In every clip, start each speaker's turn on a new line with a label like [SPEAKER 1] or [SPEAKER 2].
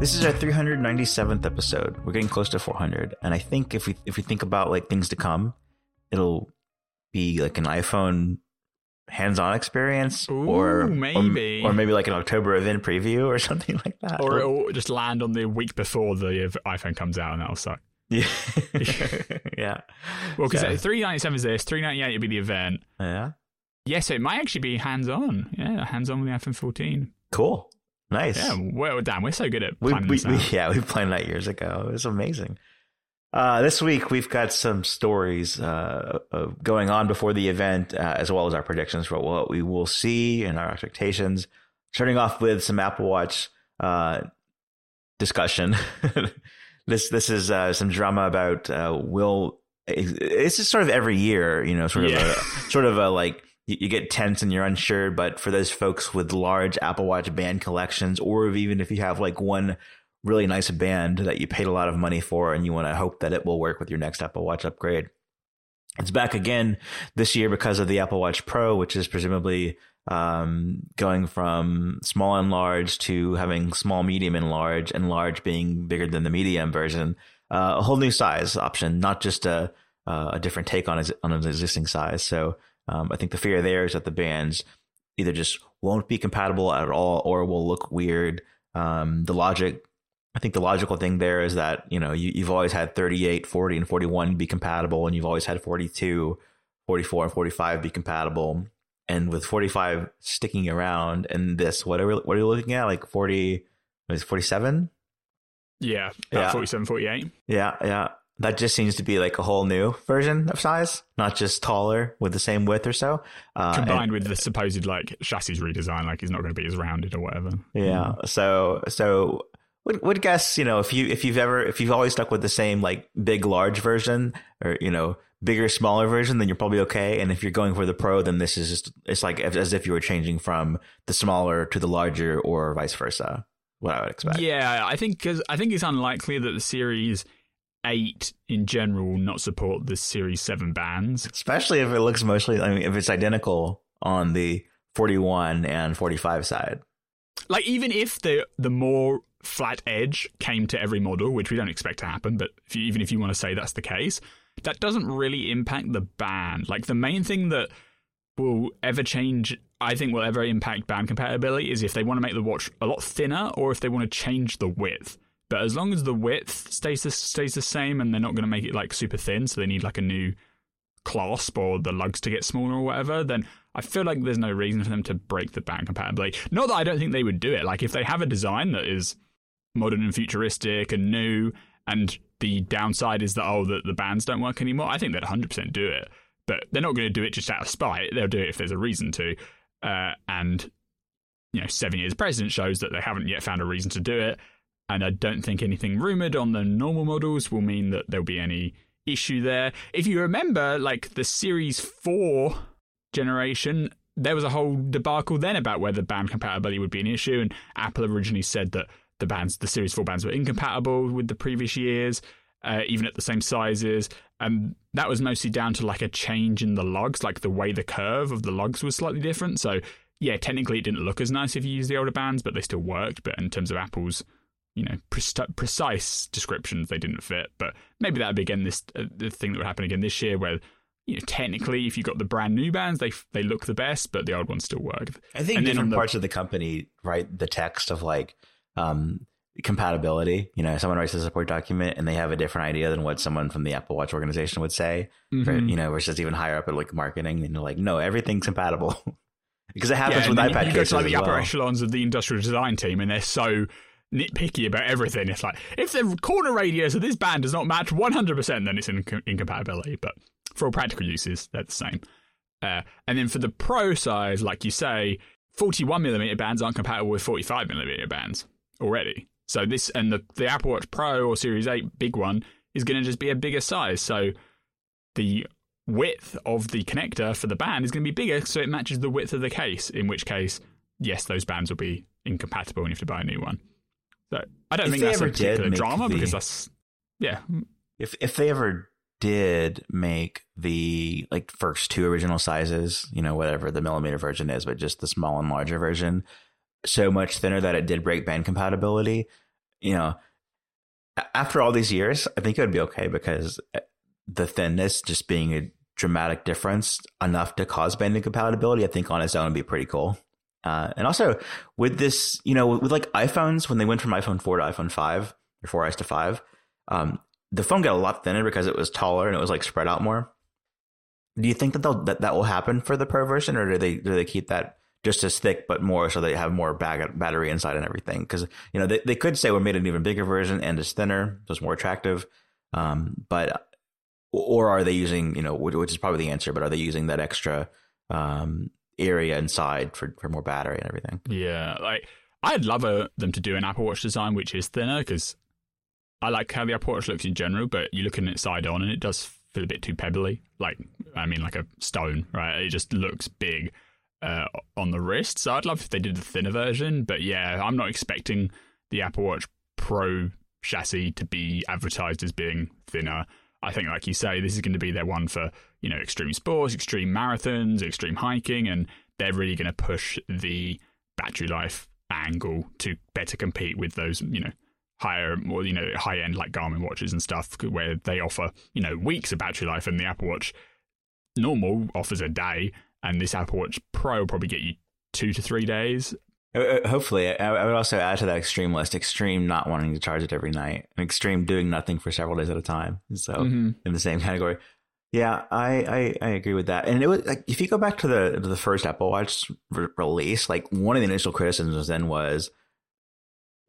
[SPEAKER 1] This is our 397th episode. We're getting close to 400, and I think if we if we think about like things to come, it'll be like an iPhone hands-on experience,
[SPEAKER 2] Ooh,
[SPEAKER 1] or
[SPEAKER 2] maybe.
[SPEAKER 1] or, or maybe like an October event preview or something like that.
[SPEAKER 2] Or it'll just land on the week before the iPhone comes out, and that'll suck.
[SPEAKER 1] yeah, yeah,
[SPEAKER 2] Well, because
[SPEAKER 1] So-
[SPEAKER 2] 397 is this, 398 would be the event.
[SPEAKER 1] yeah.
[SPEAKER 2] Yes, it might actually be hands on. Yeah, hands on with the iPhone 14.
[SPEAKER 1] Cool, nice.
[SPEAKER 2] Yeah, well, damn, we're so good at
[SPEAKER 1] we,
[SPEAKER 2] planning
[SPEAKER 1] we, we
[SPEAKER 2] out.
[SPEAKER 1] yeah we planned that years ago. It was amazing. Uh, this week we've got some stories uh, going on before the event, uh, as well as our predictions for what we will see and our expectations. Starting off with some Apple Watch uh, discussion. this this is uh, some drama about uh, will. It's just sort of every year, you know, sort of a sort of a like you, you get tense and you're unsure. But for those folks with large Apple Watch band collections, or even if you have like one really nice band that you paid a lot of money for and you want to hope that it will work with your next Apple Watch upgrade. It's back again this year because of the Apple Watch Pro, which is presumably um, going from small and large to having small, medium, and large, and large being bigger than the medium version. Uh, a whole new size option, not just a uh, a different take on on an existing size. So um, I think the fear there is that the bands either just won't be compatible at all or will look weird. Um, the logic I think the logical thing there is that, you know, you, you've always had 38, 40, and 41 be compatible, and you've always had 42, 44, and 45 be compatible. And with 45 sticking around and this, what are, we, what are you looking at? Like 40, what is it, 47?
[SPEAKER 2] Yeah,
[SPEAKER 1] Yeah.
[SPEAKER 2] 47, 48.
[SPEAKER 1] Yeah, yeah. That just seems to be like a whole new version of size, not just taller with the same width or so. Uh, and-
[SPEAKER 2] Combined with the supposed like chassis redesign, like he's not going to be as rounded or whatever.
[SPEAKER 1] Yeah. So so would would guess you know if you if you've ever if you've always stuck with the same like big large version or you know bigger smaller version then you're probably okay. And if you're going for the pro, then this is just it's like as as if you were changing from the smaller to the larger or vice versa. What I would expect.
[SPEAKER 2] Yeah, I think because I think it's unlikely that the Series Eight in general not support the Series Seven bands.
[SPEAKER 1] Especially if it looks mostly. I mean, if it's identical on the 41 and 45 side.
[SPEAKER 2] Like even if the the more flat edge came to every model, which we don't expect to happen, but if you, even if you want to say that's the case, that doesn't really impact the band. Like the main thing that will ever change, I think, will ever impact band compatibility is if they want to make the watch a lot thinner or if they want to change the width. But as long as the width stays the, stays the same and they're not going to make it like super thin, so they need like a new clasp or the lugs to get smaller or whatever, then I feel like there's no reason for them to break the band compatibility. Not that I don't think they would do it. Like if they have a design that is modern and futuristic and new, and the downside is that oh the, the bands don't work anymore, I think they'd 100% do it. But they're not going to do it just out of spite. They'll do it if there's a reason to. Uh, and you know, seven years precedent shows that they haven't yet found a reason to do it. And I don't think anything rumored on the normal models will mean that there'll be any issue there. If you remember, like the Series 4 generation, there was a whole debacle then about whether band compatibility would be an issue. And Apple originally said that the bands, the Series 4 bands were incompatible with the previous years, uh, even at the same sizes. And that was mostly down to like a change in the lugs, like the way the curve of the lugs was slightly different. So, yeah, technically it didn't look as nice if you used the older bands, but they still worked. But in terms of Apple's you know pre- precise descriptions they didn't fit but maybe that'd be again this uh, the thing that would happen again this year where you know technically if you got the brand new bands they they look the best but the old ones still work
[SPEAKER 1] I think
[SPEAKER 2] And
[SPEAKER 1] different
[SPEAKER 2] the-
[SPEAKER 1] parts of the company write the text of like um, compatibility. You know, someone writes a support document and they have a different idea than what someone from the Apple Watch organization would say. For,
[SPEAKER 2] Mhm.
[SPEAKER 1] you know, versus even higher up at like marketing, and you're like, no, everything's compatible because it happens
[SPEAKER 2] and
[SPEAKER 1] with iPad
[SPEAKER 2] you, you go to like the
[SPEAKER 1] as
[SPEAKER 2] upper echelons of the industrial design team and they're so nitpicky about everything. It's like if the corner radius of this band does not match 100% then it's in incompatibility. But for all practical uses they're the same. Uh, and then for the pro size like you say 41 millimeter bands aren't compatible with 45 millimeter bands already. So this and the, the apple watch pro or series 8 big one is going to just be a bigger size. So the width of the connector for the band is going to be bigger so it matches the width of the case in which case yes those bands will be incompatible and you have to buy a new one so i don't
[SPEAKER 1] If
[SPEAKER 2] think that's a particular drama
[SPEAKER 1] the-
[SPEAKER 2] because that's yeah
[SPEAKER 1] if if they ever did make the like first two original sizes, you know, whatever the millimeter version is, but just the small and larger version, so much thinner that it did break band compatibility, you know, after all these years, I think it would be okay because uh, the thinness just being a dramatic difference enough to cause band incompatibility, I think on its own would be pretty cool. Uh, and also with this, you know, with, with, like iPhones, when they went from iPhone 4 to iPhone 5 or 4S to 5, um, the phone got a lot thinner because it was taller and it was like spread out more. Do you think that they'll, that that will happen for the Pro version, or do they do they keep that just as thick but more so they have more bag, battery inside and everything? Because you know they, they could say we made an even bigger version and it's thinner, so it's more attractive. Um, but or are they using you know which is probably the answer, but are they using that extra um, area inside for for more battery and everything?
[SPEAKER 2] Yeah, like I'd love a, them to do an Apple Watch design which is thinner because I like how the Apple Watch looks in general, but you look at it side on and it does feel a bit too pebbly. Like, I mean, like a stone, right? It just looks big uh, on the wrist. So I'd love if they did the thinner version. But yeah, I'm not expecting the Apple Watch Pro chassis to be advertised as being thinner. I think, like you say, this is going to be their one for you know extreme sports, extreme marathons, extreme hiking, and they're really going to push the battery life angle to better compete with those you know higher more, you know high end like Garmin watches and stuff where they offer you know weeks of battery life and the Apple Watch normal offers a day and this Apple Watch Pro will probably get you two to three days.
[SPEAKER 1] Uh, uh, hopefully, I would also add to that extreme list: extreme not wanting to charge it every night, and extreme doing nothing for several days at a time. So mm-hmm. in the same category, yeah, I, I, I agree with that. And it was like if you go back to the to the first Apple Watch re- release, like one of the initial criticisms then was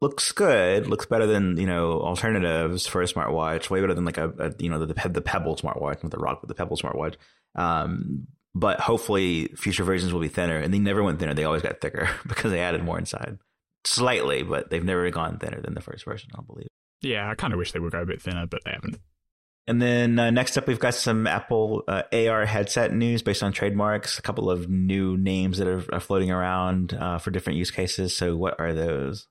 [SPEAKER 1] looks good, looks better than you know alternatives for a smartwatch, way better than like a, a you know the the Pebble smartwatch, not the Rock, but the Pebble smartwatch. Um, but hopefully, future versions will be thinner, and they never went thinner; they always got thicker because they added more inside, slightly, but they've never gone thinner than the first version. I believe.
[SPEAKER 2] Yeah, I kind of wish they would go a bit thinner, but they haven't.
[SPEAKER 1] And then uh, next up, we've got some Apple uh, AR headset news based on trademarks. A couple of new names that are, are floating around uh, for different use cases. So, what are those?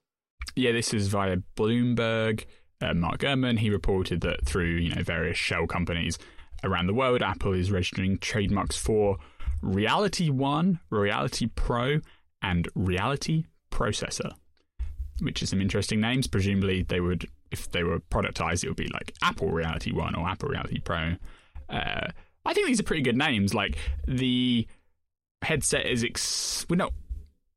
[SPEAKER 2] yeah, this is via Bloomberg. Uh, Mark Gurman, he reported that through you know various shell companies around the world, Apple is registering trademarks for Reality One, Reality Pro, and Reality Processor, which is some interesting names. Presumably, they would, if they were productized, it would be like Apple Reality One or Apple Reality Pro. Uh, I think these are pretty good names. Like the headset is ex- we're not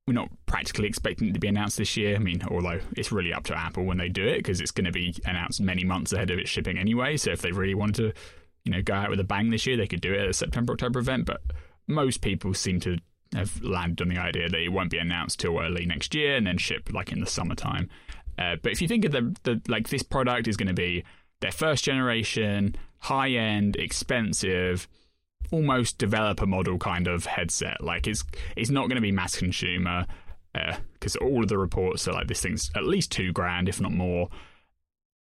[SPEAKER 2] we're not practically expecting it to be announced this year. I mean, although it's really up to Apple when they do it because it's going to be announced many months ahead of its shipping anyway. So if they really wanted to, you know, go out with a bang this year, they could do it at a September October event. But most people seem to have landed on the idea that it won't be announced till early next year and then ship like in the summertime. Uh, but if you think of the, the like this product is going to be their first generation, high end, expensive almost developer model kind of headset. Like it's it's not going to be mass consumer because uh, all of the reports are like this thing's at least two grand, if not more.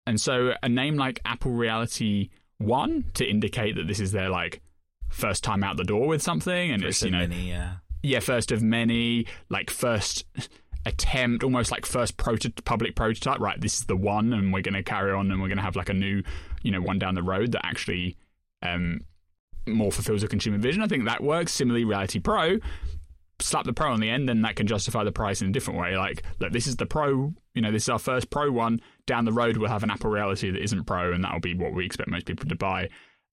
[SPEAKER 2] And so a name like Apple Reality One to indicate that this is their like first time out the door with something, and
[SPEAKER 1] first
[SPEAKER 2] it's you know
[SPEAKER 1] many, yeah.
[SPEAKER 2] yeah, first of many, like first attempt, almost like first proto- public prototype. Right, this is the one, and we're going to carry on, and we're going to have like a new, you know, one down the road that actually um, more fulfills a consumer vision. I think that works. Similarly, Reality Pro, slap the Pro on the end, then that can justify the price in a different way. Like, look, this is the Pro, you know, this is our first Pro one. Down the road, we'll have an Apple Reality that isn't Pro, and that'll be what we expect most people to buy.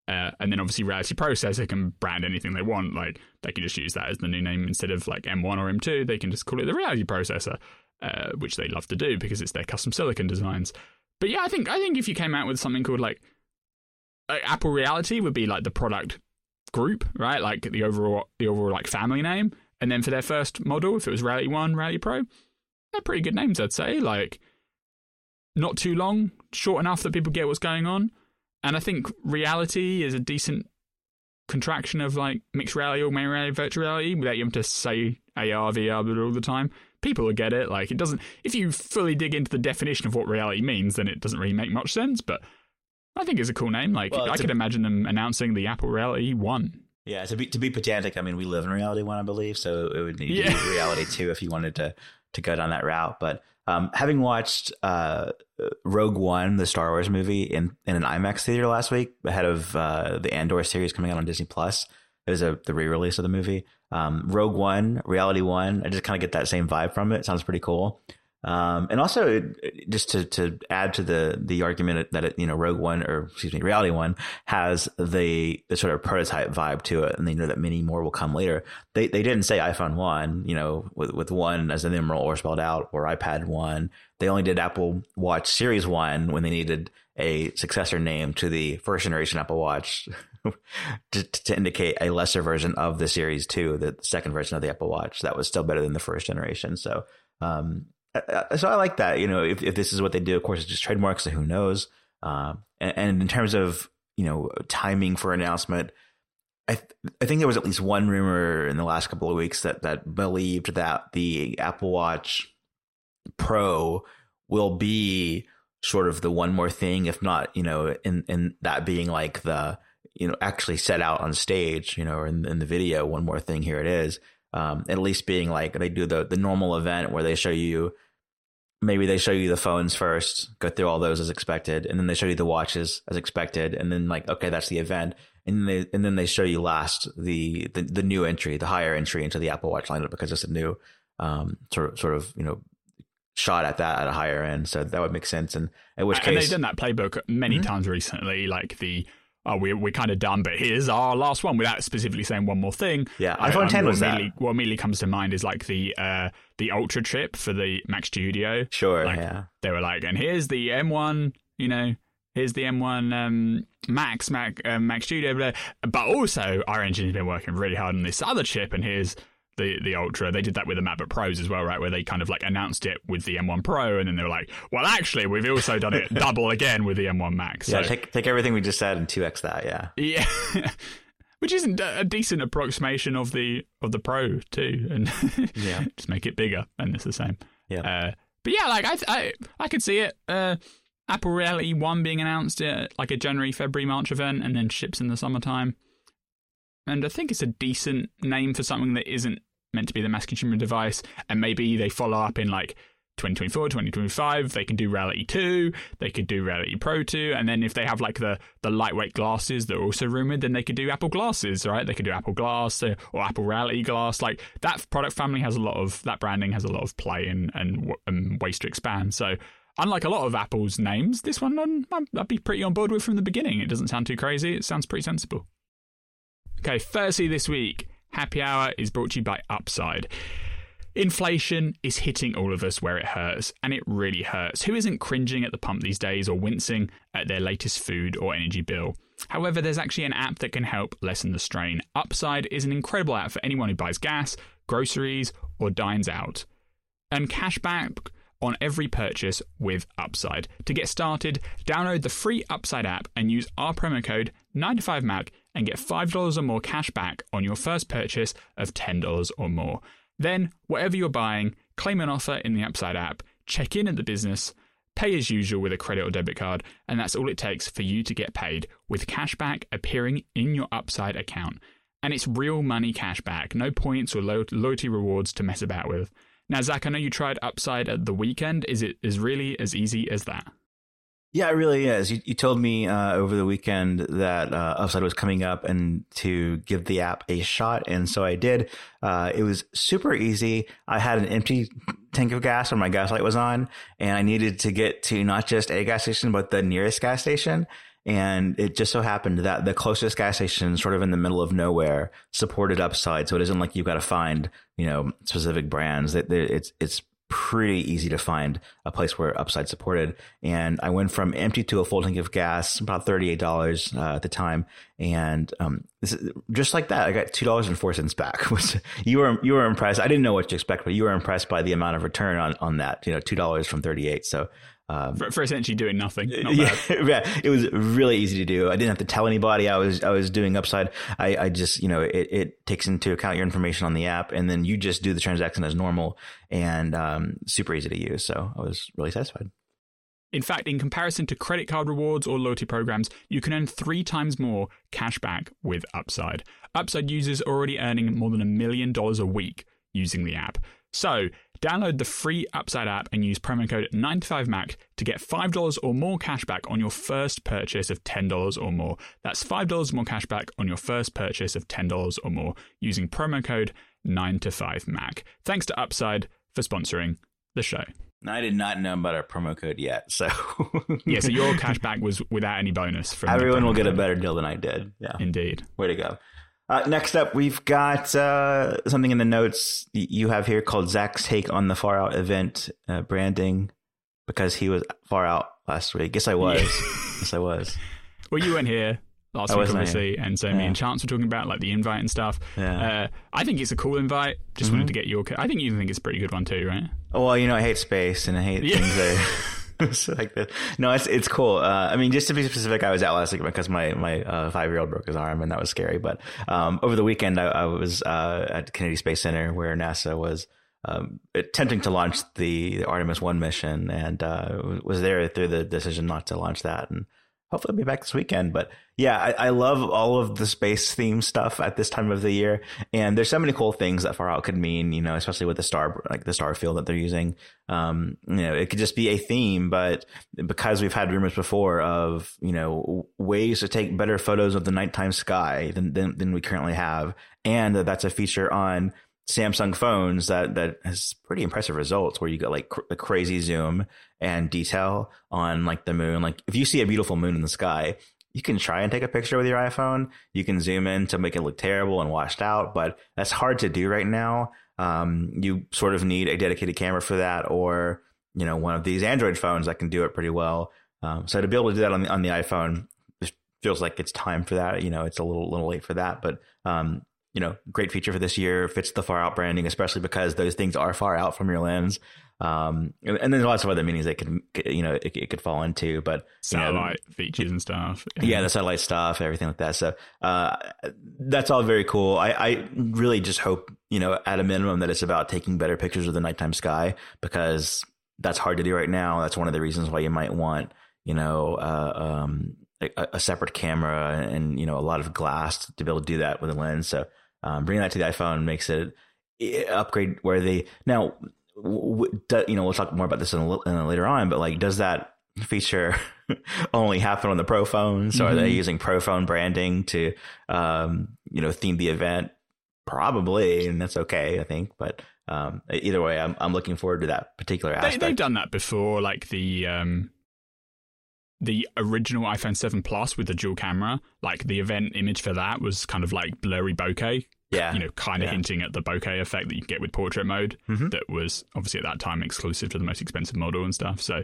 [SPEAKER 2] Uh, and then obviously Reality Processor can brand anything they want. Like they can just use that as the new name instead of like M1 or M2. They can just call it the Reality Processor, uh, which they love to do because it's their custom silicon designs. But yeah, I think I think if you came out with something called like like Apple Reality would be like the product group, right? Like the overall the overall like family name. And then for their first model, if it was Reality One, Reality Pro, they're pretty good names, I'd say. Like not too long, short enough that people get what's going on. And I think reality is a decent contraction of like mixed reality, augmented reality, virtual reality, without you having to say AR, VR all the time. People will get it. Like it doesn't. If you fully dig into the definition of what reality means, then it doesn't really make much sense. But I think it's a cool name. Like well, I could a, imagine them announcing the Apple Reality One.
[SPEAKER 1] Yeah, to be to be pedantic, I mean we live in Reality One, I believe, so it would need yeah. to be Reality Two if you wanted to to go down that route. But um, having watched uh, Rogue One, the Star Wars movie, in in an IMAX theater last week ahead of uh, the Andor series coming out on Disney Plus, it was a the re release of the movie. Um, Rogue One, Reality One, I just kind of get that same vibe from it. it sounds pretty cool. Um, and also, just to, to add to the the argument that it, you know Rogue One or excuse me Reality One has the the sort of prototype vibe to it, and they know that many more will come later. They they didn't say iPhone One, you know, with with one as an numeral or spelled out, or iPad One. They only did Apple Watch Series One when they needed a successor name to the first generation Apple Watch to, to, indicate a lesser version of the Series 2, the second version of the Apple Watch. That was still better than the first generation. So, um, so I like that. You know, if, if this is what they do, of course, it's just trademarks, so who knows? Um, and, and, in terms of, you know, timing for announcement, I, th- I think there was at least one rumor in the last couple of weeks that, that believed that the Apple Watch Pro will be sort of the one more thing, if not, you know, in, in that being like the, you know, actually set out on stage, you know, in, in the video, one more thing, here it is. Um, at least being like they do the, the normal event where they show you, maybe they show you the phones first, go through all those as expected, and then they show you the watches as expected, and then like, okay, that's the event. And then they, and then they show you last the, the, the new entry, the higher entry into the Apple Watch lineup because it's a new, um, sort of, sort of, you know, shot at that at a higher end. So that would make sense. And in which case,
[SPEAKER 2] and they've done that playbook many mm-hmm. times recently, like the oh, we, we're kind of done, but here's our last one without specifically saying one more thing.
[SPEAKER 1] Yeah, iPhone um, 10 was
[SPEAKER 2] that.
[SPEAKER 1] What
[SPEAKER 2] immediately comes to mind is like the uh, the Ultra chip for the Mac Studio.
[SPEAKER 1] Sure,
[SPEAKER 2] like,
[SPEAKER 1] yeah.
[SPEAKER 2] They were like, and here's the M1, you know, here's the M1 um, Max Mac um, Mac Studio, blah. but also our engine's been working really hard on this other chip, and here's the the Ultra. They did that with the MacBook Pros as well, right? Where they kind of like announced it with the M1 Pro, and then they were like, "Well, actually, we've also done it double again with the M1 Max."
[SPEAKER 1] So, yeah, take take everything we just said and two x that. Yeah,
[SPEAKER 2] yeah. Which isn't a decent approximation of the of the Pro too, and yeah, just make it bigger, and it's the same.
[SPEAKER 1] Yeah, uh,
[SPEAKER 2] but yeah, like I I I could see it. Uh, Apple Reality One being announced at like a January, February, March event, and then ships in the summertime. And I think it's a decent name for something that isn't meant to be the mass consumer device, and maybe they follow up in like 2024, 2025, they can do Reality 2, they could do Reality Pro 2, and then if they have like the, the lightweight glasses that are also rumored, then they could do Apple Glasses, right? They could do Apple Glass or, uh, or Apple Reality Glass. Like that product family has a lot of, that branding has a lot of play and, and, and ways to expand. So unlike a lot of Apple's names, this one um, I'd be pretty on board with from the beginning. It doesn't sound too crazy, it sounds pretty sensible. Okay, firstly this week, Happy Hour is brought to you by Upside. Inflation is hitting all of us where it hurts, and it really hurts. Who isn't cringing at the pump these days or wincing at their latest food or energy bill? However, there's actually an app that can help lessen the strain. Upside is an incredible app for anyone who buys gas, groceries, or dines out. And cashback on every purchase with Upside. To get started, download the free Upside app and use our promo code 9to5Mac and get $5 or more cash back on your first purchase of $10 or more. Then, whatever you're buying, claim an offer in the Upside app, check in at the business, pay as usual with a credit or debit card, and that's all it takes for you to get paid with cashback appearing in your Upside account. And it's real money cashback, no points or loyalty rewards to mess about with. Now, Zac, I know you tried Upside at the weekend. Is it as really as easy as that?
[SPEAKER 1] Yeah, it really is. You, you told me uh, over the weekend that uh, Upside was coming up and to give the app a shot, and so I did. Uh, it was super easy. I had an empty tank of gas when my gas light was on, and I needed to get to not just a gas station but the nearest gas station. And it just so happened that the closest gas station, sort of in the middle of nowhere, supported Upside. So it isn't like you've got to find, you know, specific brands. It, it's it's pretty easy to find a place where Upside supported. And I went from empty to a full tank of gas, about $38 uh, at the time. And um, this is, just like that, I got $2.04 back. Which you were you were impressed. I didn't know what to expect, but you were impressed by the amount of return on, on that, you know, $2 from 38 So
[SPEAKER 2] um, for, for, essentially doing nothing.
[SPEAKER 1] Yeah, yeah, it was really easy to do. I didn't have to tell anybody I was I was doing Upside. I, I just you know it, it takes into account your information on the app, and then you just do the transaction as normal, and um, super easy to use. So I was really satisfied.
[SPEAKER 2] In fact, in comparison to credit card rewards or loyalty programs, you can earn three times more cash back with Upside. Upside users are already earning more than a million dollars a week using the app. So, download the free Upside app and use promo code 9to5Mac to get $5 or more cashback on your first purchase of $10 or more. That's $5 more cashback on your first purchase of $10 or more using promo code 9to5Mac. Thanks to Upside for sponsoring the show.
[SPEAKER 1] I did not know about our promo code yet, so
[SPEAKER 2] yeah. So your cashback was without any bonus. From
[SPEAKER 1] everyone will get a better deal than I did. Yeah,
[SPEAKER 2] indeed.
[SPEAKER 1] Way to go. Uh, next up, we've got uh, something in the notes you have here called Zac's take on the Far Out event uh, branding because he was far out last week. Guess I was. yes, I was.
[SPEAKER 2] Well, you weren't here last week, obviously, here. and so yeah. me and Chance were talking about like the invite and stuff. Yeah. Uh, I think it's a cool invite. Just mm-hmm. wanted to get your. I think you think it's a pretty good one too, right?
[SPEAKER 1] Well, you know, I hate space and I hate yeah. things that. like that. No, it's it's cool. Uh, I mean, just to be specific, I was out last week because my my uh, five year old broke his arm, and that was scary. But um, over the weekend, I, I was uh, at Kennedy Space Center where NASA was um, attempting to launch the, the, Artemis One mission, and uh, was there through the decision not to launch that, and hopefully I'll be back this weekend. But yeah, I, I, love all of the space theme stuff at this time of the year. And there's so many cool things that far out could mean, you know, especially with the star, like the star field that they're using. Um, you know, it could just be a theme, but because we've had rumors before of, you know, ways to take better photos of the nighttime sky than, than, than we currently have. And that's a feature on Samsung phones that that has pretty impressive results where you get like cr- a crazy zoom and detail on like the moon. Like if you see a beautiful moon in the sky, you can try and take a picture with your iPhone. You can zoom in to make it look terrible and washed out, but that's hard to do right now. Um, you sort of need a dedicated camera for that, or you know, one of these Android phones that can do it pretty well. Um, so to be able to do that on the on the iPhone, feels like it's time for that. You know, it's a little little late for that, but um, you know, great feature for this year. Fits the far out branding, especially because those things are far out from your lens. Um, and, and there's lots of other meanings they could, you know, it, it could fall into, but
[SPEAKER 2] satellite know, features and stuff.
[SPEAKER 1] Yeah. yeah. the satellite stuff, everything like that. So, uh, that's all very cool. I, I really just hope, you know, at a minimum that it's about taking better pictures of the nighttime sky because that's hard to do right now. That's one of the reasons why you might want, you know, uh, um, a, a, separate camera and, you know, a lot of glass to be able to do that with a lens. So, um, bringing that to the iPhone makes it eh, upgrade worthy. Now, w- do, you know, we'll talk more about this in a, in a later on, but like, does that feature only happen on the Pro phones? Mm-hmm. Or are they mm-hmm. using Pro phone branding to, um, you know, theme the event? Probably, and that's okay, I think. But um, either way, I'm I'm looking forward to that particular aspect.
[SPEAKER 2] They, have done that before, like the um, the original iPhone 7 Plus with the dual camera, like the event image for that was kind of like blurry bokeh.
[SPEAKER 1] Yeah.
[SPEAKER 2] You know, kind of
[SPEAKER 1] yeah.
[SPEAKER 2] hinting at the bokeh effect that you get with portrait mode mm-hmm. that was obviously at that time exclusive to the most expensive model and stuff. So,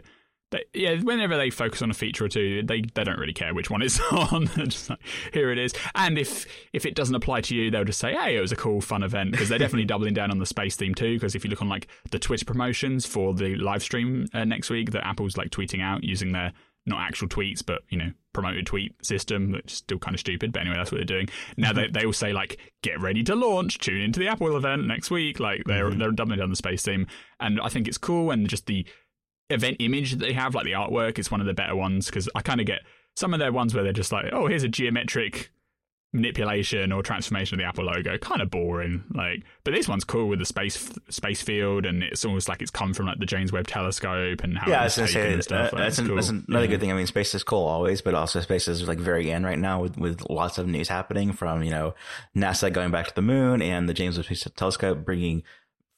[SPEAKER 2] they, yeah, whenever they focus on a feature or two, they, they don't really care which one it's on. just like, here it is. And if if it doesn't apply to you, they'll just say, hey, it was a cool, fun event because they're definitely doubling down on the space theme too. Because if you look on like the Twitch promotions for the live stream uh, next week that Apple's like tweeting out using their not actual tweets, but you know, promoted tweet system, which is still kind of stupid. But anyway, that's what they're doing. Now they they will say like, get ready to launch, tune into the Apple event next week. Like they're mm-hmm. they're doubling down the space theme, and I think it's cool. And just the event image that they have, like the artwork, is one of the better ones because I kind of get some of their ones where they're just like, oh, here's a geometric manipulation or transformation of the Apple logo. Kind of boring, like. But this one's cool with the space space field, and it's almost like it's come from like the James Webb Telescope and how
[SPEAKER 1] yeah,
[SPEAKER 2] it's taken
[SPEAKER 1] say,
[SPEAKER 2] and stuff.
[SPEAKER 1] Uh, that's, an, cool. that's, another yeah. good thing. I mean, space is cool always, but also space is like very in right now with with lots of news happening from you know NASA going back to the moon and the James Webb Telescope bringing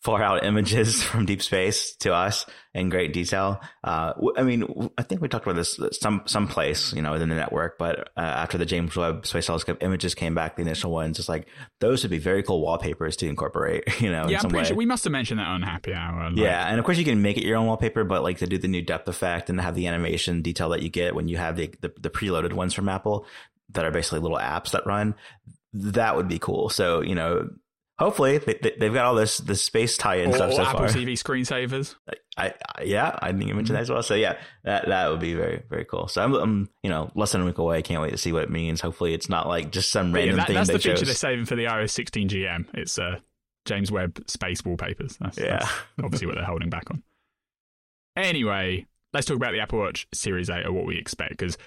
[SPEAKER 1] far out images from deep space to us in great detail. Uh, I mean, I think we talked about this some some place, you know, within the network. But uh, after the James Webb Space Telescope images came back, the initial ones, it's like those would be very cool wallpapers to incorporate. You know,
[SPEAKER 2] yeah, I'm pretty
[SPEAKER 1] way.
[SPEAKER 2] sure we must have mentioned that on Happy Hour.
[SPEAKER 1] Like, yeah, and of course you can make it your own wallpaper, but like to do the new depth effect and have the animation detail that you get when you have the, the, the preloaded ones from Apple that are basically little apps that run that would be cool. So, you know, Hopefully, they, they, have got all this this space tie-in
[SPEAKER 2] or,
[SPEAKER 1] stuff so
[SPEAKER 2] Apple
[SPEAKER 1] far.
[SPEAKER 2] TV screensavers.
[SPEAKER 1] I, I, yeah, I didn't even mention that as well. So yeah, that that would be very very cool. So I'm, I'm you know less than a week away. I can't wait to see what it means. Hopefully, it's not like just some random
[SPEAKER 2] yeah, that,
[SPEAKER 1] thing.
[SPEAKER 2] That's the
[SPEAKER 1] chose.
[SPEAKER 2] feature they're saving for the iOS 16 GM. It's uh, James Webb space wallpapers. That's,
[SPEAKER 1] yeah,
[SPEAKER 2] that's obviously what they're holding back on. Anyway, let's talk about the Apple Watch Series 8 or what we expect because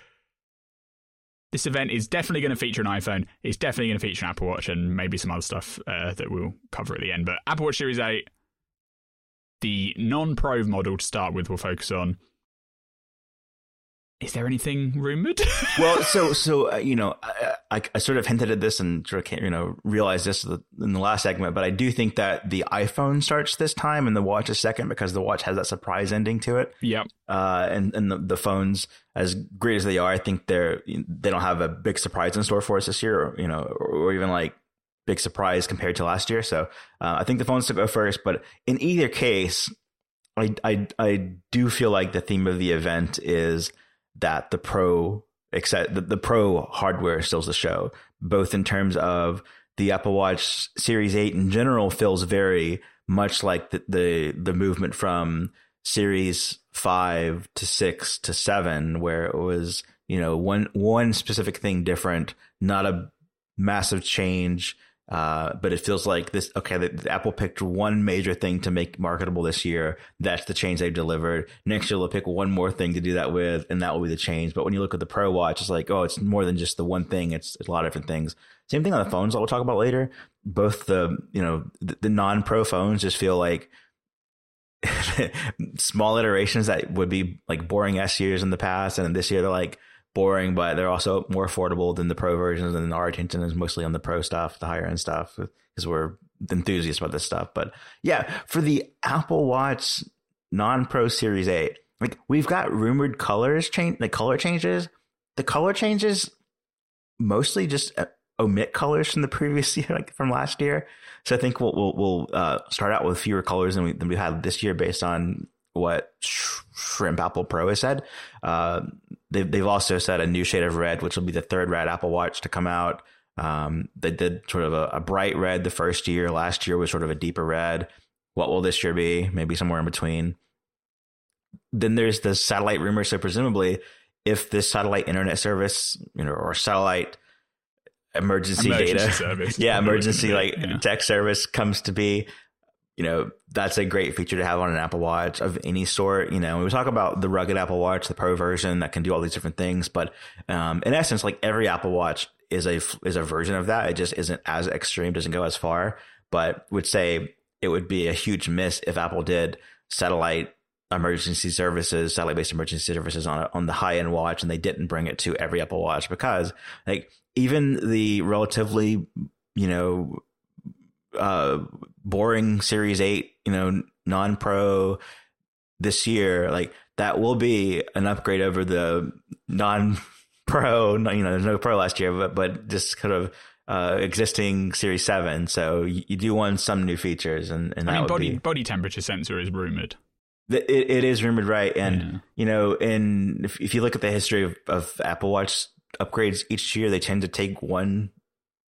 [SPEAKER 2] this event is definitely going to feature an iPhone. It's definitely going to feature an Apple Watch and maybe some other stuff uh, that we'll cover at the end. But Apple Watch Series 8, the non Pro model to start with, we'll focus on. Is there anything rumored?
[SPEAKER 1] well, so so uh, you know, I, I, I, sort of hinted at this and sort of you know realized this in the last segment, but I do think that the iPhone starts this time and the watch is second because the watch has that surprise ending to it.
[SPEAKER 2] Yep.
[SPEAKER 1] Uh, and and the, the phones, as great as they are, I think they're they don't have a big surprise in store for us this year, or, you know, or, or even like big surprise compared to last year. So uh, I think the phones to go first, but in either case, I I I do feel like the theme of the event is that the pro except the, the pro hardware stills the show, both in terms of the Apple Watch Series 8 in general feels very much like the, the, the movement from Series 5 to 6 to 7 where it was, you know, one one specific thing different, not a massive change uh, but it feels like this. Okay, the, the Apple picked one major thing to make marketable this year. That's the change they've delivered. Next year they'll pick one more thing to do that with, and that will be the change. But when you look at the Pro Watch, it's like, oh, it's more than just the one thing. It's, it's a lot of different things. Same thing on the phones. That we'll talk about later. Both the you know the, the non-Pro phones just feel like small iterations that would be like boring S years in the past, and this year they're like boring, but they're also more affordable than the pro versions. And our attention is mostly on the pro stuff, the higher end stuff, because we're enthusiasts about this stuff. But yeah, for the Apple Watch non pro Series 8, like we've got rumored colors change, the color changes. The color changes mostly just uh, omit colors from the previous year, like from last year. So I think we'll we'll, we'll uh, start out with fewer colors than we than we had this year based on what Shrimp Apple Pro has said. Uh, they've, they've also said a new shade of red, which will be the third red Apple Watch to come out. Um, they did sort of a, a, bright red the first year. Last year was sort of a deeper red. What will this year be? Maybe somewhere in between. Then there's the satellite rumor. So presumably, if this satellite internet service, you know, or satellite emergency, emergency data,
[SPEAKER 2] service,
[SPEAKER 1] yeah, emergency like yeah. tech service comes to be, you know, that's a great feature to have on an Apple Watch of any sort. You know, we talk about the rugged Apple Watch, the Pro version that can do all these different things, but um, in essence, like every Apple Watch is a is a version of that. It just isn't as extreme, doesn't go as far. But would say it would be a huge miss if Apple did satellite emergency services, satellite based emergency services on on the high end watch, and they didn't bring it to every Apple Watch because like even the relatively you know uh, boring Series 8, you know, non pro this year, like that will be an upgrade over the non pro, you know, there's no pro last year, but, but just kind of uh, existing Series 7. So you, you, do want some new features. And, and
[SPEAKER 2] I mean, body,
[SPEAKER 1] be...
[SPEAKER 2] body temperature sensor is rumored.
[SPEAKER 1] It, it is rumored, right? And, yeah. you know, in if, if you look at the history of, of Apple Watch upgrades each year, they tend to take one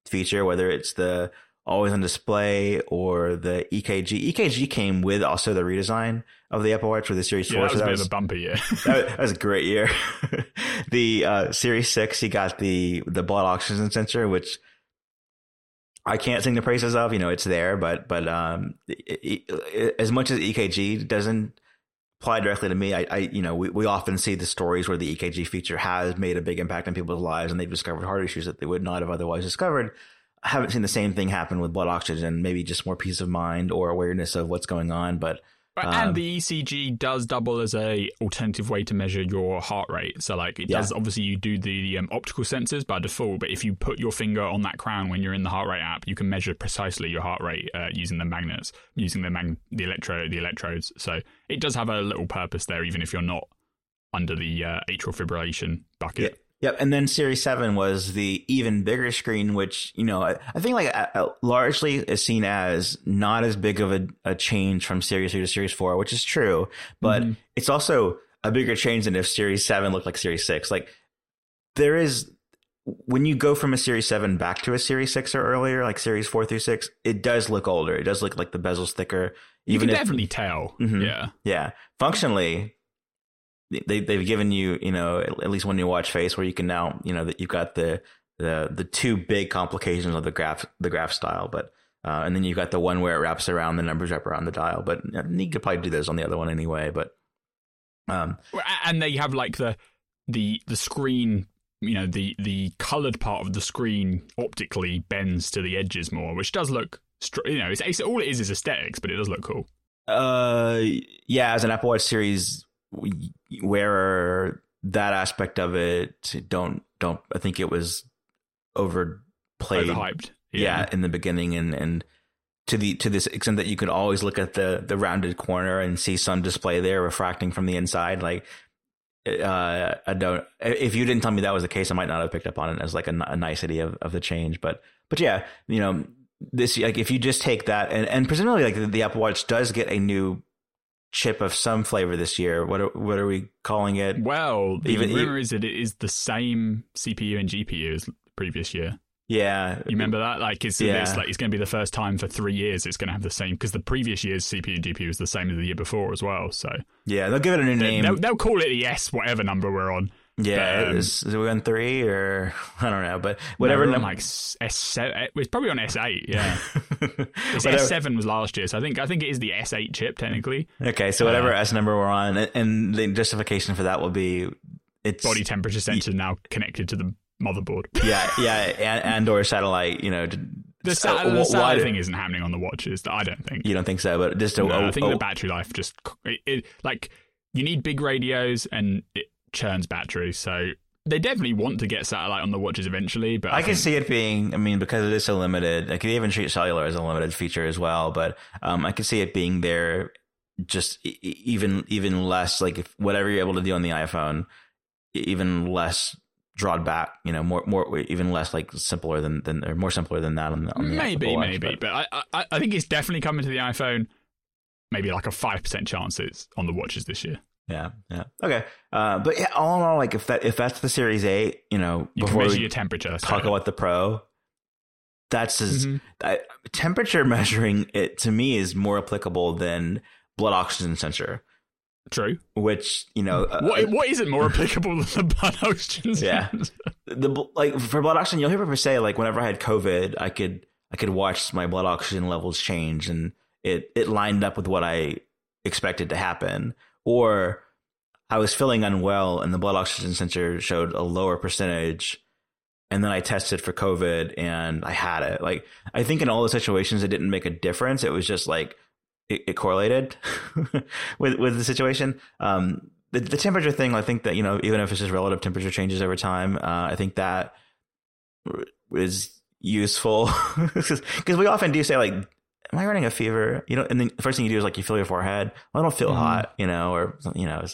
[SPEAKER 1] feature, whether it's the always on display or the EKG. EKG came with also the redesign of the Apple Watch for the Series
[SPEAKER 2] yeah,
[SPEAKER 1] 4.
[SPEAKER 2] That was so that was, a bumper year.
[SPEAKER 1] that, that, was a great year. the uh, Series 6, he got the, the blood oxygen sensor, which I can't sing the praises of. You know, it's there, but but um, it, it, as much as EKG doesn't apply directly to me, I, I you know we, we often see the stories where the EKG feature has made a big impact on people's lives and they've discovered heart issues that they would not have otherwise discovered. I haven't seen the same thing happen with blood oxygen, maybe just more peace of mind or awareness of what's going on. But
[SPEAKER 2] um, and the ECG does double as a alternative way to measure your heart rate. So like it yeah. does obviously you do the um, optical sensors by default, but if you put your finger on that crown when you're in the heart rate app, you can measure precisely your heart rate uh, using the magnets, using the mag- the electro the electrodes. So it does have a little purpose there, even if you're not under the uh, atrial fibrillation bucket.
[SPEAKER 1] Yeah. Yep, and then Series Seven was the even bigger screen, which you know I, I think like uh, largely is seen as not as big of a, a, change from Series Three to Series Four, which is true, but mm-hmm. it's also a bigger change than if Series Seven looked like Series Six. Like there is when you go from a Series Seven back to a Series Six or earlier, like Series Four through Six, it does look older. It does look like the bezel's thicker.
[SPEAKER 2] Even you can if, definitely tell.
[SPEAKER 1] Mm-hmm,
[SPEAKER 2] yeah,
[SPEAKER 1] yeah. Functionally, they they've given you you know at least one new watch face where you can now you know that you've got the the the two big complications of the graph the graph style, but uh, and then you've got the one where it wraps around the numbers wrap around the dial. But you could probably do this on the other one anyway. But um,
[SPEAKER 2] and they have like the the the screen you know the the colored part of the screen optically bends to the edges more, which does look you know it's, it's all it is is aesthetics, but it does look cool.
[SPEAKER 1] Uh, yeah, as an Apple Watch Series wearer, that aspect of it don't don't I think it was overplayed
[SPEAKER 2] Overhyped.
[SPEAKER 1] yeah. in the beginning and and to the to this extent that you could always look at the the rounded corner and see some display there refracting from the inside like uh I don't if you didn't tell me that was the case I might not have picked up on it as like a, a nicety of, of the change but but yeah you know this like if you just take that and and presumably like the, the Apple Watch does get a new chip of some flavor this year what are, what are we calling it
[SPEAKER 2] Well, the
[SPEAKER 1] Even-
[SPEAKER 2] rumor is that it is the same CPU and GPU as previous year.
[SPEAKER 1] yeah
[SPEAKER 2] You remember that? Like it's,
[SPEAKER 1] Yeah.
[SPEAKER 2] it's like it's going to be the first time for three years it's going to have the same because the previous year's CPU and GPU was the same as the year before as well. So
[SPEAKER 1] yeah they'll give it a new name
[SPEAKER 2] they'll, they'll call it the S whatever number we're on.
[SPEAKER 1] Yeah
[SPEAKER 2] um,
[SPEAKER 1] is, is it on three or I don't know but whatever
[SPEAKER 2] No,
[SPEAKER 1] num-
[SPEAKER 2] like S seven. It's probably on S eight. Yeah, S seven was last year, so I think I think it is the S eight chip technically.
[SPEAKER 1] Okay, so whatever S number we're on, and the justification for that will be it's
[SPEAKER 2] Body temperature sensor now connected to the motherboard.
[SPEAKER 1] yeah, yeah, and, and or satellite. You know, to-
[SPEAKER 2] The, the satellite thing isn't happening on the watches. I don't think.
[SPEAKER 1] You don't think so, but just a,
[SPEAKER 2] No,
[SPEAKER 1] a-
[SPEAKER 2] I think
[SPEAKER 1] a-
[SPEAKER 2] the battery life just it, it, like you need big radios and it churns battery. So they definitely want to get satellite on the watches eventually. But I,
[SPEAKER 1] I can
[SPEAKER 2] think-
[SPEAKER 1] see it being. I mean, because it is so limited. Like they even treat cellular as a limited feature as well. But um, I can see it being there, just e- even even less. Like if whatever you're able to do on the iPhone, even less drawn back. You know, more more even less like simpler than than or more simpler than that on the, on the
[SPEAKER 2] maybe,
[SPEAKER 1] Watch,
[SPEAKER 2] maybe, but I, I I think it's definitely coming to the iPhone. Maybe like a five percent chance it's on the watches this year.
[SPEAKER 1] Yeah, yeah. Okay. Uh, but yeah, all in all, like if that if that's the Series Eight, you know,
[SPEAKER 2] You can
[SPEAKER 1] before
[SPEAKER 2] measure your temperature. so-
[SPEAKER 1] talk about the Pro, that's
[SPEAKER 2] Mhm.
[SPEAKER 1] I, temperature measuring it to me is more applicable than blood oxygen sensor,
[SPEAKER 2] True.
[SPEAKER 1] which you know, uh,
[SPEAKER 2] What what is it more applicable than the blood oxygen?
[SPEAKER 1] Yeah.
[SPEAKER 2] sensor?
[SPEAKER 1] the like for blood oxygen, you'll hear people say like whenever I had COVID, I could I could watch my blood oxygen levels change, and it it lined up with what I expected to happen, or I was feeling unwell, and the blood oxygen sensor showed a lower percentage, and then I tested for COVID, and I had it. Like I think in all the situations, it didn't make a difference. It was just like it, it correlated with with the situation. Um, the, the temperature thing, I think that you know, even if it's just relative temperature changes over time, uh, I think that is useful because we often do say like, "Am I running a fever?" You know, and then the first thing you do is like you feel your forehead. Well, I don't feel
[SPEAKER 2] Mhm.
[SPEAKER 1] hot, you know, or you know.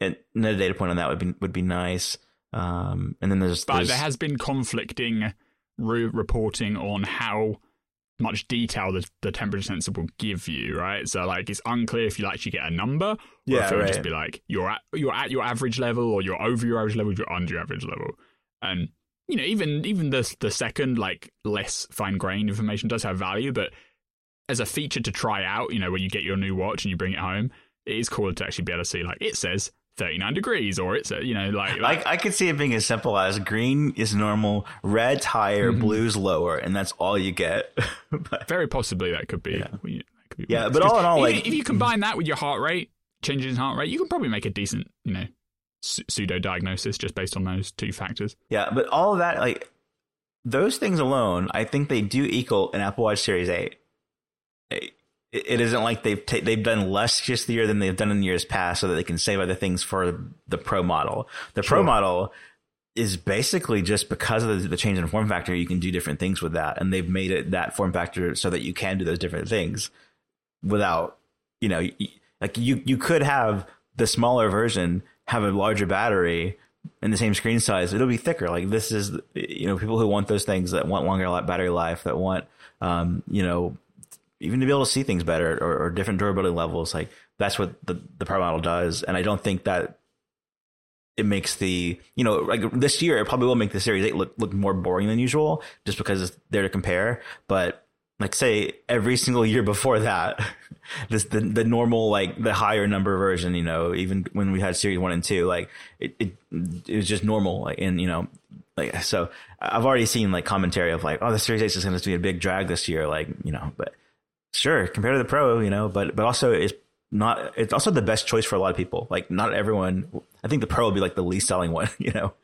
[SPEAKER 1] And another data point on that would be would be nice. Um, and then there's,
[SPEAKER 2] But
[SPEAKER 1] there's
[SPEAKER 2] there has been conflicting re- reporting on how much detail the, the temperature sensor will give you, right? So like it's unclear if you actually get a number, or
[SPEAKER 1] Yeah,
[SPEAKER 2] if it would just be like you're at you're at your average level, or you're over your average level, or you're under your average level, and you know even even the the second like less fine grained information does have value, but as a feature to try out, you know, when you get your new watch and you bring it home, it is cool to actually be able to see like it says 39 degrees or it's you know like, like
[SPEAKER 1] I, I could see it being as simple as green is normal, red's higher,
[SPEAKER 2] Mhm.
[SPEAKER 1] blue's lower, and that's all you get. But-
[SPEAKER 2] very possibly that could be.
[SPEAKER 1] Yeah.
[SPEAKER 2] that could be
[SPEAKER 1] Yeah, but all in all,
[SPEAKER 2] 'Cause
[SPEAKER 1] like-
[SPEAKER 2] if, if you combine that with your heart rate, changes in heart rate, you can probably make a decent, you know, pseudo diagnosis just based on those two factors.
[SPEAKER 1] yeah, but all of that, like those things alone, I think they do equal an Apple Watch Series Eight. It, it isn't like they've ta- they've done less just the year than they've done in years past, so that they can save other things for the Pro model. The Pro model is basically just because of the, the change in form factor, you can do different things with that, and they've made it that form factor so that you can do those different things without, you know, like you you could have the smaller version have a larger battery and the same screen size. It'll be thicker. Like this is, you know, people who want those things that want longer battery life, that want, um, you know, even to be able to see things better or, or different durability levels. Like that's what the the Pro model does, and I don't think that it makes the you know like this year it probably will make the Series Eight look look more boring than usual just because it's there to compare. But like say every single year before that, this the the normal like the higher number version, you know, even when we had Series One and Two, like it it, it was just normal, like and you know. Like so, I've already seen like commentary of like, oh, the Series Eight is going to be a big drag this year, like you know. But sure, compared to the Pro, you know, but but also it's not. It's also the best choice for a lot of people. Like not everyone. I think the Pro will be like the least selling one, you know.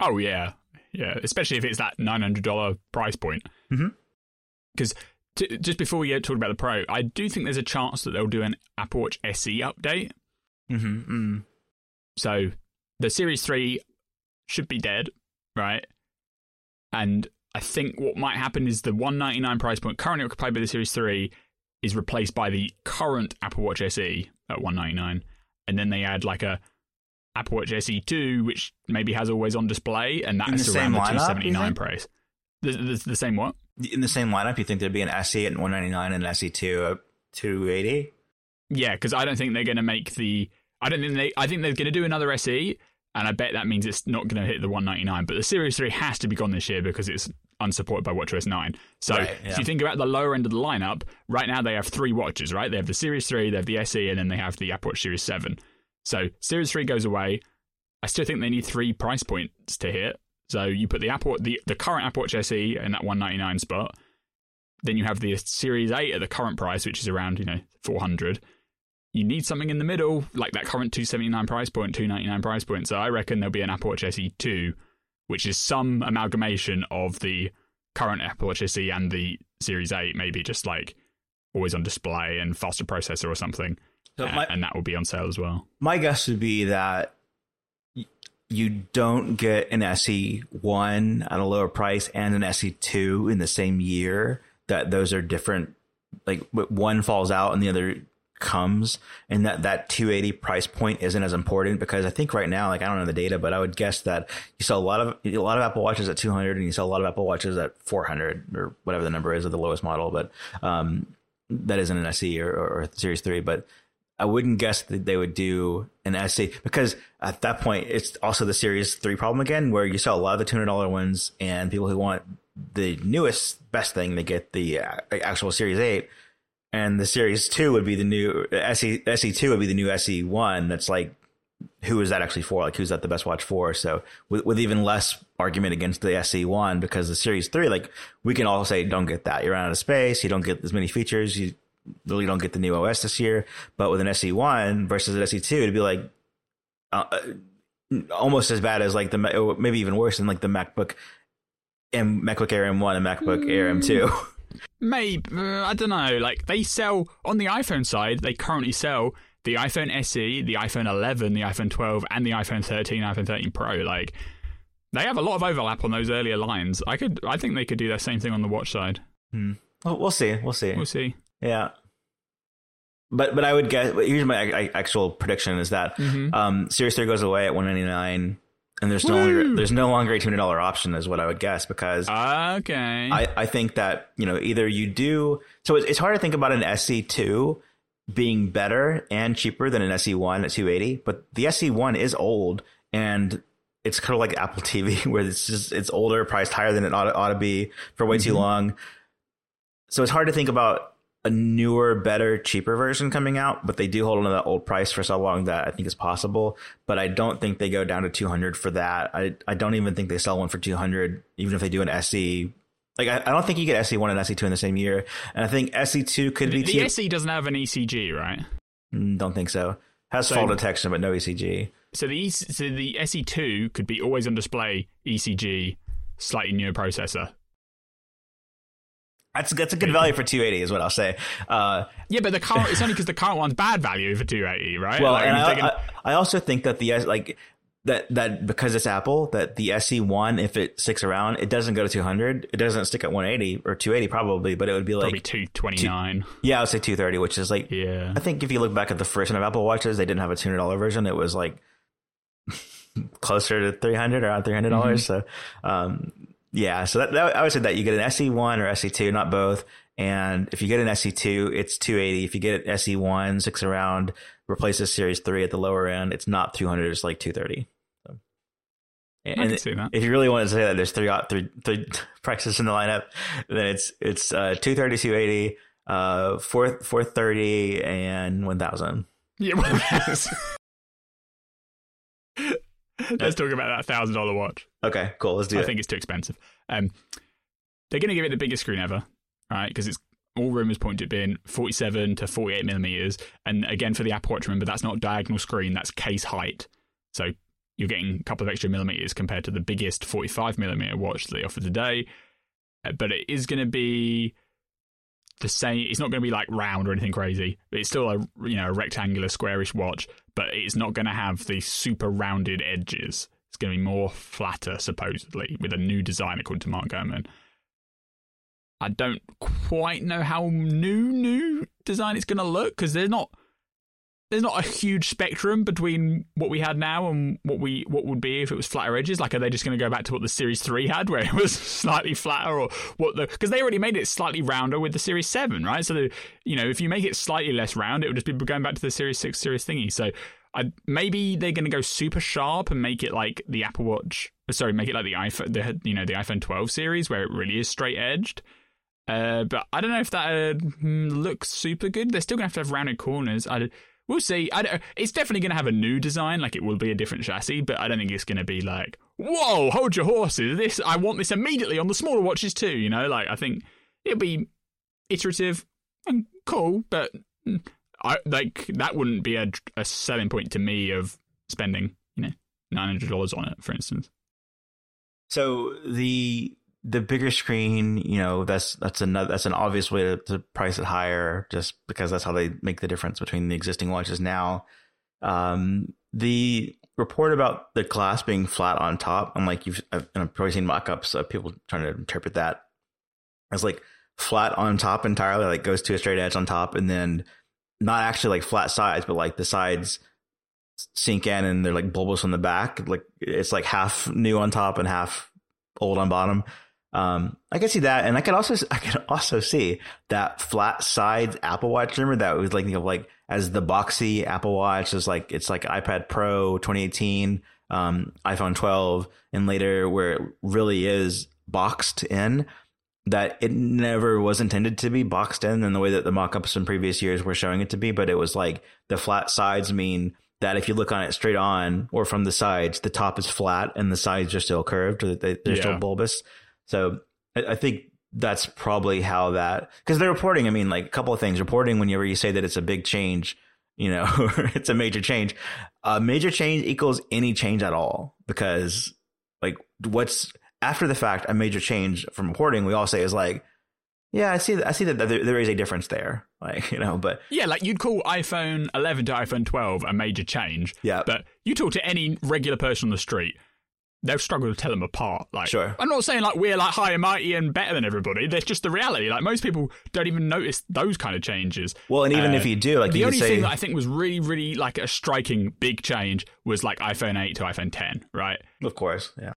[SPEAKER 2] Oh yeah, yeah. Especially if it's that nine hundred dollar price point. Because t- just before we get about the Pro, I do think there's a chance that they'll do an Apple Watch SE update.
[SPEAKER 1] Mm-hmm.
[SPEAKER 2] So the Series 3 should be dead, right? And I think what might happen is the 199 price point currently occupied by the Series 3 is replaced by the current Apple Watch SE at 199 and then they add like a Apple Watch SE 2 which maybe has always on display and
[SPEAKER 1] the
[SPEAKER 2] that's around the 279
[SPEAKER 1] think?
[SPEAKER 2] price. The, the, the same what?
[SPEAKER 1] In the same lineup, you think there'd be an SE at 199 and an SE2 at 280?
[SPEAKER 2] Yeah, because I don't think they're going to make the. I don't think they. I think they're going to do another SE, and I bet that means it's not going to hit the 199. But the Series 3 has to be gone this year because it's unsupported by WatchOS 9. So
[SPEAKER 1] Right,
[SPEAKER 2] if you think about the lower end of the lineup, right now they have three watches, right? They have the Series 3, they have the SE, and then they have the Apple Watch Series 7. So Series 3 goes away. I still think they need three price points to hit. So you put the Apple, the, the current Apple Watch SE in that 199 spot. Then you have the Series 8 at the current price, which is around, you know, 400 you need something in the middle, like that current 279 price point, 299 price point. So I reckon there'll be an Apple Watch SE 2, which is some amalgamation of the current Apple Watch SE and the Series 8, maybe just like always on display and faster processor or something.
[SPEAKER 1] So my-
[SPEAKER 2] and that will be on sale as well.
[SPEAKER 1] My guess would be that you don't get an SE1 at a lower price and an SE2 in the same year. That those are different. Like one falls out and the other comes, and that that 280 price point isn't as important because I think right now, like I don't know the data, but I would guess that you sell a lot of a lot of Apple Watches at 200 and you sell a lot of Apple Watches at 400 or whatever the number is of the lowest model, but um, that isn't an SE or, or, or Series 3, but I wouldn't guess that they would do an SE because at that point it's also the Series 3 problem again, where you sell a lot of the $200 ones and people who want the newest, best thing, they get the uh, actual Series 8. And the Series 2 would be the new SE, SE2 would be the new SE1. That's like, who is that actually for? Like, who's that the best watch for? So with, with even less argument against the SE1 because the Series 3, like we can all say, don't get that. You're out of space. You don't get as many features. You really don't get the new OS this year. But with an SE1 versus an SE2, it'd be like uh, almost as bad as like the maybe even worse than like the MacBook M MacBook Air M1 and MacBook Air M2.
[SPEAKER 2] Maybe, uh, I don't know. Like they sell on the iPhone side, they currently sell the iPhone SE, the iPhone 11, the iPhone 12, and the iPhone 13, iPhone 13 Pro. Like they have a lot of overlap on those earlier lines. I could, I think they could do the same thing on the watch side.
[SPEAKER 1] Hmm. Well, we'll see. We'll see.
[SPEAKER 2] We'll see.
[SPEAKER 1] Yeah. But but I would guess. Here's my actual prediction: is that
[SPEAKER 2] Mhm.
[SPEAKER 1] um, Series Three goes away at 199, and there's no
[SPEAKER 2] Woo!
[SPEAKER 1] longer there's no longer a two hundred dollar option, is what I would guess because
[SPEAKER 2] Okay.
[SPEAKER 1] I, I think that you know either you do so it's, it's hard to think about an SE2 being better and cheaper than an SE1 at 280 but the SE1 is old and it's kind of like Apple TV where it's just it's older priced higher than it ought to, ought to be for way too
[SPEAKER 2] Mhm.
[SPEAKER 1] long so it's hard to think about a newer better cheaper version coming out but they do hold on to that old price for so long that I think is possible but I don't think they go down to 200 for that I I don't even think they sell one for 200 even if they do an SE like I, I don't think you get SE1 and SE2 in the same year, and I think SE2 could be
[SPEAKER 2] the
[SPEAKER 1] too.
[SPEAKER 2] SE doesn't have an ECG, right?
[SPEAKER 1] Mm, don't think so. Has
[SPEAKER 2] So-
[SPEAKER 1] fall detection but no ECG.
[SPEAKER 2] So the so the SE2 could be always on display ECG, slightly newer processor.
[SPEAKER 1] That's that's a good value for 280 is what I'll say. Uh,
[SPEAKER 2] Yeah, but the current it's only because the current one's bad value for 280, right?
[SPEAKER 1] well,
[SPEAKER 2] Like,
[SPEAKER 1] and I,
[SPEAKER 2] taking-
[SPEAKER 1] I, I also think that the S- like that that because it's Apple that the SE1 if it sticks around it doesn't go to 200 it doesn't stick at 180 or 280 probably but it would be like
[SPEAKER 2] probably 229.
[SPEAKER 1] yeah I would say 230 which is like
[SPEAKER 2] Yeah.
[SPEAKER 1] I think if you look back at the first one of Apple Watches, they didn't have a two hundred dollar version. It was like closer to three hundred, around three hundred dollars. So, um, yeah. So that, that I would say that you get an SE one or SE two, not both. And if you get an SE two, it's two eighty. If you get an SE one, six around, replaces Series three at the lower end, it's not two hundred. It's like two thirty. So.
[SPEAKER 2] I
[SPEAKER 1] And
[SPEAKER 2] can see that.
[SPEAKER 1] if you really want to say that there's three three three prices in the lineup, then it's it's uh, 230, 280, uh, 4 430 and 1000.
[SPEAKER 2] Yeah, well. Let's talk about that thousand dollar watch.
[SPEAKER 1] Okay, cool. Let's do
[SPEAKER 2] I
[SPEAKER 1] it.
[SPEAKER 2] think it's too expensive. Um, they're going to give it the biggest screen ever, right? Because it's all rumors point to it being 47 to 48 millimeters. And again, for the Apple Watch, remember that's not diagonal screen, that's case height. So you're getting a couple of extra millimeters compared to the biggest 45 millimeter watch that they offer today. Uh, But it is going to be the same. It's not going to be like round or anything crazy. It's still a you know a rectangular, squarish watch, but it's not going to have the super rounded edges. Going to be more flatter, supposedly, with a new design, according to Mark Gurman. I don't quite know how new new design it's going to look because there's not there's not a huge spectrum between what we had now and what we what would be if it was flatter edges. Like, are they just going to go back to what the Series Three had, where it was slightly flatter, or what the? Because they already made it slightly rounder with the Series Seven, right? So, the, you know, if you make it slightly less round, it would just be going back to the Series Six, Series thingy. So, I, maybe they're going to go super sharp and make it like the Apple Watch. Sorry, make it like the iPhone, the you know the iPhone 12 series where it really is straight edged. Uh, but I don't know if that uh, looks super good. They're still going to have to have rounded corners. I we'll see. I it's definitely going to have a new design, like it will be a different chassis, but I don't think it's going to be like, whoa, hold your horses. This I want this immediately on the smaller watches too. You know, like I think it'll be iterative and cool, but mm, I like that wouldn't be a, a selling point to me of spending you know nine hundred dollars on it, for instance.
[SPEAKER 1] So the the bigger screen, you know, that's that's another that's an obvious way to, to, price it higher, just because that's how they make the difference between the existing watches now. Um, the report about the glass being flat on top, I'm like you've I've, I've probably seen mock-ups of people trying to interpret that as like flat on top entirely, like goes to a straight edge on top, and then not actually like flat sides, but like the sides sink in and they're like bulbous on the back. Like it's like half new on top and half old on bottom. Um, I can see that, and I can also I can also see that flat side Apple Watch. Remember that was like you know, like as the boxy Apple Watch is like it's like iPad Pro 2018, um, iPhone 12, and later where it really is boxed in. That it never was intended to be boxed in in the way that the mock-ups in previous years were showing it to be, but it was like the flat sides mean that if you look on it straight on or from the sides, the top is flat and the sides are still curved or they, are yeah. still bulbous. So I, I think that's probably how that because they're reporting. I mean, like a couple of things. Reporting whenever you say that it's a big change, you know, it's a major change. A major change equals any change at all because like what's after the fact a major change from reporting we all say is like yeah, I see. That, I see that there, there is a difference there, like you know. But
[SPEAKER 2] yeah, like you'd call iPhone 11 to iPhone 12 a major change.
[SPEAKER 1] Yeah,
[SPEAKER 2] but you talk to any regular person on the street, they'll struggle to tell them apart. Like,
[SPEAKER 1] sure.
[SPEAKER 2] I'm not saying like we're like high and mighty and better than everybody. That's just the reality. Like most people don't even notice those kind of changes.
[SPEAKER 1] Well, and even uh, if you do, like
[SPEAKER 2] the only
[SPEAKER 1] say...
[SPEAKER 2] thing that I think was really, really like a striking big change was like iPhone 8 to iPhone 10, right?
[SPEAKER 1] Of course, yeah.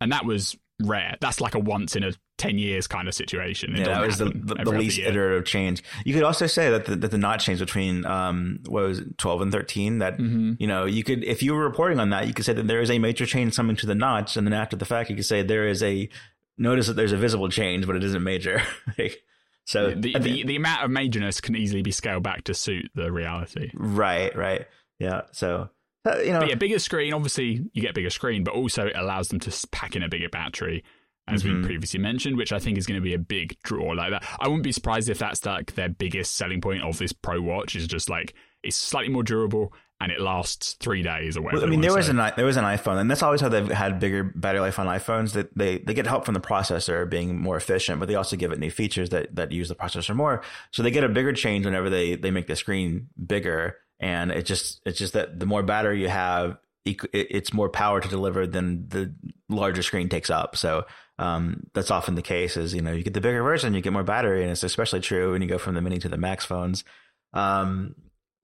[SPEAKER 2] And that was rare. That's like a once in a 10 years kind of situation.
[SPEAKER 1] It yeah, that was the, the, the least iterative change. You could also say that the, that the notch change between, um, what was it, 12 and 13, that, mm-hmm. you know, you could, if you were reporting on that, you could say that there is a major change coming to the notch. And then after the fact, you could say there is a, notice that there's a visible change, but it isn't major. so
[SPEAKER 2] the, the, the amount of majorness can easily be scaled back to suit the reality.
[SPEAKER 1] Right, right. Yeah. So, uh, you know,
[SPEAKER 2] but yeah, bigger screen. Obviously, you get bigger screen, but also it allows them to pack in a bigger battery as mm-hmm. we previously mentioned, which I think is going to be a big draw like that. I wouldn't be surprised if that's like their biggest selling point of this Pro Watch is just like it's slightly more durable and it lasts three days or whatever.
[SPEAKER 1] Well, I mean, there was say. an there was an iPhone, and that's always how they've had bigger battery life on iPhones. That they, they get help from the processor being more efficient, but they also give it new features that that use the processor more. So they get a bigger change whenever they they make the screen bigger, and it just it's just that the more battery you have, it's more power to deliver than the larger screen takes up. So um, that's often the case is, you know, you get the bigger version, you get more battery. And it's especially true when you go from the mini to the max phones. Um,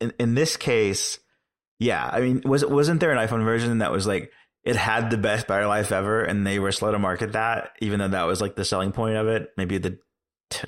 [SPEAKER 1] in, in this case, yeah, I mean, was, wasn't there an iPhone version that was like, it had the best battery life ever and they were slow to market that, even though that was like the selling point of it. Maybe the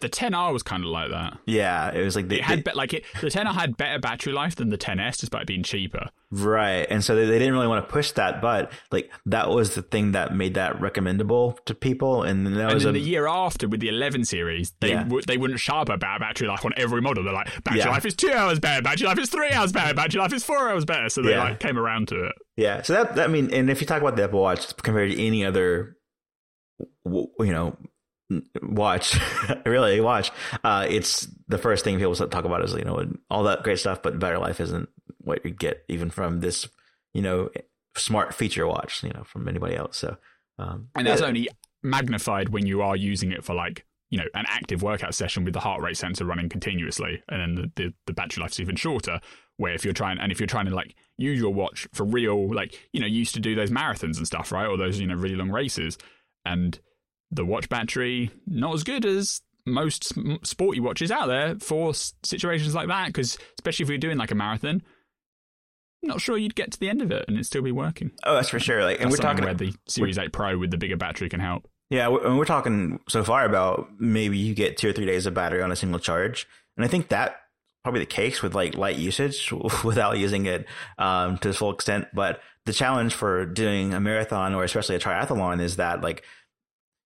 [SPEAKER 2] the 10R was kind of like that.
[SPEAKER 1] Yeah, it was like
[SPEAKER 2] the, it had be, like it. The 10R had better battery life than the 10s, despite being cheaper.
[SPEAKER 1] Right, and so they, they didn't really want to push that, but like that was the thing that made that recommendable to people. And then that
[SPEAKER 2] and
[SPEAKER 1] was
[SPEAKER 2] a, the year after with the 11 series, they yeah. w- they wouldn't sharp about battery life on every model. They're like battery yeah. life is two hours better, battery life is three hours better, battery life is four hours better. So they yeah. like came around to it.
[SPEAKER 1] Yeah, so that, that I mean, and if you talk about the Apple Watch compared to any other you know watch really watch uh, it's the first thing people talk about is you know all that great stuff but better life isn't what you get even from this you know smart feature watch you know from anybody else so um,
[SPEAKER 2] and that's yeah. only magnified when you are using it for like you know an active workout session with the heart rate sensor running continuously, and then the, the, the battery life is even shorter. Where if you're trying and if you're trying to like use your watch for real, like you know, you used to do those marathons and stuff, right, or those you know really long races, and the watch battery not as good as most sporty watches out there for situations like that. Because especially if you're doing like a marathon, not sure you'd get to the end of it and it'd still be working.
[SPEAKER 1] Oh, that's for sure. Like, and
[SPEAKER 2] That's
[SPEAKER 1] we're talking
[SPEAKER 2] where the Series 8 Pro with the bigger battery can help.
[SPEAKER 1] Yeah, and we're talking so far about maybe you get two or three days of battery on a single charge, and I think that probably the case with like light usage without using it um, to its full extent. But the challenge for doing a marathon or especially a triathlon is that like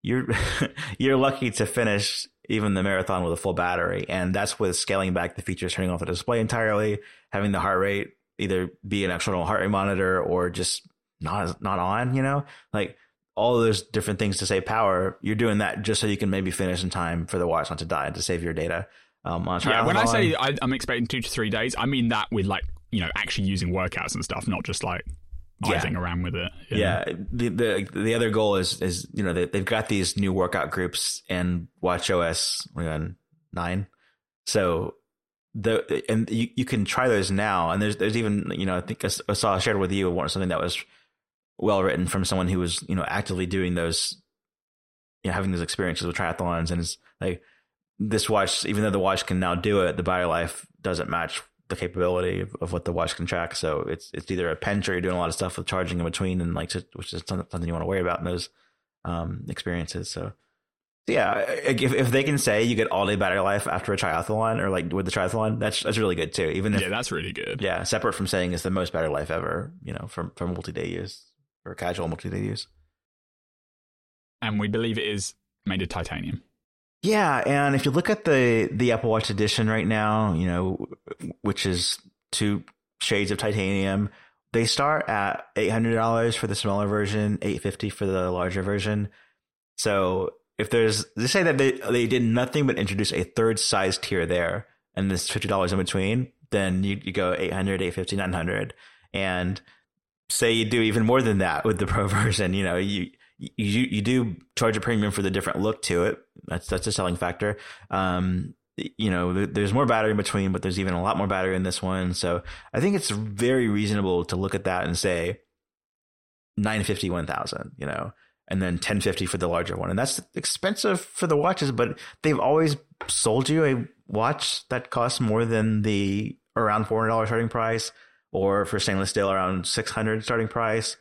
[SPEAKER 1] you're you're lucky to finish even the marathon with a full battery, and that's with scaling back the features, turning off the display entirely, having the heart rate either be an external heart rate monitor or just not not on. You know, like all those different things to save power, you're doing that just so you can maybe finish in time for the watch not to die and to save your data. Um, on
[SPEAKER 2] Yeah, when I say I, I'm expecting two to three days, I mean that with like, you know, actually using workouts and stuff, not just like
[SPEAKER 1] Yeah.
[SPEAKER 2] around with it. know?
[SPEAKER 1] yeah, the the the other goal is is you know they, they've got these new workout groups and Watch OS we're on nine, so the and you, you can try those now and there's there's even you know I think I saw shared with you something that was well written from someone who was you know actively doing those you know having those experiences with triathlons and it's like this watch even though the watch can now do it the battery life doesn't match the capability of, of what the watch can track so it's it's either a pinch or you're doing a lot of stuff with charging in between and like which is something you want to worry about in those um experiences so yeah if, if they can say you get all day battery life after a triathlon or like with the triathlon that's that's really good too even if
[SPEAKER 2] yeah, that's really good.
[SPEAKER 1] yeah, separate from saying it's the most battery life ever, you know, from from multi day use or casual multi day use.
[SPEAKER 2] And we believe it is made of titanium.
[SPEAKER 1] Yeah, and if you look at the the Apple Watch edition right now, you know, which is two shades of titanium, they start at eight hundred dollars for the smaller version, eight fifty for the larger version. So if there's they say that they they did nothing but introduce a third size tier there, and there's fifty dollars in between, then you you go 800, 850, 900. and say you do even more than that with the pro version, you know, you you you do charge a premium for the different look to it. That's that's a selling factor. Um, you know, there's more battery in between, but there's even a lot more battery in this one. So I think it's very reasonable to look at that and say 950, 1000, you know, and then 1050 for the larger one. And that's expensive for the watches, but they've always sold you a watch that costs more than the around $400 starting price or for stainless steel around 600 starting price.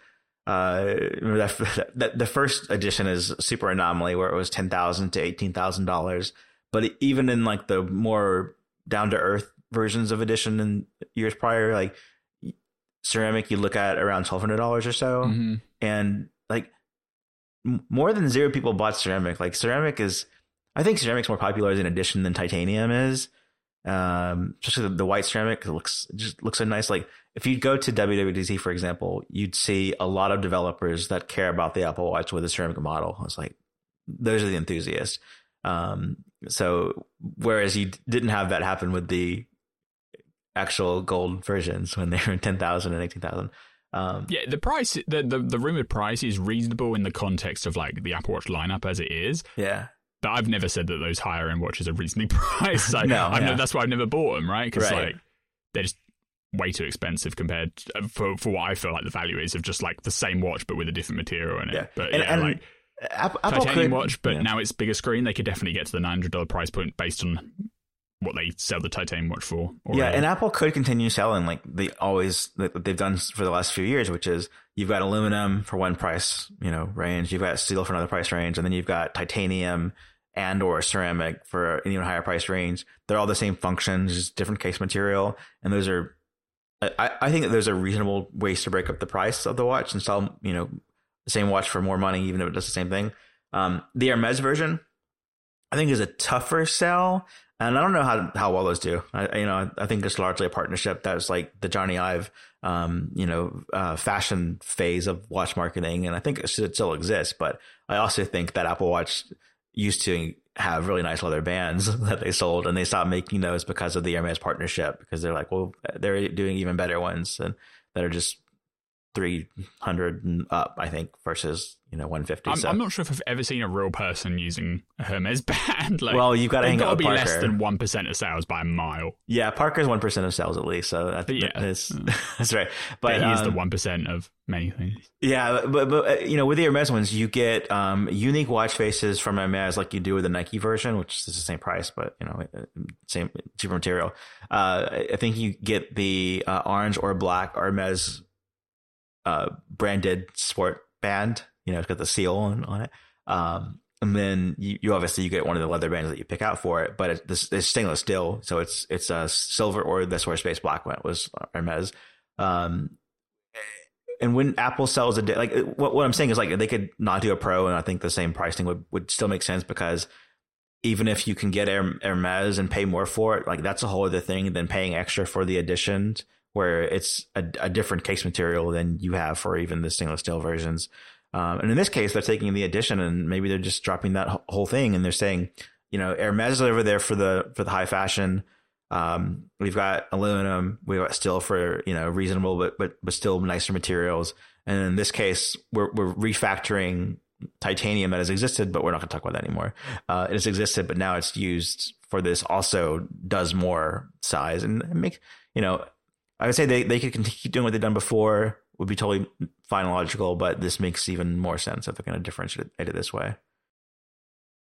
[SPEAKER 1] Uh, that, that the first edition is super anomaly where it was ten thousand to eighteen thousand dollars. But even in like the more down to earth versions of edition in years prior, like ceramic, you look at around twelve hundred dollars or so,
[SPEAKER 2] Mhm.
[SPEAKER 1] and like m- more than zero people bought ceramic. Like ceramic is, I think ceramic's more popular as an edition than titanium is. Um, especially the, the white ceramic it looks it just looks so nice. Like if you go to WWDC, for example, you'd see a lot of developers that care about the Apple Watch with a ceramic model. It's like those are the enthusiasts. Um, so whereas you didn't have that happen with the actual gold versions when they were 10,000 and 18,000. Um,
[SPEAKER 2] Yeah, the price, the, the the rumored price is reasonable in the context of like the Apple Watch lineup as it is.
[SPEAKER 1] yeah.
[SPEAKER 2] But I've never said that those higher end watches are reasonably priced. So
[SPEAKER 1] No,
[SPEAKER 2] I've
[SPEAKER 1] yeah.
[SPEAKER 2] never, that's why I've never bought them, right? Because
[SPEAKER 1] Right.
[SPEAKER 2] like they're just way too expensive compared to, uh, for for what I feel like the value is of just like the same watch but with a different material in it.
[SPEAKER 1] Yeah.
[SPEAKER 2] But
[SPEAKER 1] And-
[SPEAKER 2] yeah,
[SPEAKER 1] and
[SPEAKER 2] like
[SPEAKER 1] Apple,
[SPEAKER 2] titanium
[SPEAKER 1] could-
[SPEAKER 2] watch, but
[SPEAKER 1] yeah.
[SPEAKER 2] now it's bigger screen. They could definitely get to the nine hundred dollar price point based on what they sell the titanium watch for.
[SPEAKER 1] Yeah, and Apple could continue selling like they always that they've done for the last few years, which is you've got aluminum for one price, you know, range, you've got steel for another price range, and then you've got titanium and or ceramic for an even higher price range. They're all the same functions, just different case material, and those are. I, I think that those are reasonable ways to break up the price of the watch and sell, you know, the same watch for more money, even if it does the same thing. Um, the Hermes version, I think, is a tougher sell and I don't know how how well those do. I, you know, I think it's largely a partnership that's like the Jony Ive, um, you know, uh, fashion phase of watch marketing, and I think it still exists. But I also think that Apple Watch used to have really nice leather bands that they sold, and they stopped making those because of the Hermes partnership. Because they're like, well, they're doing even better ones and that are just three hundred and up, I think, versus you know 150.
[SPEAKER 2] I'm,
[SPEAKER 1] so.
[SPEAKER 2] I'm not sure if I've ever seen a real person using a Hermes band. Like,
[SPEAKER 1] well, you've got to hang
[SPEAKER 2] got
[SPEAKER 1] out
[SPEAKER 2] to
[SPEAKER 1] with
[SPEAKER 2] be
[SPEAKER 1] Parker.
[SPEAKER 2] less than one percent of sales by a mile.
[SPEAKER 1] yeah, Parker's one percent of sales at least, so that,
[SPEAKER 2] yeah.
[SPEAKER 1] that is that's right.
[SPEAKER 2] But,
[SPEAKER 1] But
[SPEAKER 2] he is the
[SPEAKER 1] um,
[SPEAKER 2] one percent of many things.
[SPEAKER 1] Yeah, but but uh, you know, with the Hermes ones, you get um, unique watch faces from Hermes, like you do with the Nike version, which is the same price, but you know, uh, same cheaper material. Uh, I I think you get the uh, orange or black Hermes uh, branded sport band. You know, it's got the seal on, on it. Um, and then you, you obviously you get one of the leather bands that you pick out for it, but it's, stainless steel, so it's it's a silver or the Source Space Black one was Hermes. Um, and when Apple sells a like what what I'm saying is like they could not do a Pro, and I think the same pricing would would still make sense because even if you can get Herm- Hermes and pay more for it, like that's a whole other thing than paying extra for the editions, where it's a, a different case material than you have for even the stainless steel versions. Um, and in this case, they're taking the addition and maybe they're just dropping that whole thing, and they're saying, you know, Hermes is over there for the for the high fashion. Um, we've got aluminum, we've got steel for you know reasonable but but but still nicer materials. And in this case, we're we're refactoring titanium that has existed, but we're not going to talk about that anymore. Uh, it has existed, but now it's used for this. Also, does more size and make you know. I would say they they could continue doing what they've done before. Would be totally fine and logical, but this makes even more sense if they're going to differentiate it this way.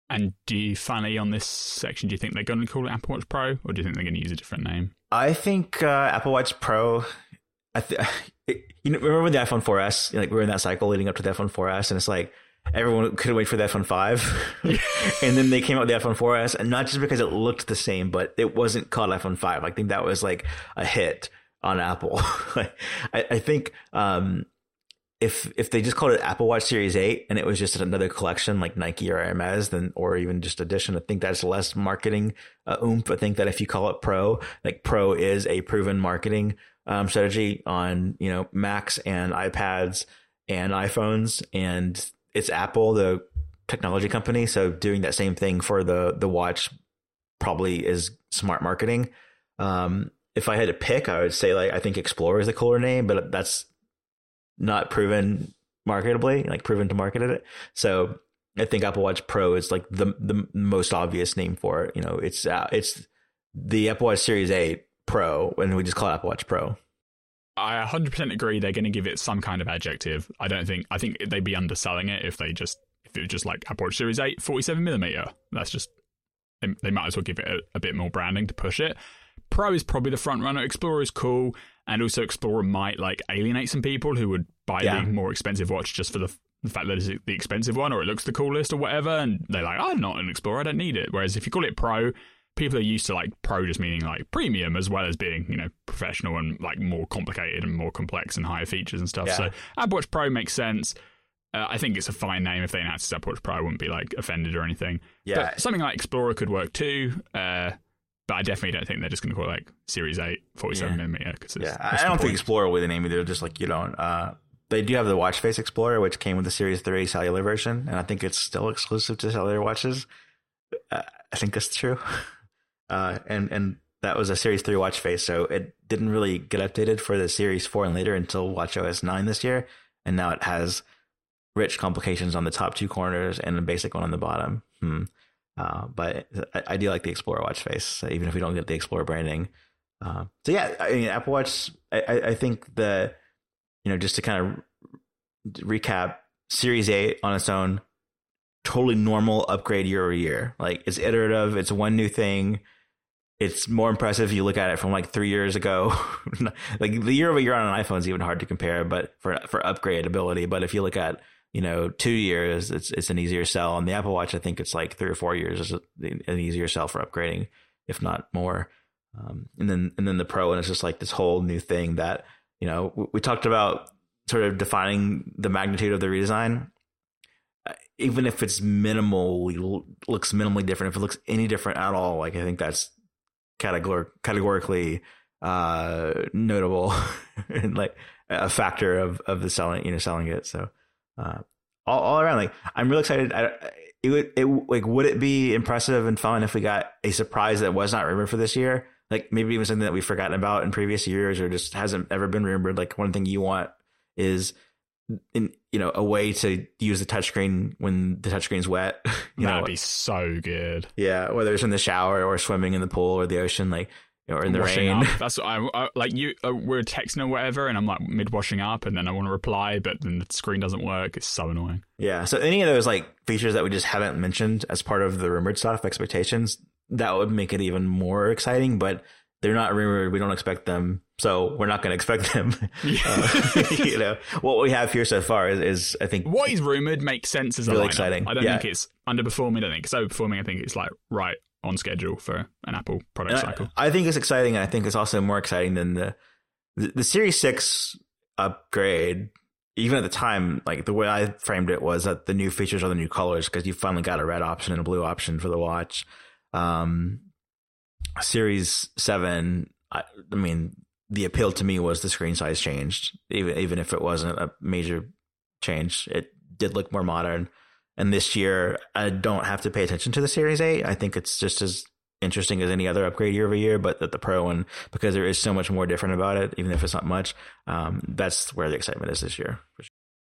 [SPEAKER 2] And do you finally on this section? Do you think they're going to call it Apple Watch Pro, or do you think they're going to use a different name?
[SPEAKER 1] I think uh, Apple Watch Pro. I th- you know, remember the iPhone 4S? Like we were in that cycle leading up to the iPhone 4S, and it's like everyone couldn't wait for the iPhone 5, and then they came out with the iPhone 4S, and not just because it looked the same, but it wasn't called iPhone 5. I think that was like a hit on Apple. I, I think um, if if they just called it Apple Watch Series 8 and it was just another collection like Nike or Hermes, then or even just edition, I think that's less marketing uh, oomph. I think that if you call it Pro, like Pro is a proven marketing um, strategy on you know Macs and iPads and iPhones, and it's Apple, the technology company, so doing that same thing for the the watch probably is smart marketing. Um, if I had to pick, I would say like I think Explorer is the cooler name, but that's not proven marketably, like proven to market it. So I think Apple Watch Pro is like the the most obvious name for it. You know, it's uh, it's the Apple Watch Series 8 Pro, and we just call it Apple Watch Pro.
[SPEAKER 2] I 100% agree they're going to give it some kind of adjective. I don't think I think they'd be underselling it if they just if it was just like Apple Watch Series 8 47 millimeter. That's just they, they might as well give it a, a bit more branding to push it. Pro is probably the front runner. Explorer is cool, and also Explorer might like alienate some people who would buy
[SPEAKER 1] Yeah.
[SPEAKER 2] the more expensive watch just for the, the fact that it's the expensive one or it looks the coolest or whatever, and they're like, I'm not an Explorer, I don't need it. Whereas if you call it Pro, people are used to like Pro just meaning like premium as well as being you know professional and like more complicated and more complex and higher features and stuff.
[SPEAKER 1] Yeah.
[SPEAKER 2] So Apple Watch Pro makes sense. Uh, I think it's a fine name. If they announced Apple Watch Pro, I wouldn't be like offended or anything.
[SPEAKER 1] Yeah,
[SPEAKER 2] But something like Explorer could work too. Uh, but I definitely don't think they're just going to call it like Series 8, 47
[SPEAKER 1] Yeah.
[SPEAKER 2] millimeter. Cause it's,
[SPEAKER 1] yeah. I don't think? Explorer with the name either. Just like you don't. Uh, they do have the watch face Explorer, which came with the Series 3 cellular version, and I think it's still exclusive to cellular watches. Uh, I think that's true. Uh, and and that was a Series 3 watch face, so it didn't really get updated for the Series 4 and later until WatchOS 9 this year, and now it has rich complications on the top two corners and a basic one on the bottom. Hmm. Uh, but I, I do like the Explorer watch face, even if we don't get the Explorer branding. Uh, so yeah, I mean, Apple Watch. I, I think the, you know, just to kind of recap, Series Eight on its own, totally normal upgrade year over year. Like it's iterative. It's one new thing. It's more impressive. if You look at it from like three years ago. like the year over year on an iPhone is even hard to compare, but for for upgrade ability. But if you look at you know two years, it's it's an easier sell. On the Apple Watch, I think it's like three or four years is an easier sell for upgrading, if not more. Um, and then and then the Pro, and it's just like this whole new thing that you know we, we talked about sort of defining the magnitude of the redesign. Uh, Even if it's minimally looks minimally different, if it looks any different at all, like I think that's categor- categorically uh, notable and like a factor of of the selling, you know, selling it. So uh, all all around, like I'm really excited. I, it would it like would it be impressive and fun if we got a surprise that was not rumored for this year? Like maybe even something that we've forgotten about in previous years or just hasn't ever been rumored. Like one thing you want is in you know a way to use the touchscreen when the touchscreen's wet. You
[SPEAKER 2] That'd
[SPEAKER 1] know,
[SPEAKER 2] be so good.
[SPEAKER 1] yeah, whether it's in the shower or swimming in the pool or the ocean, like or in the
[SPEAKER 2] washing
[SPEAKER 1] rain.
[SPEAKER 2] up. That's what I, I like. You uh, we're texting or whatever, and I'm like mid washing up, and then I want to reply, but then the screen doesn't work. It's so annoying.
[SPEAKER 1] Yeah. So any of those like features that we just haven't mentioned as part of the rumored stuff, expectations, that would make it even more exciting. But they're not rumored. We don't expect them, so we're not going to expect them. Uh, you know, what we have here so far is, is I think
[SPEAKER 2] What is rumored makes sense as a
[SPEAKER 1] Really exciting.
[SPEAKER 2] I don't
[SPEAKER 1] Yeah.
[SPEAKER 2] think it's underperforming. I think it's overperforming. I think it's like right on schedule for an Apple product
[SPEAKER 1] And
[SPEAKER 2] cycle.
[SPEAKER 1] I, I think it's exciting, and I think it's also more exciting than the the, the Series Six upgrade. Even at the time, like the way I framed it was that the new features are the new colors because you finally got a red option and a blue option for the watch. Um, Series Seven, I, I mean, the appeal to me was the screen size changed, even even if it wasn't a major change. It did look more modern. And this year, I don't have to pay attention to the Series 8. I think it's just as interesting as any other upgrade year over year, but that the Pro one, because there is so much more different about it, even if it's not much, um, that's where the excitement is this year.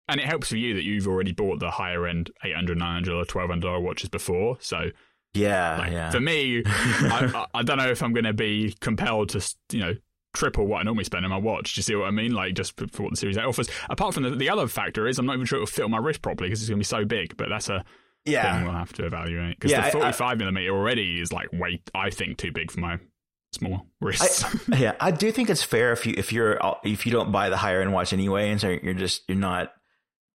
[SPEAKER 2] And it helps for you that you've already bought the higher end 800 900 or $1,200 watches before. So
[SPEAKER 1] Yeah,
[SPEAKER 2] like,
[SPEAKER 1] yeah.
[SPEAKER 2] for me, I, I, I don't know if I'm going to be compelled to, you know, triple what I normally spend on my watch. Do you see what I mean? Like just for, what the Series 8 offers. Apart from the, the other factor is I'm not even sure it'll fit on my wrist properly because it's going to be so big, but that's a thing
[SPEAKER 1] yeah.
[SPEAKER 2] we'll have to evaluate. Because
[SPEAKER 1] Yeah, I-
[SPEAKER 2] the
[SPEAKER 1] I-
[SPEAKER 2] 45 millimeter already is like way, I think, too big for my small wrists.
[SPEAKER 1] yeah, I do think it's fair if you if you're if you don't buy the higher end watch anyway, and so you're just you're not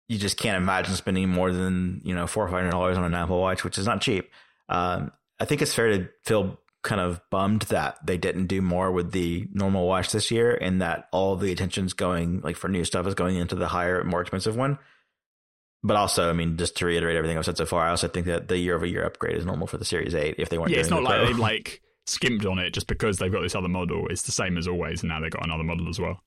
[SPEAKER 1] you just can't imagine spending more than you know four or five hundred dollars on an Apple Watch, which is not cheap. Um, I think it's fair to feel kind of bummed that they didn't do more with the normal watch this year, and that all the attention's going like for new stuff is going into the higher, more expensive one. But also, I mean, just to reiterate everything I've said so far, I also think that the year over year upgrade is normal for the Series Eight if they weren't.
[SPEAKER 2] yeah, it's not
[SPEAKER 1] the
[SPEAKER 2] like
[SPEAKER 1] Pro.
[SPEAKER 2] they've like skimped on it just because they've got this other model. It's the same as always, and now they've got another model as well.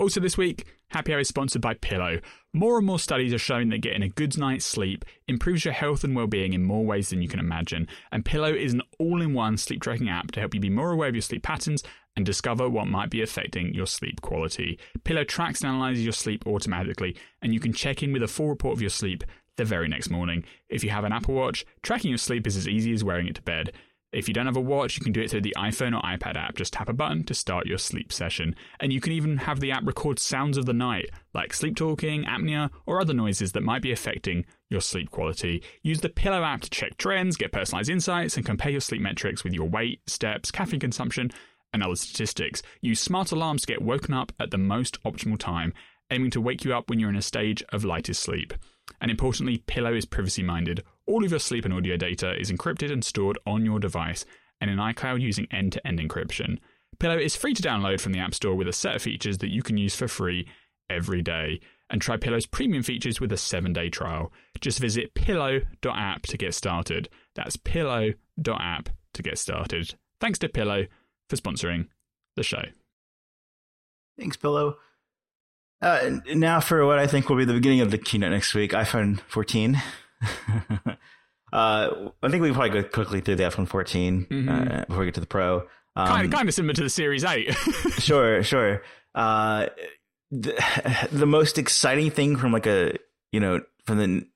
[SPEAKER 2] Also, this week, Happy Hour is sponsored by Pillow. More and more studies are showing that getting a good night's sleep improves your health and well-being in more ways than you can imagine. And Pillow is an all-in-one sleep tracking app to help you be more aware of your sleep patterns and discover what might be affecting your sleep quality. Pillow tracks and analyzes your sleep automatically, and you can check in with a full report of your sleep the very next morning. If you have an Apple Watch, tracking your sleep is as easy as wearing it to bed. If you don't have a watch, you can do it through the iPhone or iPad app. Just tap a button to start your sleep session. And you can even have the app record sounds of the night, like sleep talking, apnea, or other noises that might be affecting your sleep quality. Use the Pillow app to check trends, get personalized insights, and compare your sleep metrics with your weight, steps, caffeine consumption, and other statistics. Use smart alarms to get woken up at the most optimal time, aiming to wake you up when you're in a stage of lightest sleep. And importantly, Pillow is privacy minded. All of your sleep and audio data is encrypted and stored on your device and in iCloud using end to end encryption. Pillow is free to download from the App Store with a set of features that you can use for free every day. And try Pillow's premium features with a seven day trial. Just visit pillow.app to get started. That's pillow.app to get started. Thanks to Pillow for sponsoring the show.
[SPEAKER 1] Thanks, Pillow. Uh, now for what I think will be the beginning of the keynote next week, iPhone 14. uh, I think we probably go quickly through the iPhone 14
[SPEAKER 2] Mhm.
[SPEAKER 1] uh, before we get to the Pro. Um,
[SPEAKER 2] kind, of, kind of similar to the Series 8.
[SPEAKER 1] sure, sure. Uh, the, the most exciting thing from like a you know from the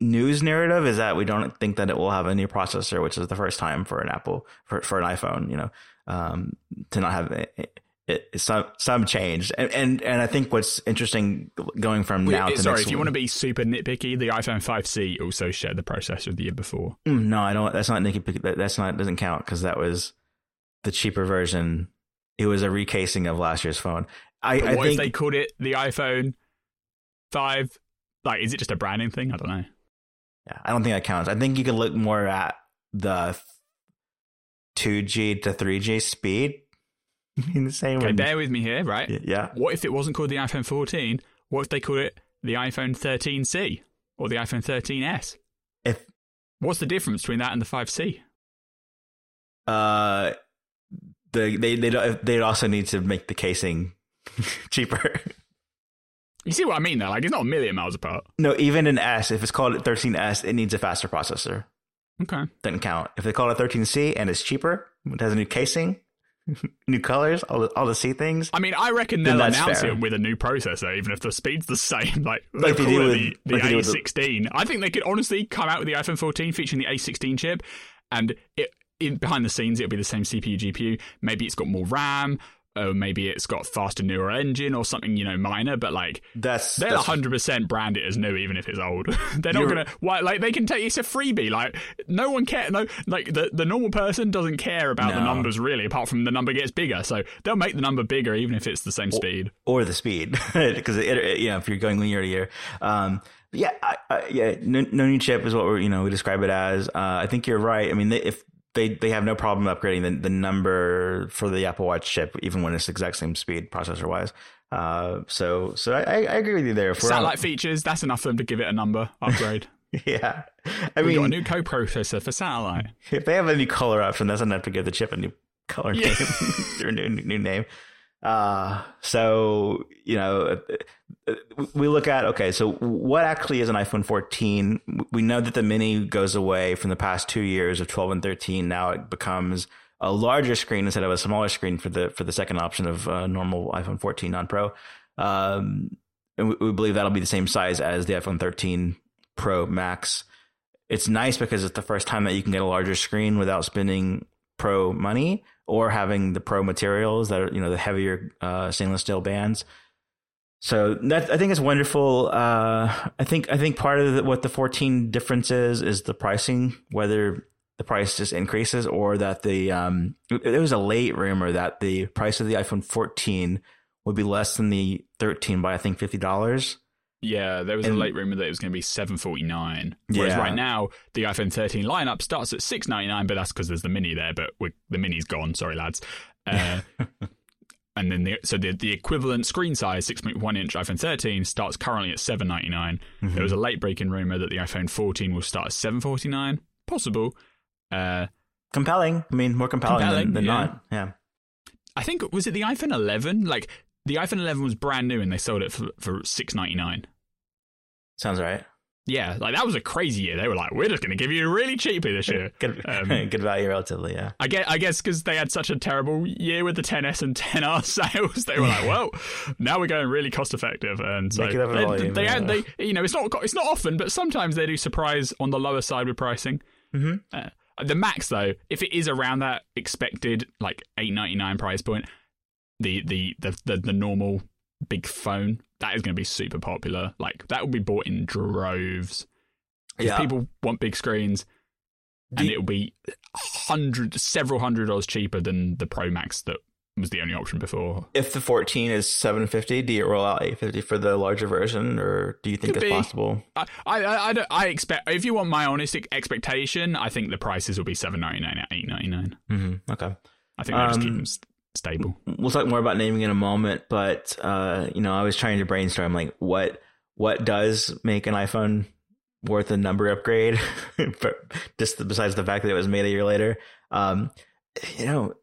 [SPEAKER 1] news narrative is that we don't think that it will have a new processor, which is the first time for an Apple for for an iPhone. You know, um, to not have it, it, some some change, and, and and I think what's interesting going from now to
[SPEAKER 2] Sorry, if you want to be super nitpicky, the iPhone 5C also shared the processor the year before.
[SPEAKER 1] Mm, no, I don't. That's not nitpicky. That- That's not doesn't count because that was the cheaper version. It was a recasing of last year's phone. I, I
[SPEAKER 2] what
[SPEAKER 1] think
[SPEAKER 2] if they called it the iPhone 5? Like, is it just a branding thing? I don't know.
[SPEAKER 1] Yeah, I don't think that counts. I think you can look more at the 2G to 3G speed. in the same way,
[SPEAKER 2] Okay,
[SPEAKER 1] way.
[SPEAKER 2] bear with me here, right?
[SPEAKER 1] Yeah.
[SPEAKER 2] What if it wasn't called the iPhone 14? What if they called it the iPhone 13C or the iPhone 13S?
[SPEAKER 1] If
[SPEAKER 2] What's the difference between that and the 5C?
[SPEAKER 1] uh, the they they they'd also need to make the casing cheaper.
[SPEAKER 2] You see what I mean, though? Like, it's not a million miles apart.
[SPEAKER 1] no, even an S, if it's called 13S, it needs a faster processor.
[SPEAKER 2] Okay.
[SPEAKER 1] Doesn't count. If they call it 13C and it's cheaper, it has a new casing, new colors, all the, all the see things.
[SPEAKER 2] I mean, I reckon they'll announce
[SPEAKER 1] fair.
[SPEAKER 2] it with a new processor, even if the speed's the same. Like,
[SPEAKER 1] Like
[SPEAKER 2] they'll
[SPEAKER 1] do with-
[SPEAKER 2] the, the
[SPEAKER 1] like they do with the-
[SPEAKER 2] A16. I think they could honestly come out with the iPhone 14 featuring the A16 chip, and it, in, behind the scenes, it'll be the same CPU, GPU. Maybe it's got more RAM. Or maybe it's got faster newer engine or something, you know, minor. But like,
[SPEAKER 1] That's
[SPEAKER 2] they'll
[SPEAKER 1] that's
[SPEAKER 2] 100% brand it as new, even if it's old. They're not gonna. Why? Like they can take it's a freebie. Like no one care. No, like the the normal person doesn't care about the numbers really, apart from the number gets bigger. So they'll make the number bigger, even if it's the same speed.
[SPEAKER 1] or the speed because it, it, you know if you're going linear to year. Um, yeah, I, I, yeah, no, no new chip is what we're you know we describe it as. Uh, I think you're right. I mean, they, if they they have no problem upgrading the, the number for the Apple Watch chip, even when it's the exact same speed processor wise. Uh, so so I, I agree with you there. If we're on-
[SPEAKER 2] Satellite features, that's enough for them to give it a number upgrade.
[SPEAKER 1] yeah, I
[SPEAKER 2] we got a new co-processor for satellite.
[SPEAKER 1] if they have a new color option, that's enough to give the chip a new color
[SPEAKER 2] Yeah.
[SPEAKER 1] name or new new name. Uh, so you know, we look at okay, so what actually is an iPhone 14? We know that the mini goes away from the past two years of 12 and 13. Now it becomes a larger screen instead of a smaller screen for the for the second option of normal iPhone 14 non Pro. Um, and we, we believe that'll be the same size as the iPhone 13 Pro Max. It's nice because it's the first time that you can get a larger screen without spending Pro money or having the Pro materials that are you know the heavier uh, stainless steel bands. So that I think is wonderful. Uh, I think I think part of the, what the 14 difference is is the pricing, whether the price just increases or that the um, there was a late rumor that the price of the iPhone 14 would be less than the 13 by I think fifty dollars.
[SPEAKER 2] Yeah, there was
[SPEAKER 1] And-
[SPEAKER 2] a late rumor that it was going to be seven forty nine. Whereas
[SPEAKER 1] Yeah.
[SPEAKER 2] right now the iPhone 13 lineup starts at six ninety nine, but that's because there's the mini there. But the mini's gone. Sorry, lads. Uh, and then the so the the equivalent screen size six point one inch iPhone 13 starts currently at seven ninety nine. There was a late breaking rumor that the iPhone 14 will start at seven forty nine. Possible. Uh,
[SPEAKER 1] Compelling. I mean, more compelling,
[SPEAKER 2] Compelling,
[SPEAKER 1] than, than
[SPEAKER 2] yeah.
[SPEAKER 1] not. Yeah.
[SPEAKER 2] I think was it the iPhone 11? Like the iPhone 11 was brand new and they sold it for for six ninety nine.
[SPEAKER 1] Sounds right.
[SPEAKER 2] Yeah, like that was a crazy year. They were like, "We're just going to give you really cheaply this year."
[SPEAKER 1] Good,
[SPEAKER 2] Um,
[SPEAKER 1] good value, relatively. Yeah.
[SPEAKER 2] I get, I guess, because they had such a terrible year with the 10s and 10R sales, they were like, "Well, now we're going really cost effective." And so
[SPEAKER 1] Make it up in
[SPEAKER 2] they,
[SPEAKER 1] volume,
[SPEAKER 2] they,
[SPEAKER 1] yeah.
[SPEAKER 2] they, you know, it's not, it's not often, but sometimes they do surprise on the lower side with pricing.
[SPEAKER 1] Mhm.
[SPEAKER 2] Uh, the max though, if it is around that expected like eight ninety nine price point, the the the the, the normal big phone that is going to be super popular. Like that will be bought in droves.
[SPEAKER 1] Yeah.
[SPEAKER 2] people want big screens,
[SPEAKER 1] Do
[SPEAKER 2] and it'll be hundred, several hundred dollars cheaper than the Pro Max that was the only option before.
[SPEAKER 1] if the 14 is 750, do you roll out 850 for the larger version, or do you think
[SPEAKER 2] Could
[SPEAKER 1] it's
[SPEAKER 2] be.
[SPEAKER 1] possible?
[SPEAKER 2] I, I, I, don't- I expect if you want my honest expectation, I think the prices will be seven ninety nine at eight ninety nine.
[SPEAKER 1] Mm-hmm. Okay.
[SPEAKER 2] I think they'll just keep
[SPEAKER 1] Um,
[SPEAKER 2] them s- stable.
[SPEAKER 1] We'll talk more about naming in a moment, but uh, you know, I was trying to brainstorm like what what does make an iPhone worth a number upgrade, just besides the fact that it was made a year later. Um, you know,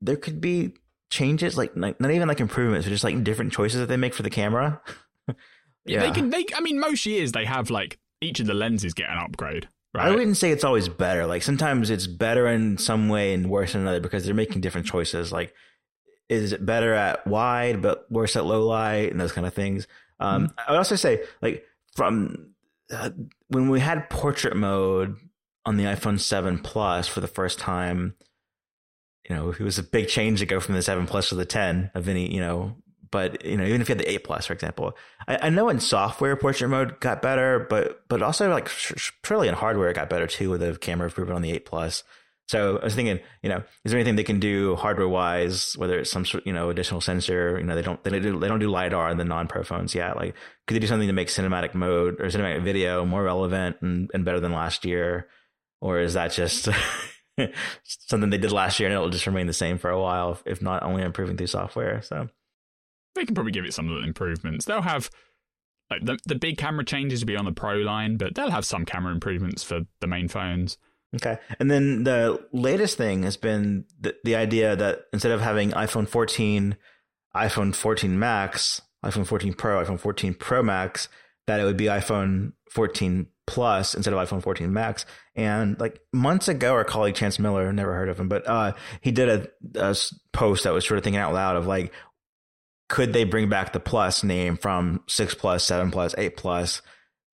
[SPEAKER 1] there could be changes like not not even like improvements, but just like different choices that they make for the camera.
[SPEAKER 2] Yeah, they can. They, I mean, most years they have like each of the lenses get an upgrade, right?
[SPEAKER 1] I wouldn't say it's always better. Like sometimes it's better in some way and worse in another because they're making different choices. Like, is it better at wide but worse at low light and those kind of things? Um, I would also say like from uh, when we had portrait mode on the iPhone 7 Plus for the first time, you know, it was a big change to go from the 7 Plus to the 10 of any, you know, but you know, even if you had the 8 Plus, for example, I, I know in software portrait mode got better, but but also like surely in hardware it got better too with the camera improvement on the 8 Plus. So I was thinking, you know, is there anything they can do hardware wise, whether it's some sort, you know, additional sensor, you know, they don't, they do, they don't do LiDAR in the non-pro phones yet. Like, could they do something to make cinematic mode or cinematic video more relevant and, and better than last year? Or is that just something they did last year and it'll just remain the same for a while, if, not only improving through software? So,
[SPEAKER 2] they can probably give it some little improvements. They'll have like the the big camera changes will be on the Pro line, but they'll have some camera improvements for the main phones.
[SPEAKER 1] Okay. And then the latest thing has been the, the idea that instead of having iPhone 14, iPhone 14 Max, iPhone 14 Pro, iPhone 14 Pro Max, that it would be iPhone 14 Plus instead of iPhone 14 Max. And like months ago, our colleague Chance Miller, never heard of him, but uh, he did a a post that was sort of thinking out loud of like, could they bring back the plus name from six plus, seven plus, eight plus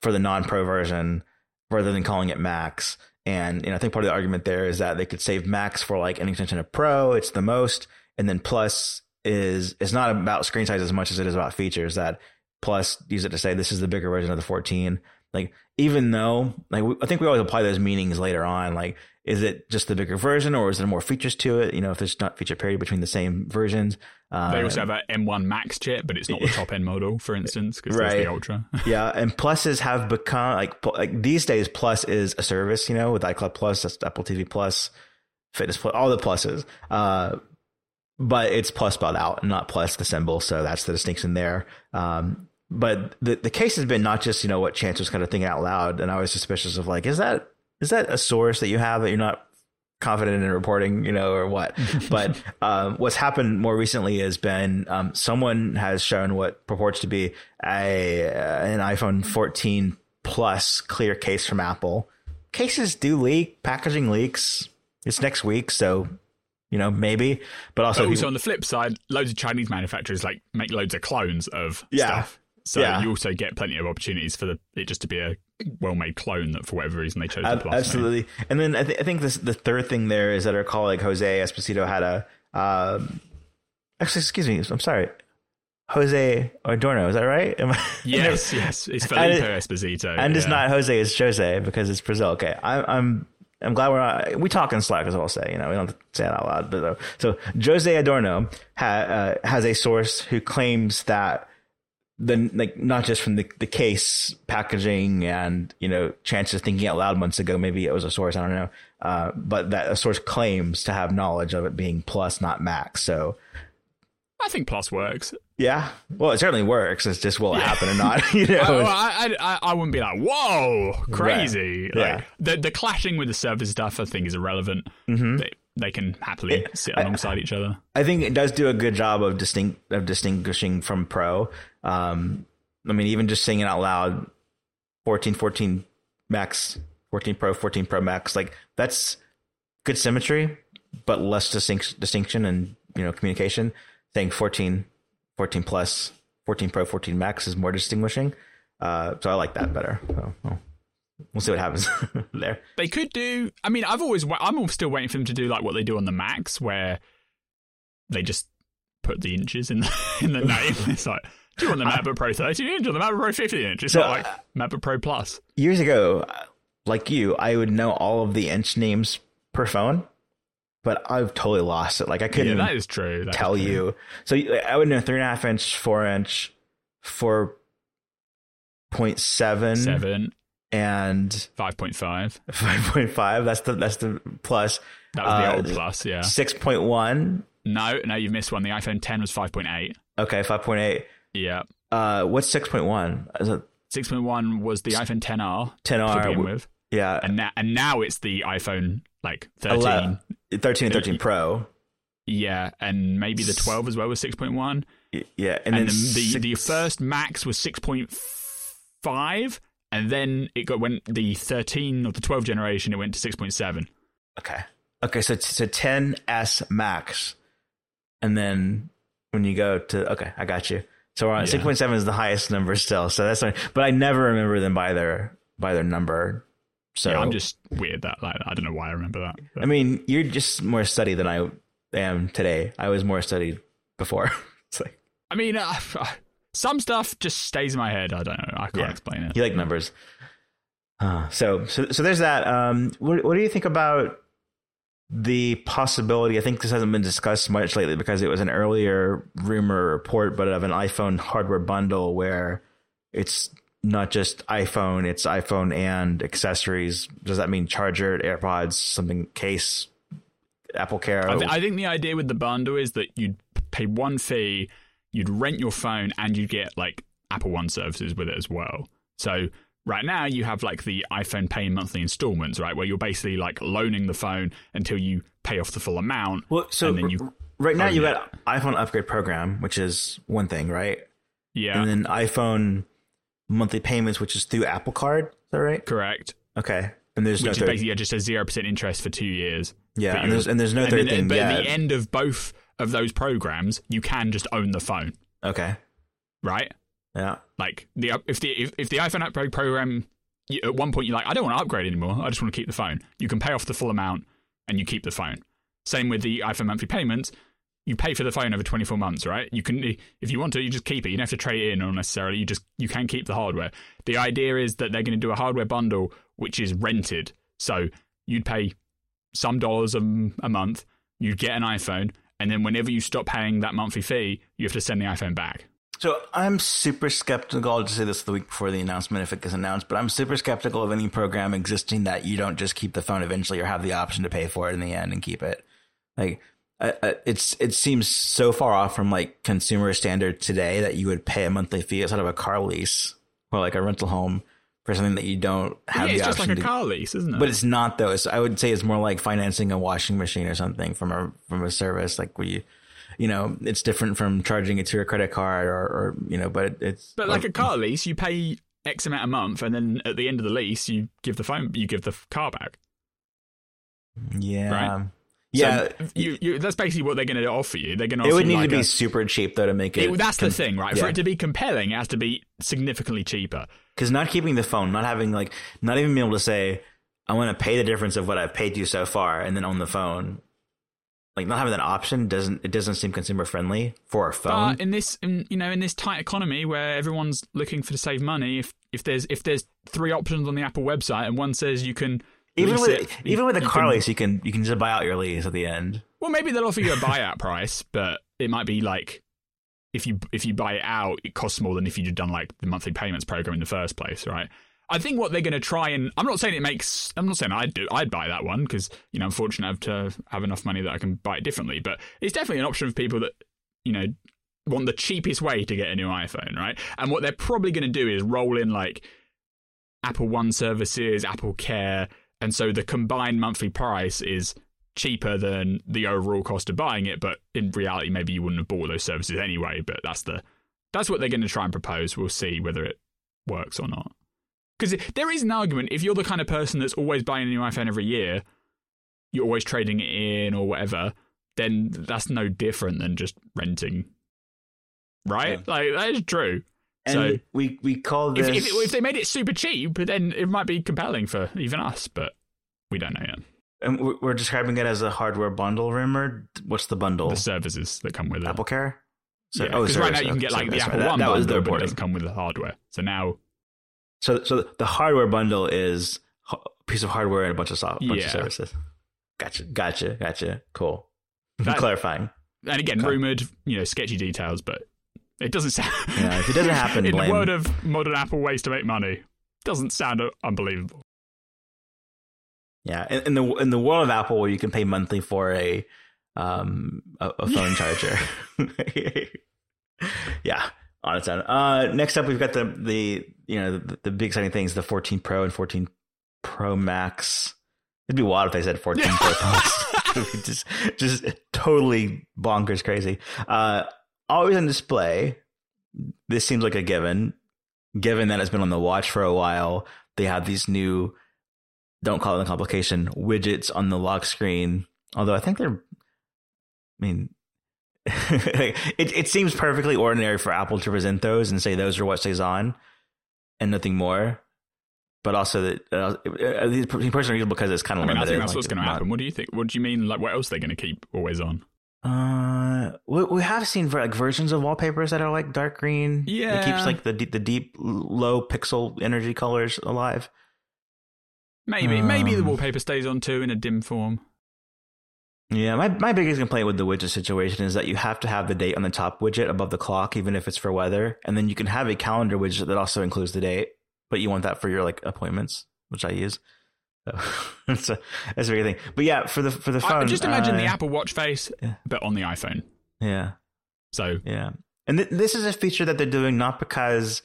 [SPEAKER 1] for the non-pro version rather than calling it max? And you know, I think part of the argument there is that they could save max for like an extension of pro, it's the most, and then plus is it's not about screen size as much as it is about features. That plus use it to say this is the bigger version of the 14. Like even though like I think we always apply those meanings later on. Like is it just the bigger version or is there more features to it? You know, if there's not feature parity between the same versions.
[SPEAKER 2] Uh, they also have an M1 Max chip, but it's not the top end model, for instance, because right. there's the Ultra.
[SPEAKER 1] yeah, and pluses have become like like these days. Plus is a service, you know, with iCloud Plus, that's Apple TV Plus, Fitness Plus, all the pluses. Uh, but it's plus spelled out and not plus the symbol, so that's the distinction there. Um, but the the case has been not just you know what Chance was kind of thinking out loud, and I was suspicious of like, is that is that a source that you have that you're not confident in reporting, you know, or what? but um, what's happened more recently has been um, someone has shown what purports to be a uh, an iPhone 14 Plus clear case from Apple. Cases do leak, packaging leaks. It's next week, so you know maybe. But also,
[SPEAKER 2] but also on the flip side, loads of Chinese manufacturers like make loads of clones of yeah. stuff. So yeah. you also get plenty of opportunities for the, it just to be a well-made clone that for whatever reason they chose Ab-
[SPEAKER 1] plus. Absolutely. Maybe. And then I, th- I think this, the third thing there is that our colleague Jose Esposito had a. Um, actually, excuse me. I'm sorry. Jose Adorno, is that right?
[SPEAKER 2] I, yes, yes. It's Filipe Esposito.
[SPEAKER 1] And yeah. it's not Jose, it's Jose because it's Brazil. Okay. I, I'm I'm glad we're not, we talk in Slack as I'll say, you know, we don't say it out loud. But, uh, so Jose Adorno ha, uh, has a source who claims that the like not just from the, the case packaging and you know chances of thinking out loud months ago maybe it was a source i don't know uh, but that a source claims to have knowledge of it being plus not max so
[SPEAKER 2] i think plus works
[SPEAKER 1] yeah well it certainly works it's just will it yeah. happen or not you know
[SPEAKER 2] I, I, I, wouldn't be like whoa crazy right. like, yeah. the, the clashing with the service stuff i think is irrelevant mm-hmm. they, they can happily it, sit alongside I, each other.
[SPEAKER 1] I think it does do a good job of distinct of distinguishing from Pro. Um, I mean, even just saying it out loud, 14, 14 Max, 14 Pro, 14 Pro Macs, like that's good symmetry, but less distinct, distinction and you know communication. Saying 14, 14 Plus, 14 Pro, 14 Max is more distinguishing. Uh, so I like that better. So, well we'll see what happens there.
[SPEAKER 2] They could do. I mean, I've always. I'm still waiting for them to do like what they do on the Max, where they just put the inches in the in the name. it's like, do you want the MacBook Pro 13 inch or the MacBook Pro 15 inch? It's so, not like uh, MacBook Pro Plus.
[SPEAKER 1] Years ago, like you, I would know all of the inch names per phone. But I've totally lost it. Like I couldn't.
[SPEAKER 2] Yeah, that is true.
[SPEAKER 1] That tell
[SPEAKER 2] is true.
[SPEAKER 1] you. So I would know three and a half inch, four inch, four point seven,
[SPEAKER 2] seven,
[SPEAKER 1] and
[SPEAKER 2] 5.5
[SPEAKER 1] 5.5 that's the that's the plus
[SPEAKER 2] that was the uh, old plus yeah
[SPEAKER 1] 6.1
[SPEAKER 2] no no you've missed one the iphone 10 was 5.8
[SPEAKER 1] okay 5.8
[SPEAKER 2] yeah.
[SPEAKER 1] Uh what's 6.1 is it
[SPEAKER 2] 6.1 was the iphone 10r
[SPEAKER 1] 10r to begin with. Yeah.
[SPEAKER 2] And now and now it's the iphone like 13 11,
[SPEAKER 1] 13 and 13 pro.
[SPEAKER 2] Yeah and maybe the 12 as well was 6.1
[SPEAKER 1] yeah
[SPEAKER 2] and, and then the, the, the first max was 6.5 and then it got went the 13 or the 12 generation it went to 6.7
[SPEAKER 1] okay. Okay so it's a 10s max and then when you go to okay i got you so yeah. 6.7 is the highest number still so that's fine but i never remember them by their by their number so
[SPEAKER 2] yeah, i'm just weird that like, i don't know why i remember that
[SPEAKER 1] but. i mean you're just more studied than i am today i was more studied before it's like
[SPEAKER 2] i mean uh, some stuff just stays in my head. I don't know. I can't yeah. explain it.
[SPEAKER 1] You like numbers. Uh, so, so, so there's that. Um, what, what do you think about the possibility? I think this hasn't been discussed much lately because it was an earlier rumor report, but of an iPhone hardware bundle where it's not just iPhone, it's iPhone and accessories. Does that mean charger, AirPods, something case, Apple Care?
[SPEAKER 2] I, th- I think the idea with the bundle is that you'd pay one fee you'd rent your phone and you'd get like Apple One services with it as well. So right now you have like the iPhone pay monthly installments, right, where you're basically like loaning the phone until you pay off the full amount.
[SPEAKER 1] Well, so then you right now oh, you've got iPhone upgrade program, which is one thing, right?
[SPEAKER 2] Yeah,
[SPEAKER 1] and then iPhone monthly payments, which is through Apple Card. Is that right?
[SPEAKER 2] Correct.
[SPEAKER 1] Okay, and there's
[SPEAKER 2] which
[SPEAKER 1] no
[SPEAKER 2] is basically just a zero percent interest for two years.
[SPEAKER 1] Yeah, and there's and there's no
[SPEAKER 2] And
[SPEAKER 1] third
[SPEAKER 2] then-
[SPEAKER 1] thing.
[SPEAKER 2] but
[SPEAKER 1] Yeah.
[SPEAKER 2] at the end of both of those programs, you can just own the phone,
[SPEAKER 1] okay.
[SPEAKER 2] right?
[SPEAKER 1] Yeah.
[SPEAKER 2] Like the if the if, if the iPhone upgrade program, you, at one point you're like, I don't want to upgrade anymore. I just want to keep the phone. You can pay off the full amount and you keep the phone. Same with the iPhone monthly payments. You pay for the phone over 24 months, right? You can, if you want to, you just keep it. You don't have to trade it in or necessarily. You just you can keep the hardware. The idea is that they're going to do a hardware bundle which is rented. So you'd pay some dollars a, a month. You'd get an iPhone, and then whenever you stop paying that monthly fee, you have to send the iPhone back.
[SPEAKER 1] So I'm super skeptical. I'll just say this the week before the announcement if it gets announced, but I'm super skeptical of any program existing that you don't just keep the phone eventually or have the option to pay for it in the end and keep it. Like I, I, it's it seems so far off from like consumer standard today that you would pay a monthly fee instead of a car lease or like a rental home for something that you don't have
[SPEAKER 2] yeah,
[SPEAKER 1] the
[SPEAKER 2] it's just like a
[SPEAKER 1] to.
[SPEAKER 2] car lease, isn't it?
[SPEAKER 1] but it's not though. It's, I would say it's more like financing a washing machine or something from a from a service like where you, you know, it's different from charging it to your credit card or, or you know, but it's
[SPEAKER 2] But like um, a car lease, you pay X amount a month, and then at the end of the lease, you give the phone, you give the car back.
[SPEAKER 1] yeah,
[SPEAKER 2] Right.
[SPEAKER 1] yeah.
[SPEAKER 2] So you, you, that's basically what they're going to offer you. They're going to.
[SPEAKER 1] it would need
[SPEAKER 2] like
[SPEAKER 1] to be
[SPEAKER 2] a-
[SPEAKER 1] super cheap though to make it.
[SPEAKER 2] it- that's the thing, right?
[SPEAKER 1] yeah.
[SPEAKER 2] For it to be compelling, it has to be significantly cheaper.
[SPEAKER 1] Because not keeping the phone, not having like, not even being able to say, I want to pay the difference of what I've paid you so far, and then on the phone, like not having that option doesn't it doesn't seem consumer friendly for a phone.
[SPEAKER 2] But in this, in, you know, in this tight economy where everyone's looking for to save money, if if there's if there's three options on the Apple website and one says you can
[SPEAKER 1] even with
[SPEAKER 2] it, you-
[SPEAKER 1] even with a car
[SPEAKER 2] can-
[SPEAKER 1] lease, you can you can just buy out your lease at the end.
[SPEAKER 2] Well, maybe they'll offer you a buyout price, but it might be like if you if you buy it out, it costs more than if you'd done like the monthly payments program in the first place, right? I think what they're going to try and I'm not saying it makes I'm not saying I'd do I'd buy that one because you know I'm fortunate enough to have enough money that I can buy it differently, but it's definitely an option for people that you know want the cheapest way to get a new iPhone, right? And what they're probably going to do is roll in like Apple One services, Apple Care, and so the combined monthly price is cheaper than the overall cost of buying it. But in reality, maybe you wouldn't have bought those services anyway. But that's the that's what they're going to try and propose. We'll see whether it works or not. Because there is an argument if you're the kind of person that's always buying a new iPhone every year, you're always trading it in or whatever. Then that's no different than just renting, right?
[SPEAKER 1] Yeah.
[SPEAKER 2] Like that is true.
[SPEAKER 1] And
[SPEAKER 2] So-
[SPEAKER 1] we we call
[SPEAKER 2] If,
[SPEAKER 1] this
[SPEAKER 2] if, if they made it super cheap, then it might be compelling for even us, but we don't know yet.
[SPEAKER 1] and we're- describing it as a hardware bundle. Remember what's the bundle?
[SPEAKER 2] The services that come with it.
[SPEAKER 1] Apple Care. So,
[SPEAKER 2] Yeah,
[SPEAKER 1] oh,
[SPEAKER 2] because right now you can get like the Apple
[SPEAKER 1] right. That-
[SPEAKER 2] One
[SPEAKER 1] that was
[SPEAKER 2] bundle,
[SPEAKER 1] the
[SPEAKER 2] but it doesn't come with the hardware. So now,
[SPEAKER 1] So, so the hardware bundle is a piece of hardware and a bunch of soft, bunch
[SPEAKER 2] Yeah.
[SPEAKER 1] of services. Gotcha, gotcha, gotcha. Cool.
[SPEAKER 2] That-
[SPEAKER 1] Clarifying.
[SPEAKER 2] and again, rumored, you know, sketchy details, but it doesn't sound.
[SPEAKER 1] Yeah, if it doesn't happen,
[SPEAKER 2] in
[SPEAKER 1] blame-
[SPEAKER 2] the world of modern Apple ways to make money, doesn't sound unbelievable.
[SPEAKER 1] Yeah, in, in the in the world of Apple, where you can pay monthly for a um a, a phone charger. yeah, on its own. Uh, next up, we've got the the you know the, the big exciting things: the 14 Pro and 14 Pro Max. It'd be wild if they said 14 Pro Plus. just just totally bonkers crazy. Uh, always on display. This seems like a given. Given that it's been on the watch for a while, they have these new don't call it a complication widgets on the lock screen. Although I think they're, I mean, it it seems perfectly ordinary for Apple to present those and say those are what stays on, and nothing more. But also that uh, these personally because it's kind
[SPEAKER 2] I
[SPEAKER 1] of
[SPEAKER 2] mean, I think that's
[SPEAKER 1] like,
[SPEAKER 2] what's going to happen. What do you think? What do you mean? Like, what else are they going to keep always on?
[SPEAKER 1] Uh, we, we have seen like versions of wallpapers that are like dark green.
[SPEAKER 2] Yeah, it
[SPEAKER 1] keeps like the deep- the deep low pixel energy colors alive.
[SPEAKER 2] Maybe, maybe the
[SPEAKER 1] Um,
[SPEAKER 2] wallpaper stays on too in a dim form.
[SPEAKER 1] Yeah, my my biggest complaint with the widget situation is that you have to have the date on the top widget above the clock, even if it's for weather, and then you can have a calendar widget that also includes the date, but you want that for your like appointments, which I use. So that's a that's a big thing. But yeah, for the for the
[SPEAKER 2] I,
[SPEAKER 1] phone,
[SPEAKER 2] just imagine the
[SPEAKER 1] uh,
[SPEAKER 2] Apple Watch face,
[SPEAKER 1] yeah.
[SPEAKER 2] but on the iPhone.
[SPEAKER 1] Yeah,
[SPEAKER 2] So
[SPEAKER 1] yeah, and th- this is a feature that they're doing not because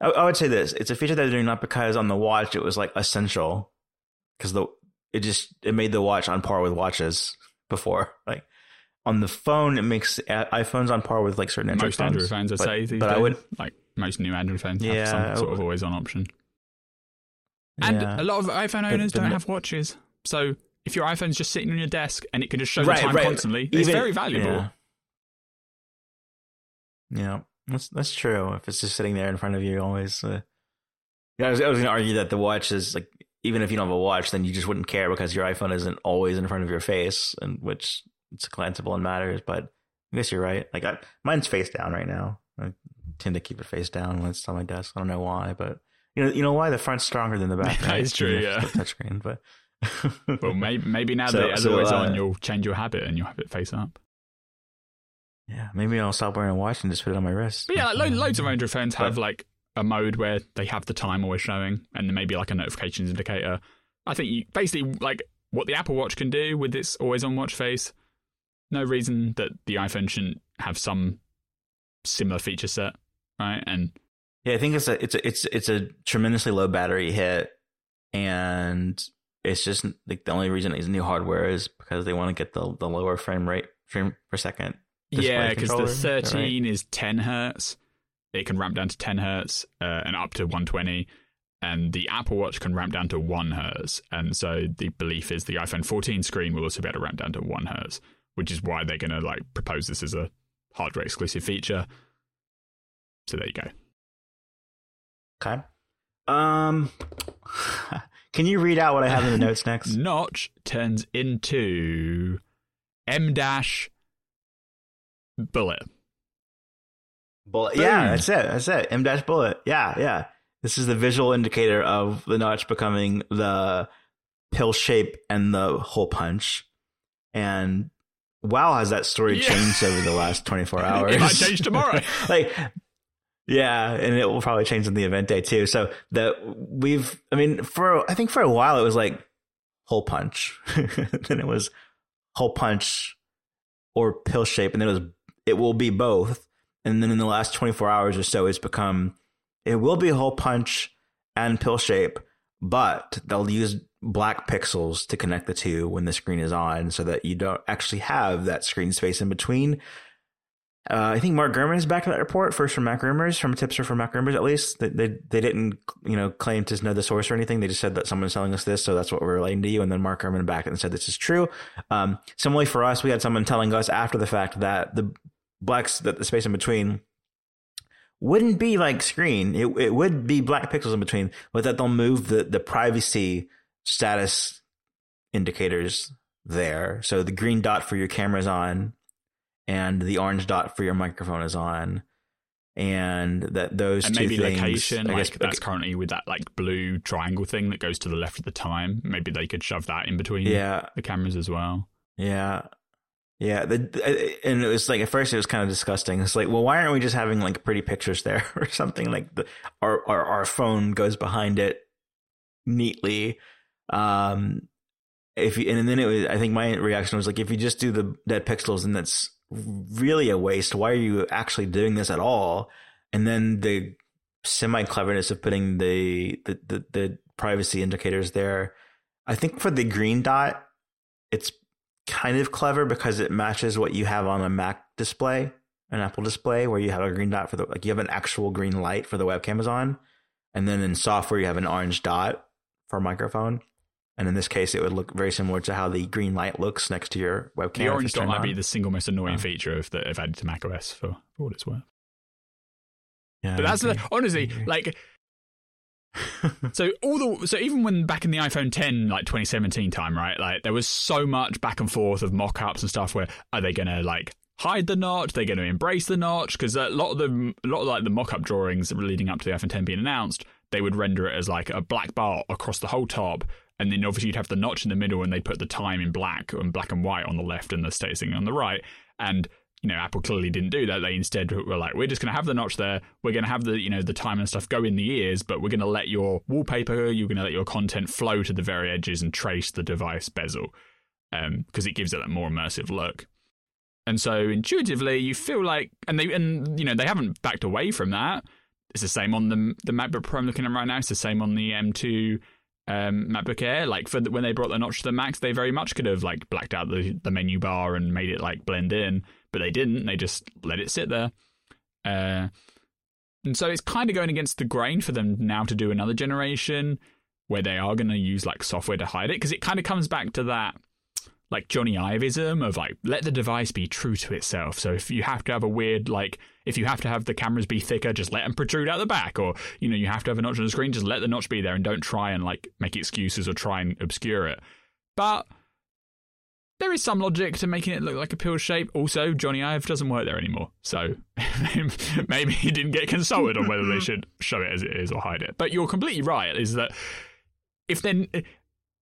[SPEAKER 1] I, I would say this: it's a feature that they're doing not because on the watch it was like essential, because the it just it made the watch on par with watches before, like. On the phone, it makes iPhones on par with like certain Android
[SPEAKER 2] most
[SPEAKER 1] phones.
[SPEAKER 2] Android phones, I'd
[SPEAKER 1] but,
[SPEAKER 2] say.
[SPEAKER 1] But
[SPEAKER 2] days.
[SPEAKER 1] I would,
[SPEAKER 2] like most new Android phones
[SPEAKER 1] Yeah,
[SPEAKER 2] have some sort of always on option. And
[SPEAKER 1] yeah.
[SPEAKER 2] a lot of iPhone owners
[SPEAKER 1] but
[SPEAKER 2] don't have watches, so if your iPhone's just sitting on your desk and it can just show
[SPEAKER 1] Right,
[SPEAKER 2] the time
[SPEAKER 1] right.
[SPEAKER 2] constantly, it's very valuable.
[SPEAKER 1] Yeah. Yeah, that's that's true. If it's just sitting there in front of you, always. Uh, yeah, I was, I was going to argue that the watch is like, even if you don't have a watch, then you just wouldn't care because your iPhone isn't always in front of your face, and which it's glanceable and matters. But I guess you're right. Like, I, mine's face down right now. I tend to keep it face down when it's on my desk. I don't know why, but you know, you know why the front's stronger than the back. Right?
[SPEAKER 2] is true, yeah.
[SPEAKER 1] touchscreen, but.
[SPEAKER 2] Well, maybe maybe now
[SPEAKER 1] So-
[SPEAKER 2] that it's
[SPEAKER 1] so,
[SPEAKER 2] always
[SPEAKER 1] uh,
[SPEAKER 2] on, you'll change your habit and you'll have it face up.
[SPEAKER 1] Yeah, maybe I'll stop wearing a watch and just put it on my wrist.
[SPEAKER 2] But yeah, like, lo- loads of Android phones have
[SPEAKER 1] But-
[SPEAKER 2] like a mode where they have the time always showing, and then maybe like a notifications indicator. I think you basically like what the Apple Watch can do with its always on watch face. No reason that the iPhone shouldn't have some similar feature set, right? And
[SPEAKER 1] Yeah, I think it's a it's a it's it's a tremendously low battery hit, and it's just like the only reason it's new hardware is because they want to get the the lower frame rate frame per second.
[SPEAKER 2] yeah, because the
[SPEAKER 1] controller, is that right?
[SPEAKER 2] 13 is 10 hertz. It can ramp down to 10 hertz uh, and up to 120. And the Apple Watch can ramp down to 1 hertz. And so the belief is the iPhone 14 screen will also be able to ramp down to 1 hertz, which is why they're going to like propose this as a hardware exclusive feature. So there you go.
[SPEAKER 1] Okay. Um, can you read out what I have in the notes next?
[SPEAKER 2] Notch turns into M dash bullet.
[SPEAKER 1] Bullet.
[SPEAKER 2] Boom.
[SPEAKER 1] Yeah, that's it. That's it. M dash bullet. Yeah, yeah. This is the visual indicator of the notch becoming the pill shape and the hole punch. And wow, has that story
[SPEAKER 2] Yeah.
[SPEAKER 1] changed over the last 24 hours?
[SPEAKER 2] It might change tomorrow.
[SPEAKER 1] like, yeah, and it will probably change on the event day too. So that we've, I mean, for I think for a while it was like hole punch, then it was hole punch or pill shape, and then it was it will be both. And then in the last 24 hours or so, it's become it will be hole punch and pill shape, but they'll use black pixels to connect the two when the screen is on so that you don't actually have that screen space in between. Uh, I think Mark Gurman is back in that report, first from Mac Rumors, from Tipster from Mac Rumors at least. They, they they didn't you know claim to know the source or anything. They just said that someone's selling us this, so that's what we're relating to you. And then Mark Gurman back and said this is true. Um, similarly for us, we had someone telling us after the fact that the blacks that the space in between wouldn't be like screen. It it would be black pixels in between, but that they'll move the the privacy status indicators there. So the green dot for your camera is on, and the orange dot for your microphone is on, and that those
[SPEAKER 2] and
[SPEAKER 1] two
[SPEAKER 2] maybe
[SPEAKER 1] things,
[SPEAKER 2] location,
[SPEAKER 1] I
[SPEAKER 2] like
[SPEAKER 1] guess,
[SPEAKER 2] that's currently with that like blue triangle thing that goes to the left of the time. Maybe they could shove that in between
[SPEAKER 1] yeah,
[SPEAKER 2] the cameras as well.
[SPEAKER 1] Yeah. Yeah, the, and it was like at first it was kind of disgusting. It's like, well, why aren't we just having like pretty pictures there or something? Like the our our, our phone goes behind it neatly. Um, if you, and then it was, I think my reaction was like, if you just do the dead pixels, then that's really a waste. Why are you actually doing this at all? And then the semi cleverness of putting the, the the the privacy indicators there. I think for the green dot, it's kind of clever because it matches what you have on a Mac display, an Apple display, where you have a green dot for the like you have an actual green light for the webcam is on, and then in software you have an orange dot for a microphone. And in this case, it would look very similar to how the green light looks next to your webcam.
[SPEAKER 2] The
[SPEAKER 1] if
[SPEAKER 2] orange
[SPEAKER 1] it's
[SPEAKER 2] dot might be the single most annoying
[SPEAKER 1] Oh.
[SPEAKER 2] feature of that I've added to macOS for, for what it's worth.
[SPEAKER 1] Yeah,
[SPEAKER 2] But that's the, honestly like so all the so even when back in the iPhone 10 like 2017 time right like there was so much back and forth of mock-ups and stuff where are they to like hide the notch? They're to embrace the notch? Because a lot of the a lot of like the mock-up drawings leading up to the iPhone 10 being announced they would render it as like a black bar across the whole top and then obviously you'd have the notch in the middle and they put the time in black and black and white on the left and the status thing on the right and you know, Apple clearly didn't do that. They instead were like, we're just going to have the notch there. We're going to have the, you know, the time and stuff go in the ears, but we're going to let your wallpaper, you're going to let your content flow to the very edges and trace the device bezel, because it gives it that more immersive look. And so intuitively, you feel like, and they, and you know, they haven't backed away from that. It's the same on the the MacBook Pro I'm looking at right now. It's the same on the M2 um, MacBook Air. Like for the, when they brought the notch to the Macs, they very much could have like blacked out the the menu bar and made it like blend in, but they didn't. They just let it sit there. Uh, and so it's kind of going against the grain for them now to do another generation where they are going to use like software to hide it because it kind of comes back to that like Jony Ivism of like let the device be true to itself. So if you have to have a weird like if you have to have the cameras be thicker, just let them protrude out the back, or you know you have to have a notch on the screen, just let the notch be there and don't try and like make excuses or try and obscure it. But there is some logic to making it look like a pill shape. Also, Jony Ive doesn't work there anymore, so maybe he didn't get consulted on whether they should show it as it is or hide it. But you're completely right. Is that if then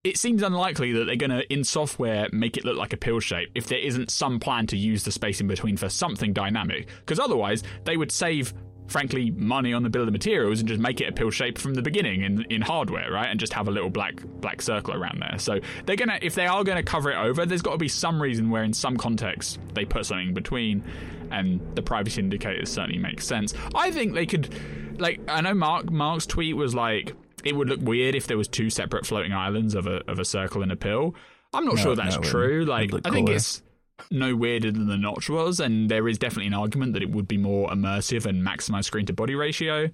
[SPEAKER 2] it seems unlikely that they're going to, in software, make it look like a pill shape if there isn't some plan to use the space in between for something dynamic. Because otherwise, they would save, frankly, money on the bill of materials and just make it a pill shape from the beginning in, in hardware, right? And just have a little black black circle around there. So they're gonna, if they are going to cover it over, there's got to be some reason where, in some context, they put something in between, and the privacy indicators certainly make sense. I think they could, like, I know Mark Mark's tweet was like it would look weird if there was two separate floating islands of a of a circle and a pill. I'm not
[SPEAKER 1] No,
[SPEAKER 2] sure that's
[SPEAKER 1] no,
[SPEAKER 2] true. Like I think
[SPEAKER 1] cooler.
[SPEAKER 2] it's no weirder than the notch was, and there is definitely an argument that it would be more immersive and maximize screen to body ratio.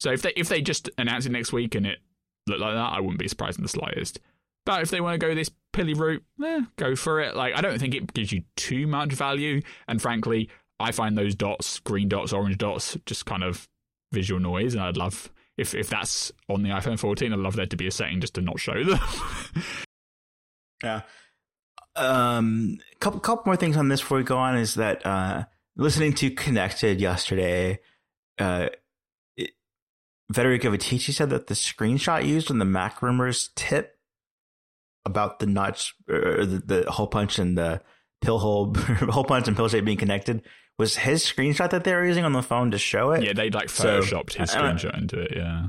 [SPEAKER 2] So if they if they just announce it next week and it looked like that, I wouldn't be surprised in the slightest. But if they want to go this pilly route, eh, go for it. Like I don't think it gives you too much value, and frankly, I find those dots, green dots, orange dots, just kind of visual noise, and I'd love if if that's on the iPhone 14, I'd love there to be a setting just to not show them.
[SPEAKER 1] Yeah. Um, couple couple more things on this before we go on is that uh, listening to Connected yesterday, uh, it, Federico Viticci said that the screenshot used in the Mac rumors tip about the notch or the, the hole punch and the pill hole hole punch and pill shape being connected was his screenshot that they were using on the phone to show it.
[SPEAKER 2] yeah, they like
[SPEAKER 1] So,
[SPEAKER 2] photoshopped his
[SPEAKER 1] I- I-
[SPEAKER 2] screenshot into it. Yeah,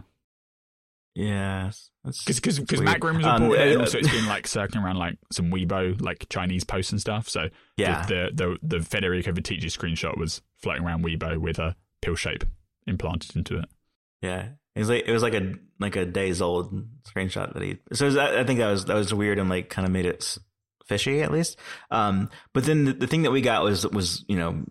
[SPEAKER 1] Yes.
[SPEAKER 2] Because because
[SPEAKER 1] weird.
[SPEAKER 2] Mac Rumors
[SPEAKER 1] Um,
[SPEAKER 2] and
[SPEAKER 1] uh,
[SPEAKER 2] also it's been like circling around like some Weibo like Chinese posts and stuff. So
[SPEAKER 1] yeah.
[SPEAKER 2] the, the the the Federico Viticci screenshot was floating around Weibo with a pill shape implanted into it.
[SPEAKER 1] Yeah, it was like it was like a like a days old screenshot that he. So was- I I think that was that was weird and like kind of made it fishy at least. Um, but then the, the thing that we got was was you know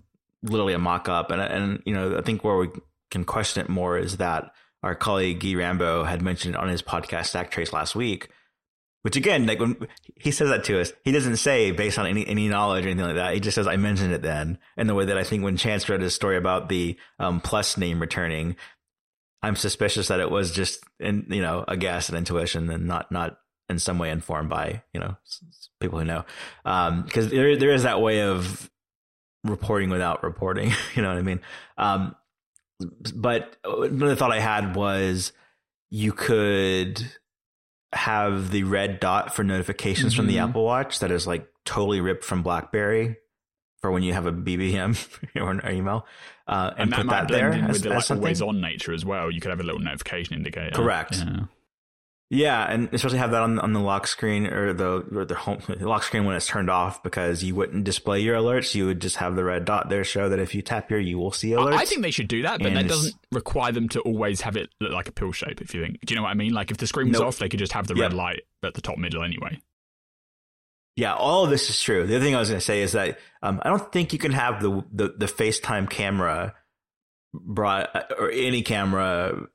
[SPEAKER 1] literally a mock up, and and you know I think where we can question it more is that our colleague Guy Rambo had mentioned on his podcast Stack Trace last week. Which again, like when he says that to us, he doesn't say based on any any knowledge or anything like that. He just says, "I mentioned it then." And the way that I think when Chance read his story about the um, plus name returning, I'm suspicious that it was just in you know a guess and intuition and not not in some way informed by you know people who know because there there is that way of reporting without reporting you know what I mean um, but another thought I had was you could have the red dot for notifications from the
[SPEAKER 2] Mhm.
[SPEAKER 1] Apple Watch that is like totally ripped from BlackBerry for when you have a BBM or an email uh, and,
[SPEAKER 2] And, that
[SPEAKER 1] put that there as,
[SPEAKER 2] with
[SPEAKER 1] as
[SPEAKER 2] like,
[SPEAKER 1] something.
[SPEAKER 2] always on nature as well. You could have a little notification indicator.
[SPEAKER 1] Correct.
[SPEAKER 2] Yeah.
[SPEAKER 1] Yeah, and especially have that on on the lock screen or the or the home the lock screen when it's turned off because you wouldn't display your alerts. You would just have the red dot there show that if you tap here, you will see alerts.
[SPEAKER 2] I I think they should do that, but
[SPEAKER 1] And
[SPEAKER 2] that doesn't require them to always have it look like a pill shape. If you think, do you know what I mean? Like if the screen was
[SPEAKER 1] Nope.
[SPEAKER 2] off, they could just have the
[SPEAKER 1] Yep.
[SPEAKER 2] red light at the top middle anyway.
[SPEAKER 1] Yeah, all of this is true. The other thing I was going to say is that um, I don't think you can have the, the the FaceTime camera brought or any camera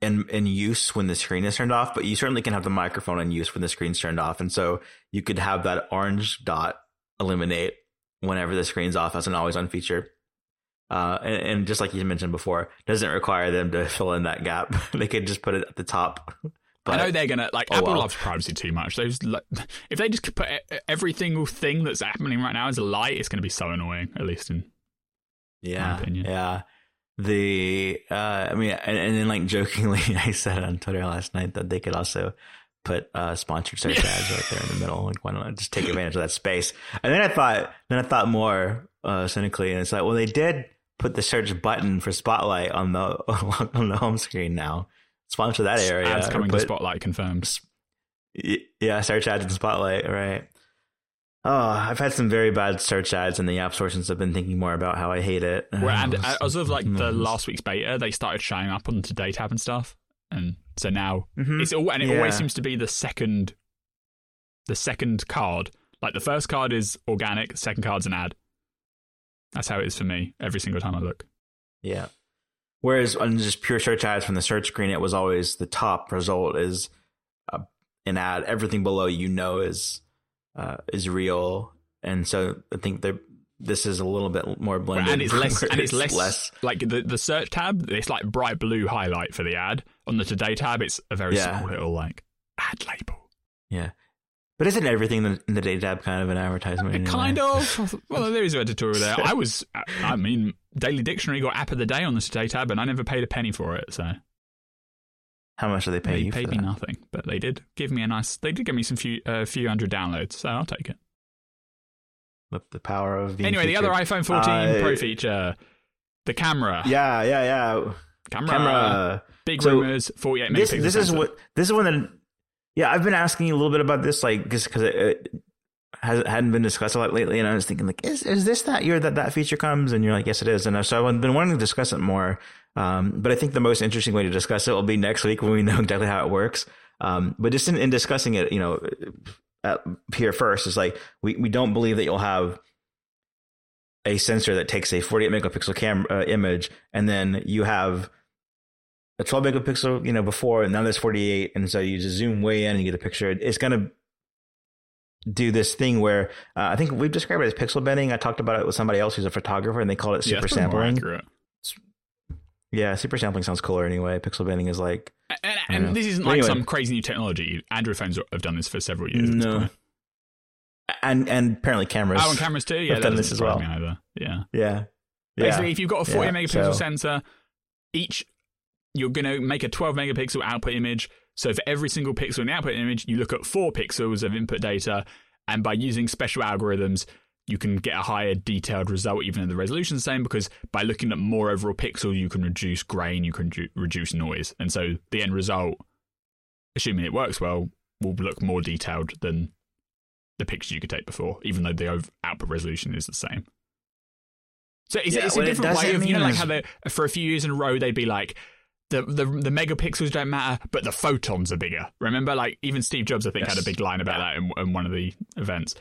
[SPEAKER 1] in in use when the screen is turned off, but you certainly can have the microphone in use when the screen's turned off, and so you could have that orange dot eliminate whenever the screen's off as an always on feature. Uh, and, and just like you mentioned before, doesn't require them to fill in that gap. they could just put it at the top.
[SPEAKER 2] But, I know they're gonna like
[SPEAKER 1] oh
[SPEAKER 2] Apple
[SPEAKER 1] well.
[SPEAKER 2] loves privacy too much. Those like, if they just could put every single thing that's happening right now as a light, it's gonna be so annoying. At least in
[SPEAKER 1] yeah,
[SPEAKER 2] opinion.
[SPEAKER 1] yeah. The uh, I mean, and, and then like jokingly, I said on Twitter last night that they could also put uh, sponsored search ads right there in the middle. Like, why not I just take advantage of that space? And then I thought, then I thought more uh, cynically, and it's like, well, they did put the search button for Spotlight on the on the home screen now. Sponsor that area.
[SPEAKER 2] ads coming to Spotlight
[SPEAKER 1] confirms. Yeah, search ads in Spotlight, right? Oh, I've had some very bad search ads in the App Store since I've been thinking more about how I hate it.
[SPEAKER 2] Well, and
[SPEAKER 1] Oh,
[SPEAKER 2] uh, as of like the
[SPEAKER 1] mm.
[SPEAKER 2] last week's beta, they started showing up on Today tab and stuff, and so now
[SPEAKER 1] Mhm.
[SPEAKER 2] it's all and it always seems to be the second, the second card. Like the first card is organic, the second card's an ad. That's how it is for me every single time I look.
[SPEAKER 1] Yeah. Whereas on just pure search ads from the search screen, it was always the top result is uh, an ad, everything below you know is uh, is real, and so I think they're this is a little bit more blended,
[SPEAKER 2] and it's less, and it's less, less, like the the search tab. It's like bright blue highlight for the ad. On the today tab, it's a very yeah. small little like ad label.
[SPEAKER 1] Yeah, but isn't everything in the Day tab kind of an advertisement? Anyway?
[SPEAKER 2] Kind of. Well, there is an editorial there. I was, I mean, Daily Dictionary got App of the Day on the Today tab, and I never paid a penny for it. So,
[SPEAKER 1] how much did they pay
[SPEAKER 2] they
[SPEAKER 1] you?
[SPEAKER 2] They paid me
[SPEAKER 1] that?
[SPEAKER 2] nothing, but they did give me a nice. They did give me some few, a uh, few hundred downloads, so I'll take it.
[SPEAKER 1] The, the power of
[SPEAKER 2] anyway,
[SPEAKER 1] featured.
[SPEAKER 2] the other iPhone 14 uh, Pro feature, the camera.
[SPEAKER 1] Yeah, yeah, yeah.
[SPEAKER 2] Camera. camera. Big so rumors. 48 megapixels. This,
[SPEAKER 1] this is what this is one that yeah, I've been asking you a little bit about this, like, because because it, it has, hadn't been discussed a lot lately, and I was thinking, like, is is this that year that that feature comes? And you're like, yes, it is. And so I've been wanting to discuss it more. Um, but I think the most interesting way to discuss it will be next week when we know exactly how it works. Um, but just in, in discussing it, you know, at, here first is like we we don't believe that you'll have a sensor that takes a 48 megapixel camera uh, image and then you have a 12 megapixel, you know, before, and now there's 48, and so you just zoom way in and you get a picture. It's gonna do this thing where uh, I think we've described it as pixel binning. I talked about it with somebody else who's a photographer, and they call it super yeah, sampling. Yeah, super sampling sounds cooler anyway. Pixel binning is like,
[SPEAKER 2] and, and this isn't like anyway. some crazy new technology. Android phones have done this for several years. No.
[SPEAKER 1] And and apparently cameras.
[SPEAKER 2] Oh, and cameras too. Yeah,
[SPEAKER 1] have done this as well.
[SPEAKER 2] Yeah.
[SPEAKER 1] Yeah.
[SPEAKER 2] Basically, yeah. if you've got a 40 yeah, megapixel so. sensor, each you're going to make a 12 megapixel output image. So for every single pixel in the output image, you look at four pixels of input data. And by using special algorithms, you can get a higher detailed result, even though the resolution the same, because by looking at more overall pixel, you can reduce grain, you can reduce noise. And so the end result, assuming it works well, will look more detailed than the pictures you could take before, even though the output resolution is the same. So it's, yeah, it's a different way of, you know, like how they, for a few years in a row, they'd be like, the, the the megapixels don't matter, but the photons are bigger. Remember, like even Steve Jobs, I think, yes. had a big line about that in, in, one of the events.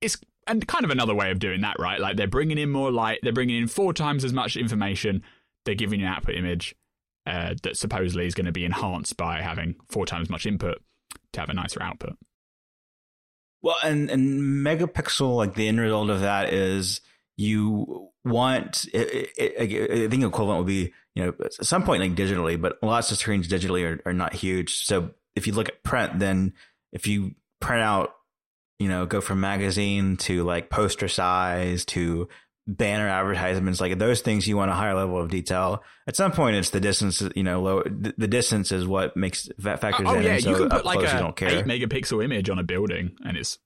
[SPEAKER 2] It's and kind of another way of doing that, right? Like they're bringing in more light, they're bringing in four times as much information. They're giving you an output image uh, that supposedly is going to be enhanced by having four times much input to have a nicer output.
[SPEAKER 1] Well, and and megapixel, like the end result of that is you want. It, it, I think equivalent would be you know, at some point like digitally, but lots of screens digitally are, are not huge. So if you look at print, then if you print out, you know, go from magazine to like poster size to banner advertisements, like those things, you want a higher level of detail. At some point, it's the distance, you know, low. The distance is what makes factors
[SPEAKER 2] oh,
[SPEAKER 1] in.
[SPEAKER 2] yeah,
[SPEAKER 1] so
[SPEAKER 2] you can put like a eight megapixel image on a building, and it's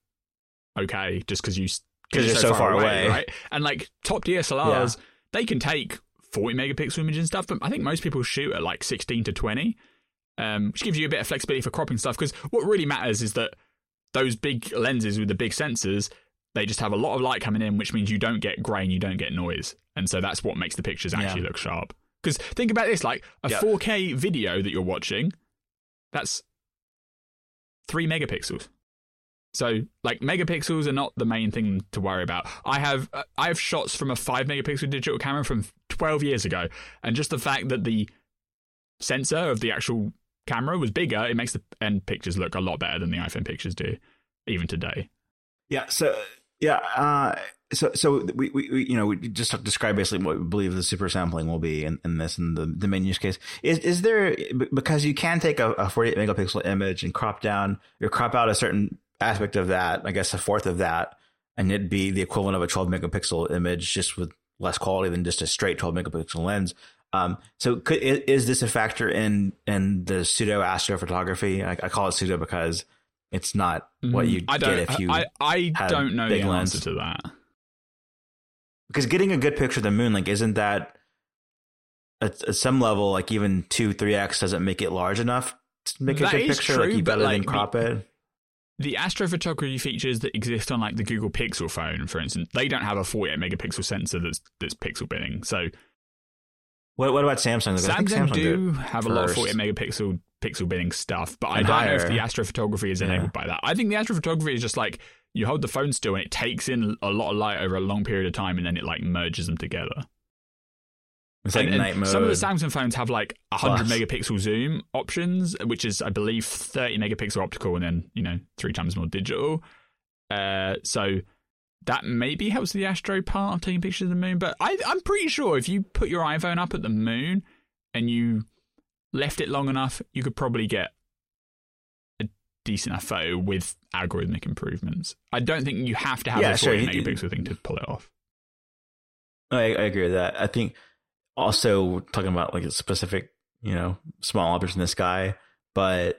[SPEAKER 2] okay just because you
[SPEAKER 1] because you're so, so far, far away, away,
[SPEAKER 2] right? And like top DSLRs, yeah. they can take 40 megapixel image and stuff, but I think most people shoot at like 16 to 20, um, which gives you a bit of flexibility for cropping stuff. Because what really matters is that those big lenses with the big sensors, they just have a lot of light coming in, which means you don't get grain, you don't get noise. And so that's what makes the pictures actually yeah. look sharp. Because think about this like a yep. 4K video that you're watching, that's three megapixels. So like megapixels are not the main thing to worry about. I have uh, I have shots from a 5 megapixel digital camera from 12 years ago and just the fact that the sensor of the actual camera was bigger, it makes the end pictures look a lot better than the iPhone pictures do even today.
[SPEAKER 1] Yeah, so yeah, uh, so so we, we, we you know we just describe basically what we believe the super sampling will be in, in this in the, the main use case. Is is there because you can take a, a 48 megapixel image and crop down or crop out a certain aspect of that, I guess a fourth of that, and it'd be the equivalent of a 12 megapixel image, just with less quality than just a straight 12 megapixel lens. Um, so could, is this a factor in in the pseudo astrophotography? I, I call it pseudo because it's not what you mm, get if you.
[SPEAKER 2] I, I don't know the lens. answer to that.
[SPEAKER 1] Because getting a good picture of the moon, like, isn't that at, at some level, like even two, three x doesn't make it large enough to make that a good picture? True, like, you better like, than crop it
[SPEAKER 2] the astrophotography features that exist on like the Google Pixel phone, for instance, they don't have a 48 megapixel sensor that's that's pixel binning. So,
[SPEAKER 1] what what about Samsung?
[SPEAKER 2] Samsung, Samsung do have first. a lot of 48 megapixel pixel binning stuff, but and I don't higher. know if the astrophotography is enabled yeah. by that. I think the astrophotography is just like you hold the phone still and it takes in a lot of light over a long period of time, and then it like merges them together.
[SPEAKER 1] It's like
[SPEAKER 2] And- and
[SPEAKER 1] night mode.
[SPEAKER 2] Some of the Samsung phones have like 100
[SPEAKER 1] Plus.
[SPEAKER 2] megapixel zoom options, which is, I believe, 30 megapixel optical and then, you know, three times more digital. Uh, so that maybe helps the Astro part of taking pictures of the moon. But I, I'm pretty sure if you put your iPhone up at the moon and you left it long enough, you could probably get a decent enough photo with algorithmic improvements. I don't think you have to have
[SPEAKER 1] Yeah,
[SPEAKER 2] a
[SPEAKER 1] sure,
[SPEAKER 2] 40
[SPEAKER 1] you-
[SPEAKER 2] megapixel thing to pull it off.
[SPEAKER 1] I, I agree with that. I think also talking about like a specific, you know, small objects in the sky, but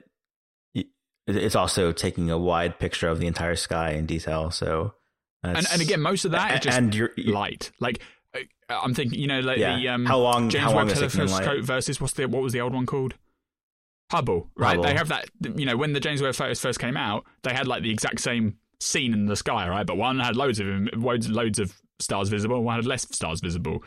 [SPEAKER 1] it's also taking a wide picture of the entire sky in detail. So, that's-
[SPEAKER 2] and again, most of that is just
[SPEAKER 1] and you're,
[SPEAKER 2] light. Like uh, I'm thinking, you know, like
[SPEAKER 1] yeah.
[SPEAKER 2] the um,
[SPEAKER 1] how long?
[SPEAKER 2] James
[SPEAKER 1] how long
[SPEAKER 2] Webb
[SPEAKER 1] is it taking in
[SPEAKER 2] Telescope versus what's the what was the old one called? Hubble, right?
[SPEAKER 1] Hubble.
[SPEAKER 2] They have that. You know, when the James Webb photos first came out, they had like the exact same scene in the sky, right? But one had loads of loads loads of stars visible, and one had less stars visible.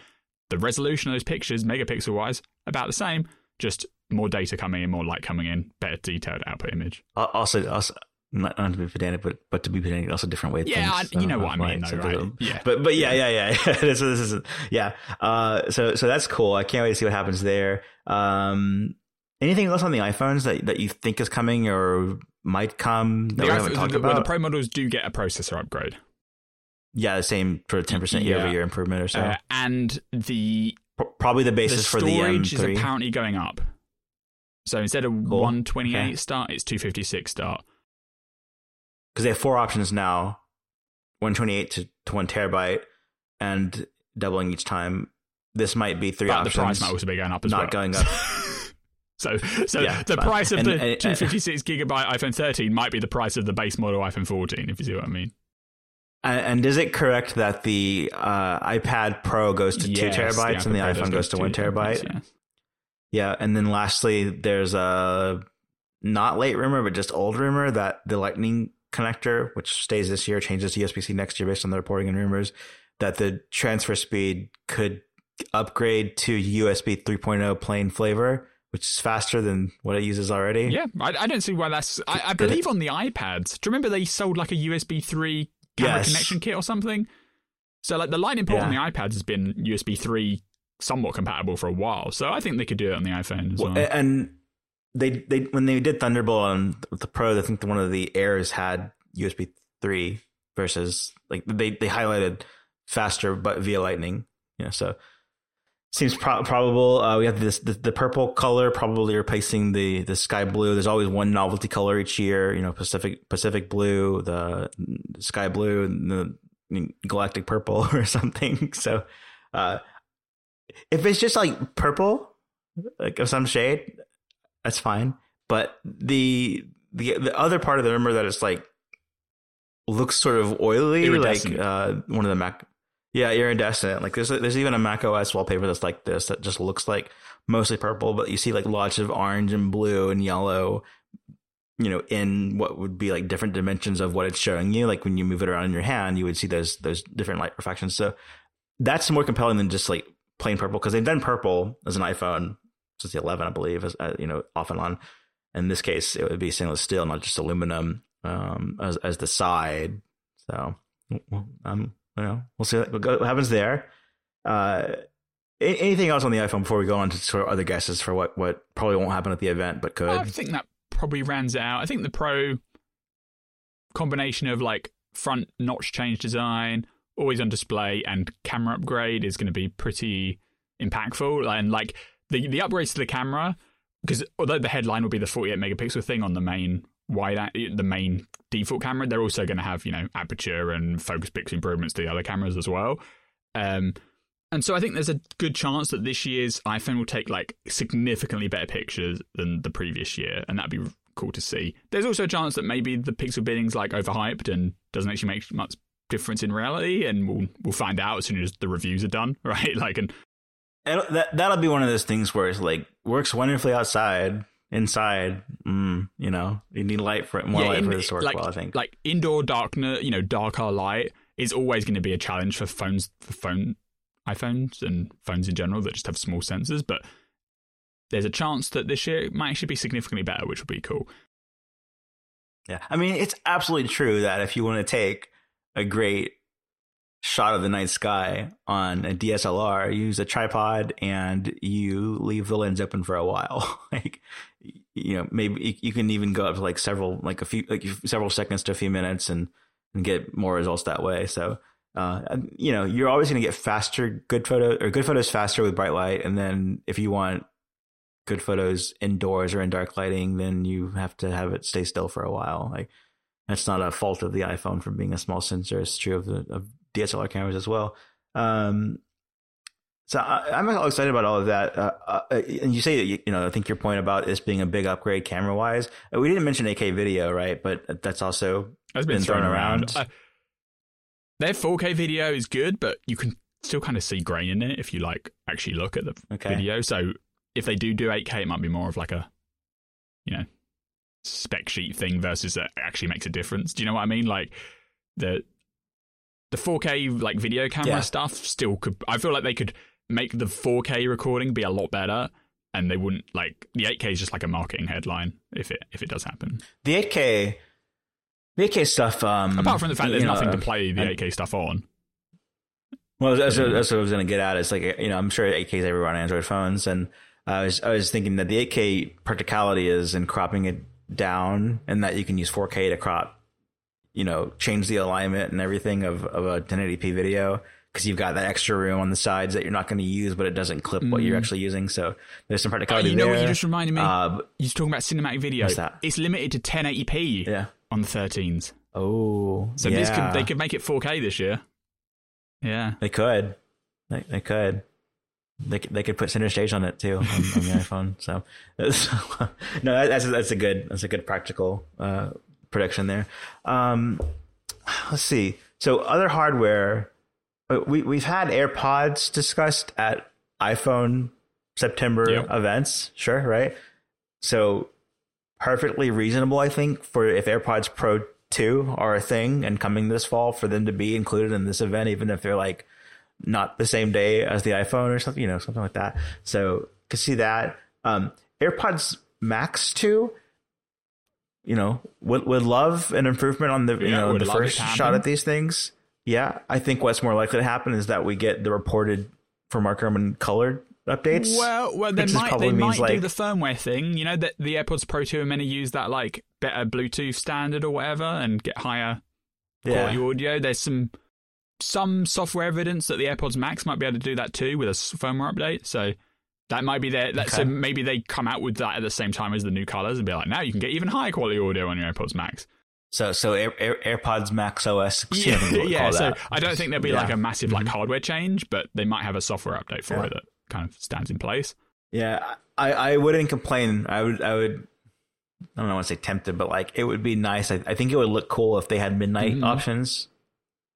[SPEAKER 2] The resolution of those pictures, megapixel wise, about the same. Just more data coming in, more light coming in, better detailed output image.
[SPEAKER 1] Al- Also, also not, not to be pedantic, but but to be pedantic, also different way.
[SPEAKER 2] Yeah, I, you know
[SPEAKER 1] of
[SPEAKER 2] what I mean, though, right?
[SPEAKER 1] the-
[SPEAKER 2] Yeah.
[SPEAKER 1] But but yeah yeah yeah. this, is- this is yeah. Uh, so so that's cool. I can't wait to see what happens there. Um, anything else on the iPhones that that you think is coming or might come that
[SPEAKER 2] The,
[SPEAKER 1] we haven't talked
[SPEAKER 2] the- well,
[SPEAKER 1] about?
[SPEAKER 2] the Pro models do get a processor upgrade.
[SPEAKER 1] yeah, the same for ten percent year over year improvement or so.
[SPEAKER 2] Uh, and the
[SPEAKER 1] P- Probably the
[SPEAKER 2] the
[SPEAKER 1] basis for the
[SPEAKER 2] storage is apparently going up. So instead of
[SPEAKER 1] Cool.
[SPEAKER 2] 128
[SPEAKER 1] Okay.
[SPEAKER 2] start, it's 256 start.
[SPEAKER 1] Because they have four options now 128 to, to one terabyte and doubling each time this might be three
[SPEAKER 2] But the price might also be going up as
[SPEAKER 1] not
[SPEAKER 2] well.
[SPEAKER 1] Not going up.
[SPEAKER 2] so so
[SPEAKER 1] Yeah,
[SPEAKER 2] the price of
[SPEAKER 1] And-
[SPEAKER 2] the
[SPEAKER 1] and- and-
[SPEAKER 2] 256 gigabyte iPhone 13 might be the price of the base model iPhone 14, if you see what I mean.
[SPEAKER 1] and, is it correct that the uh, ipad pro goes to
[SPEAKER 2] Yes,
[SPEAKER 1] two terabytes and the
[SPEAKER 2] Pro
[SPEAKER 1] iphone
[SPEAKER 2] go
[SPEAKER 1] goes to one terabyte
[SPEAKER 2] yeah.
[SPEAKER 1] yeah and then lastly there's a not late rumor but just old rumor that the lightning connector which stays this year changes to usb-c next year based on the reporting and rumors that the transfer speed could upgrade to USB 3.0 plain flavor, which is faster than what it uses already.
[SPEAKER 2] Yeah, I, I don't see why that's. I, I believe on the iPads. Do you remember they sold like a USB 3 camera
[SPEAKER 1] Yes.
[SPEAKER 2] connection kit or something? So, like the Lightning port on the iPads has been USB 3 somewhat compatible for a while. So, I think they could do it on the iPhone as well.
[SPEAKER 1] Well, and they they when they did Thunderbolt on the Pro, I think one of the Airs had USB three versus like they they highlighted faster but via Lightning. You know, so seems pro- probable. Uh, we have this the, the purple color probably replacing the the sky blue. There's always one novelty color each year. You know, Pacific Pacific blue, the sky blue, and the galactic purple or something. So, uh, if it's just like purple, like of some shade, that's fine. But the the the other part of the rumor that it's like looks sort of oily, like uh, one of the Mac, yeah, iridescent. Like there's there's even a Mac OS wallpaper that's like this that just looks like mostly purple, but you see like lots of orange and blue and yellow. You know, in what would be like different dimensions of what it's showing you. Like when you move it around in your hand, you would see those those different light reflections. So that's more compelling than just like plain purple because they've done purple as an iPhone since the 11, I believe, as, uh, you know, off and on. In this case, it would be stainless steel, not just aluminum, um, as as the side. So, um, you know, we'll see what, happens there. Uh, anything else on the iPhone before we go on to sort of other guesses for what what probably won't happen at the event, but could?
[SPEAKER 2] I think that probably rounds out. I think the Pro combination of like front notch change design, always on display, and camera upgrade is going to be pretty impactful. And like the the upgrades to the camera, because although the headline will be the 48 megapixel thing on the main wide the main default camera, they're also going to have you know aperture and focus pixel improvements to the other cameras as well. Um, and so I think there's a good chance that this year's iPhone will take like significantly better pictures than the previous year, and that'd be cool to see. There's also a chance that maybe the pixel binning's like overhyped and doesn't actually make much difference in reality, and we'll we'll find out as soon as the reviews are done, right? Like, And
[SPEAKER 1] that that'll be one of those things where it's like works wonderfully outside, inside, mm, you know, you need light for it, more light
[SPEAKER 2] in-
[SPEAKER 1] for this to work
[SPEAKER 2] like,
[SPEAKER 1] well. I think.
[SPEAKER 2] like indoor darkness, you know, darker light is always going to be a challenge for phones, for phone iPhones and phones in general that just have small sensors, but. There's a chance that this year it might actually be significantly better, which would be cool.
[SPEAKER 1] Yeah, I mean, it's absolutely true that if you want to take a great shot of the night sky on a DSLR, you use a tripod and you leave the lens open for a while. like, you know, maybe you can even go up to like several, like a few, like several seconds to a few minutes and, and get more results that way. So, uh, you know, you're always going to get faster, good photo or good photos faster with bright light. And then if you want good photos indoors or in dark lighting, then you have to have it stay still for a while. Like that's not a fault of the iPhone for being a small sensor. It's true of the, of DSLR cameras as well. Um, so I, am excited about all of that. Uh, uh, and you say, you, you, know, I think your point about this being a big upgrade camera wise. Uh, we didn't mention 8K video, right? But that's also
[SPEAKER 2] that's been, been thrown, thrown, around. around. Uh, their 4K video is good, but you can still kind of see grain in it if you like actually look at the okay. video. So if they do do 8K, it might be more of like a, you know, spec sheet thing versus it actually makes a difference. Do you know what I mean? Like the the 4K like video camera yeah. stuff still could. I feel like they could make the 4K recording be a lot better, and they wouldn't like the 8K is just like a marketing headline if it if it does happen.
[SPEAKER 1] The 8K, the 8K stuff. Um,
[SPEAKER 2] Apart from the fact there's know, nothing to play the 8K stuff on.
[SPEAKER 1] Well, that's, that's what I was going to get at. It's like you know, I'm sure 8K is everywhere on Android phones, and I was I was thinking that the 8K practicality is in cropping it down, and that you can use 4K to crop you know, change the alignment and everything of, of a 1080p video because you've got that extra room on the sides that you're not going to use, but it doesn't clip mm. what you're mm. actually using. So there's some practicality.
[SPEAKER 2] Oh, you know
[SPEAKER 1] there.
[SPEAKER 2] what you just reminded me? Uh, you're talking about cinematic video. It's limited to 1080p
[SPEAKER 1] yeah.
[SPEAKER 2] on the 13s.
[SPEAKER 1] Oh,
[SPEAKER 2] so yeah. could, they could make it 4K this year. Yeah,
[SPEAKER 1] they could. They, they could. They they could put center stage on it too on, on the iPhone. So, no, that's that's a good that's a good practical uh, prediction there. Um, let's see. So other hardware, uh, we we've had AirPods discussed at iPhone September yep. events. Sure, right? So perfectly reasonable, I think, for if AirPods Pro two are a thing and coming this fall for them to be included in this event, even if they're like not the same day as the iPhone or something, you know, something like that. So could see that. Um, AirPods Max two you know, would would love an improvement on the yeah, you know the first shot at these things. Yeah, I think what's more likely to happen is that we get the reported for Mark Gurman colored updates.
[SPEAKER 2] Well, well, they might they might like, do the firmware thing. You know that the AirPods Pro two are meant to use that like better Bluetooth standard or whatever and get higher quality yeah. audio. There's some some software evidence that the AirPods Max might be able to do that too with a firmware update. So that might be there. Okay. So maybe they come out with that at the same time as the new colors and be like, now you can get even higher quality audio on your AirPods Max.
[SPEAKER 1] So, so Air, Air, AirPods Max OS.
[SPEAKER 2] Yeah, yeah. So I don't think there'll be yeah. like a massive like mm-hmm. hardware change, but they might have a software update for yeah. it that kind of stands in place.
[SPEAKER 1] Yeah, I, I wouldn't complain. I would, I would. I don't want to say tempted, but like it would be nice. I, I think it would look cool if they had midnight mm-hmm. options,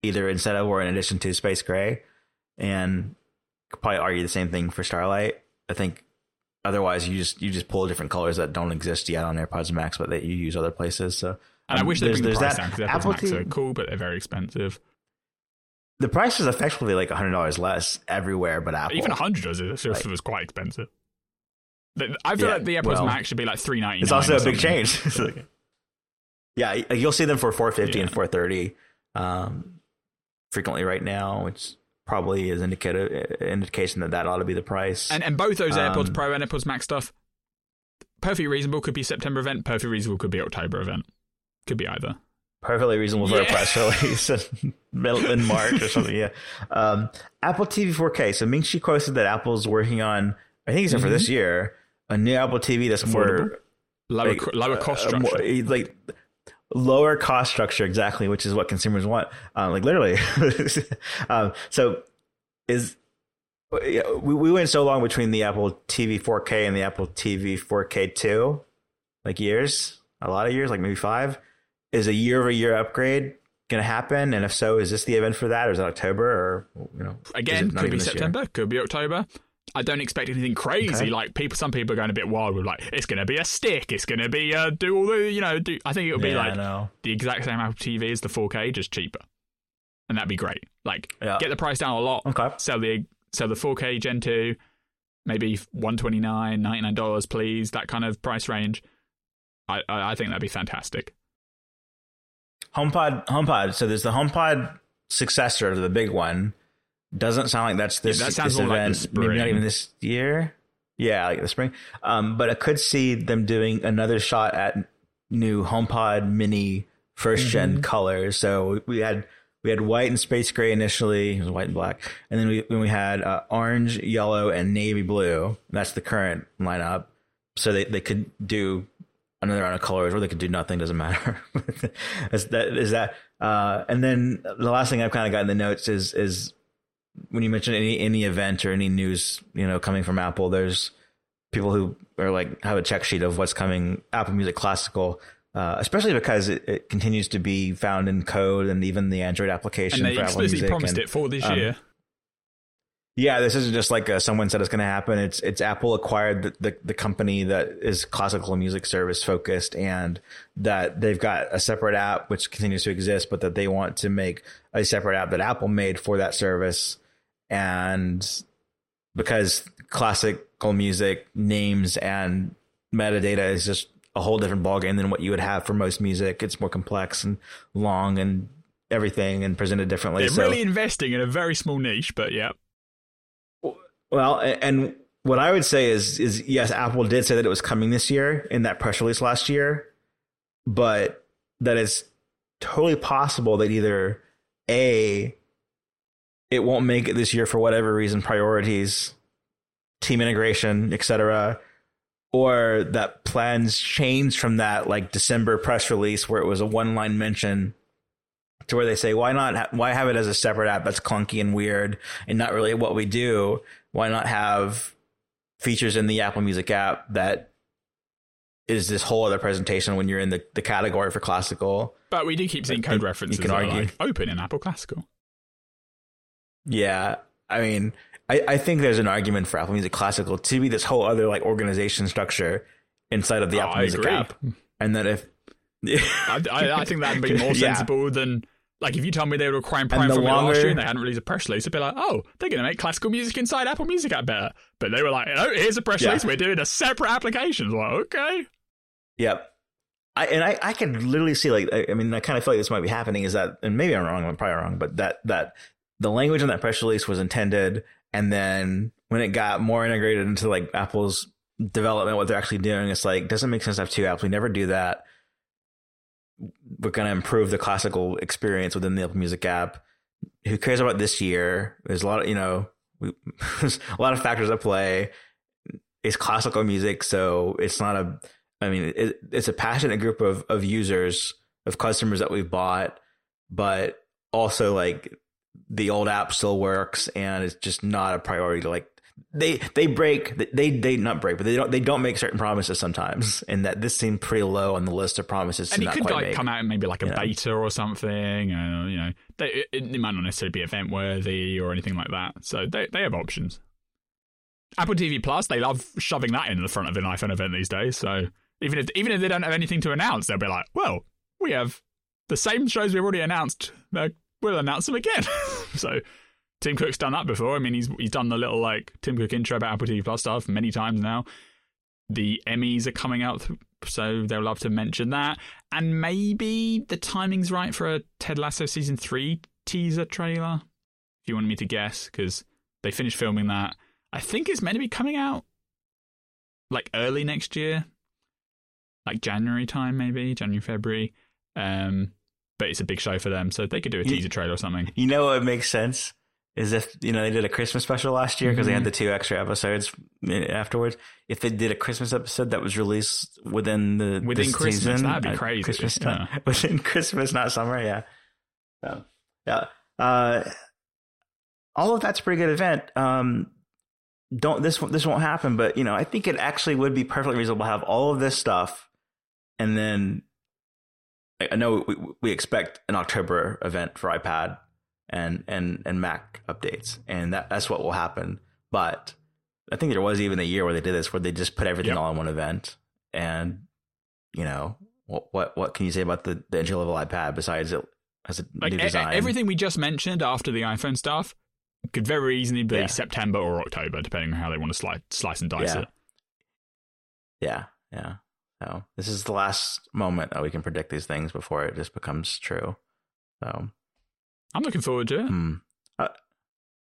[SPEAKER 1] either instead of or in addition to space gray, and could probably argue the same thing for Starlight. I think otherwise you just you just pull different colors that don't exist yet on AirPods Max, but that you use other places. So
[SPEAKER 2] and um, I wish they bring the price down because AirPods Max are cool, but they're very expensive.
[SPEAKER 1] The price is effectively like hundred dollars less everywhere, but Apple
[SPEAKER 2] even hundred dollars if like, was quite expensive. I feel yeah, like the AirPods well, Max should be like three ninety.
[SPEAKER 1] It's also a big change. yeah, you'll see them for four fifty yeah. and four thirty um, frequently right now, which probably is indicator indication that that ought to be the price.
[SPEAKER 2] And and both those AirPods um, Pro and AirPods Max stuff, perfectly reasonable. Could be September event. Perfectly reasonable. Could be October event. Could be either.
[SPEAKER 1] Perfectly reasonable for yeah. a press release in March or something. Yeah. Um, Apple TV 4K. So Ming Chi posted that Apple's working on. I think it's mm-hmm. for this year a new Apple TV that's Affordable. more
[SPEAKER 2] lower like, lower cost uh, structure.
[SPEAKER 1] Uh, more, like lower cost structure exactly which is what consumers want. Um, like literally. Um, so is we, we went so long between the apple tv 4k and the apple tv 4k 2 like years a lot of years like maybe five. Is a year over year upgrade going to happen? And if so is this the event for that? Or is it october or you know
[SPEAKER 2] again could be september year? could be october I don't expect anything crazy. Okay. Like people, some people are going a bit wild with like it's going to be a stick. It's going to be uh, do all the you know. Do I think it'll be yeah, like the exact same Apple TV as the 4K, just cheaper, and that'd be great. Like yeah. get the price down a lot.
[SPEAKER 1] Okay.
[SPEAKER 2] Sell the sell the 4K Gen 2, maybe 129 99 dollars, please. That kind of price range. I, I I think that'd be fantastic.
[SPEAKER 1] HomePod, HomePod. So there's the HomePod successor to the big one. Doesn't sound like that's this,
[SPEAKER 2] Yeah, that sounds
[SPEAKER 1] this
[SPEAKER 2] more like
[SPEAKER 1] event. maybe not even this year. Yeah, like the spring. Um, but I could see them doing another shot at new HomePod Mini first gen colors. So we had we had white and space gray initially. It was white and black, and then we then we had uh, orange, yellow, and navy blue. That's the current lineup. So they, they could do another round of colors, or they could do nothing. Doesn't matter. is that is that? Uh, and then the last thing I've kind of got in the notes is is when you mention any any event or any news, you know, coming from Apple, there's people who are like have a check sheet of what's coming Apple Music Classical, uh, especially because it, it continues to be found in code and even the Android application
[SPEAKER 2] and they
[SPEAKER 1] for Apple
[SPEAKER 2] explicitly
[SPEAKER 1] Music.
[SPEAKER 2] promised
[SPEAKER 1] and,
[SPEAKER 2] it for this
[SPEAKER 1] um,
[SPEAKER 2] year.
[SPEAKER 1] Yeah, this isn't just like uh someone said it's going to happen. It's it's Apple acquired the, the the company that is classical music service focused, and that they've got a separate app which continues to exist, but that they want to make a separate app that Apple made for that service, and because classical music names and metadata is just a whole different ballgame than what you would have for most music. It's more complex and long and everything and presented differently.
[SPEAKER 2] They're
[SPEAKER 1] so,
[SPEAKER 2] really investing in a very small niche, but yeah.
[SPEAKER 1] Well, and what I would say is is yes, Apple did say that it was coming this year in that press release last year, but that it's totally possible that either a it won't make it this year for whatever reason, priorities, team integration, etc., or that plans change from that like December press release where it was a one line mention to where they say why not ha- why have it as a separate app that's clunky and weird and not really what we do why not have features in the apple music app that is this whole other presentation when you're in the, the category for classical
[SPEAKER 2] But we do keep seeing code references You can
[SPEAKER 1] argue.
[SPEAKER 2] like open in Apple Classical.
[SPEAKER 1] Yeah i mean I, I think there's an argument for apple music classical to be this whole other like organization structure inside of the
[SPEAKER 2] Oh,
[SPEAKER 1] apple
[SPEAKER 2] I
[SPEAKER 1] music
[SPEAKER 2] agree.
[SPEAKER 1] app and that if
[SPEAKER 2] I, I, I think that'd be more
[SPEAKER 1] Yeah.
[SPEAKER 2] sensible than like if you told me they were acquiring Primephonic last year and they hadn't released a press release, I'd be like, oh, they're going to make classical music inside Apple Music app better. But they were like, oh, here's a press
[SPEAKER 1] Yeah.
[SPEAKER 2] release. We're doing a separate application. Like, okay.
[SPEAKER 1] Yep. I, and I, I could literally see like I, I mean I kind of feel like this might be happening is that and maybe I'm wrong I'm probably wrong but that that the language in that press release was intended and then when it got more integrated into like Apple's development what they're actually doing it's like doesn't make sense to have two apps. We never do that. We're going to improve the classical experience within the Apple Music app. Who cares about this year? There's a lot of you know we, there's a lot of factors at play. It's classical music so it's not a I mean, it, it's a passionate group of of users of customers that we've bought, but also like the old app still works, and it's just not a priority to like they they break they they not break, but they don't they don't make certain promises sometimes, and that this seemed pretty low on the list of promises. to
[SPEAKER 2] And it could like
[SPEAKER 1] make.
[SPEAKER 2] come out in maybe like a
[SPEAKER 1] Yeah.
[SPEAKER 2] beta or something. You know, they, it, it might not necessarily be event worthy or anything like that. So they they have options. Apple TV Plus, they love shoving that in the front of an iPhone event these days. So even if even if they don't have anything to announce, they'll be like, "Well, we have the same shows we've already announced. Uh, we'll announce them again." so Tim Cook's done that before. I mean, he's he's done the little like Tim Cook intro about Apple TV Plus stuff many times now. The Emmys are coming out, so they'll love to mention that. And maybe the timing's right for a Ted Lasso season three teaser trailer. If you wanted me to guess, because they finished filming that. I think it's meant to be coming out like early next year, like January time, maybe January February. Um, but it's a big show for them, so they could do a teaser trailer or something.
[SPEAKER 1] You know what makes sense is if you know they did a Christmas special last year because they
[SPEAKER 2] Mhm.
[SPEAKER 1] had the two extra episodes eh, afterwards. If they did a Christmas episode that was released within the
[SPEAKER 2] Within
[SPEAKER 1] this
[SPEAKER 2] Christmas,
[SPEAKER 1] season,
[SPEAKER 2] that'd be crazy,
[SPEAKER 1] Christmas
[SPEAKER 2] yeah.
[SPEAKER 1] time within Christmas, not summer. Yeah, so, yeah. Uh, all of that's a pretty good event. Um, don't this this won't happen, but you know I think it actually would be perfectly reasonable to have all of this stuff, and then I know we, we expect an October event for iPad and and and Mac updates, and that that's what will happen. But I think there was even a year where they did this, where they just put everything
[SPEAKER 2] Yep.
[SPEAKER 1] all in one event, and you know what what what can you say about the the entry level iPad besides it has a
[SPEAKER 2] Like
[SPEAKER 1] new
[SPEAKER 2] e-
[SPEAKER 1] design?
[SPEAKER 2] everything we just mentioned after the iPhone stuff could very easily be
[SPEAKER 1] Yeah.
[SPEAKER 2] September or October, depending on how they want to slice slice and dice
[SPEAKER 1] Yeah.
[SPEAKER 2] it.
[SPEAKER 1] Yeah, yeah. So this is the last moment that we can predict these things before it just becomes true. So
[SPEAKER 2] I'm looking forward to it.
[SPEAKER 1] Hmm. I,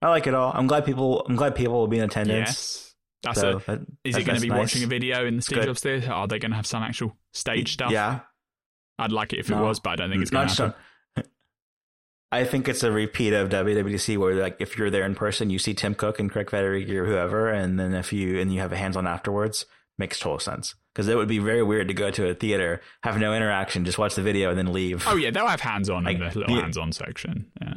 [SPEAKER 1] I like it all. I'm glad people. I'm glad people will be in attendance.
[SPEAKER 2] Yes. That's
[SPEAKER 1] So
[SPEAKER 2] a,
[SPEAKER 1] that-
[SPEAKER 2] is
[SPEAKER 1] that-
[SPEAKER 2] he going to be
[SPEAKER 1] nice.
[SPEAKER 2] watching a video in the. Jobs Theatre? Are they going to have some actual stage stuff?
[SPEAKER 1] Yeah,
[SPEAKER 2] I'd like it if it was, but I don't think it's going to happen.
[SPEAKER 1] I think it's a repeat of WWDC where like if you're there in person, you see Tim Cook and Craig Federighi or whoever, and then if you and you have a hands on afterwards, makes total sense. Because it would be very weird to go to a theater, have no interaction, just watch the video and then leave.
[SPEAKER 2] Oh yeah, they'll have hands on in the little hands on section. Yeah.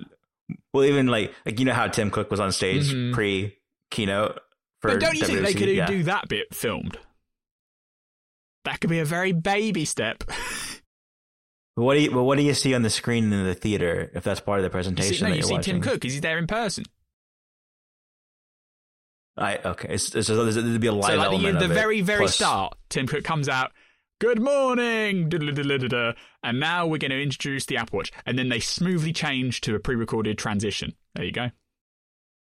[SPEAKER 1] Well, even like like you know how Tim Cook was on stage
[SPEAKER 2] Mhm.
[SPEAKER 1] pre keynote. For
[SPEAKER 2] But don't you think they could
[SPEAKER 1] Yeah.
[SPEAKER 2] do that bit filmed? That could be a very baby step.
[SPEAKER 1] But what do you? But what do you see on the screen in the theater if that's part of the
[SPEAKER 2] you
[SPEAKER 1] presentation
[SPEAKER 2] see, no,
[SPEAKER 1] that
[SPEAKER 2] you
[SPEAKER 1] you're
[SPEAKER 2] see
[SPEAKER 1] watching?
[SPEAKER 2] Tim Cook. Is he there in person?
[SPEAKER 1] I okay. It's, it's, there's, there'd be a live
[SPEAKER 2] so like the,
[SPEAKER 1] element
[SPEAKER 2] the
[SPEAKER 1] it,
[SPEAKER 2] very very
[SPEAKER 1] plus-
[SPEAKER 2] start, Tim Cook comes out. Good morning, and now we're going to introduce the Apple Watch, and then they smoothly change to a pre-recorded transition. There you go.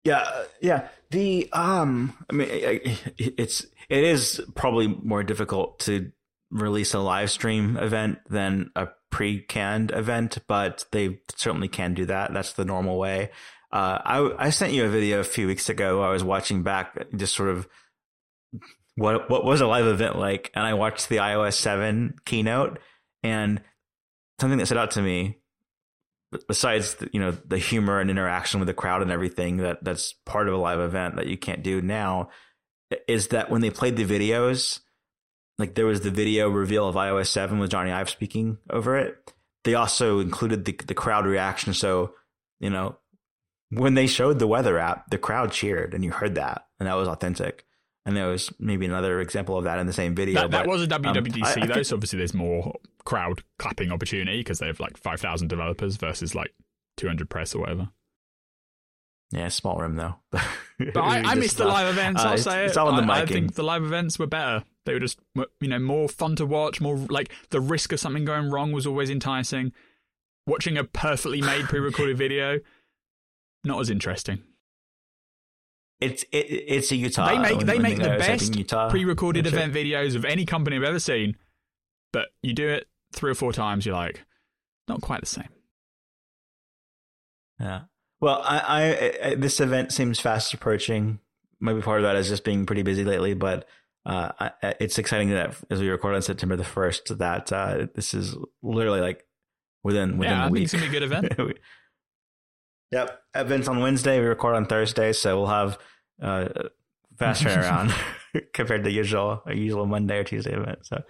[SPEAKER 1] Yeah, uh, yeah. The um, I mean, it's it is probably more difficult to release a live stream event than a pre-canned event, but they certainly can do that. That's the normal way. Uh, I I sent you a video a few weeks ago. I was watching back, just sort of what what was a live event like, and I watched the iOS seven keynote, and something that stood out to me besides the, you know the humor and interaction with the crowd and everything that that's part of a live event that you can't do now is that when they played the videos like there was the video reveal of iOS 7 with Jony Ive speaking over it they also included the the crowd reaction so you know when they showed the weather app the crowd cheered and you heard that and that was authentic and there was maybe another example of that in the same video
[SPEAKER 2] that, that
[SPEAKER 1] but,
[SPEAKER 2] was a
[SPEAKER 1] um,
[SPEAKER 2] WWDC
[SPEAKER 1] I- I
[SPEAKER 2] though, so obviously there's more crowd clapping opportunity because they have like five thousand developers versus like two hundred press or whatever.
[SPEAKER 1] yeah small room though
[SPEAKER 2] But I, I missed the live events.
[SPEAKER 1] uh,
[SPEAKER 2] I'll
[SPEAKER 1] it's-
[SPEAKER 2] say
[SPEAKER 1] it's
[SPEAKER 2] it.
[SPEAKER 1] all in the
[SPEAKER 2] I, I think the live events were better. They were just you know more fun to watch. More like the risk of something going wrong was always enticing. Watching a perfectly made pre-recorded video, not as interesting.
[SPEAKER 1] It's it, it's a Utah.
[SPEAKER 2] they make
[SPEAKER 1] when-
[SPEAKER 2] they
[SPEAKER 1] when
[SPEAKER 2] make the best
[SPEAKER 1] Utah.
[SPEAKER 2] pre-recorded
[SPEAKER 1] That's it.
[SPEAKER 2] event videos of any company I've ever seen. But you do it three or four times, you're like, not quite the same.
[SPEAKER 1] Yeah. Well, I, I, I this event seems fast approaching. Maybe part of that is just being pretty busy lately, but uh, I, it's exciting that as we record on September the first, that uh, this is literally like within within
[SPEAKER 2] yeah,
[SPEAKER 1] a
[SPEAKER 2] I think
[SPEAKER 1] week.
[SPEAKER 2] it's gonna be a good event.
[SPEAKER 1] yep. Events on Wednesday. We record on Thursday, so we'll have uh, fast turnaround compared to usual a usual Monday or Tuesday event. So.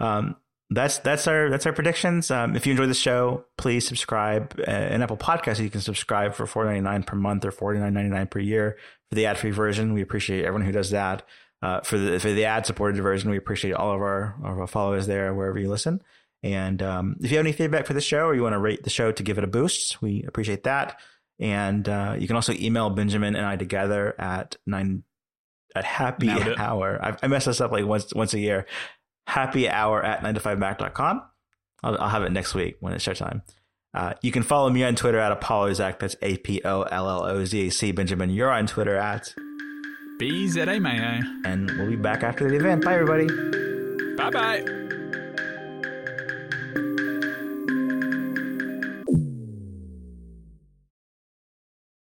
[SPEAKER 1] Um, that's that's our that's our predictions. Um, if you enjoy the show, please subscribe. Uh, in Apple Podcasts, you can subscribe for four ninety nine per month or forty nine ninety nine per year for the ad free version. We appreciate everyone who does that. Uh, for the for the ad supported version, we appreciate all of our all of our followers there wherever you listen. And um, if you have any feedback for the show or you want to rate the show to give it a boost, we appreciate that. And uh, you can also email Benjamin and I together at nine at happy hour. I, I mess this up like once once a year. Happy hour at 9to5mac.com. I'll, I'll have it next week when it's showtime. Uh, you can follow me on Twitter at ApolloZac. That's A P O L L O Z A C. Benjamin, you're on Twitter at.
[SPEAKER 2] BZA
[SPEAKER 1] And we'll be back after the event. Bye, everybody.
[SPEAKER 2] Bye bye.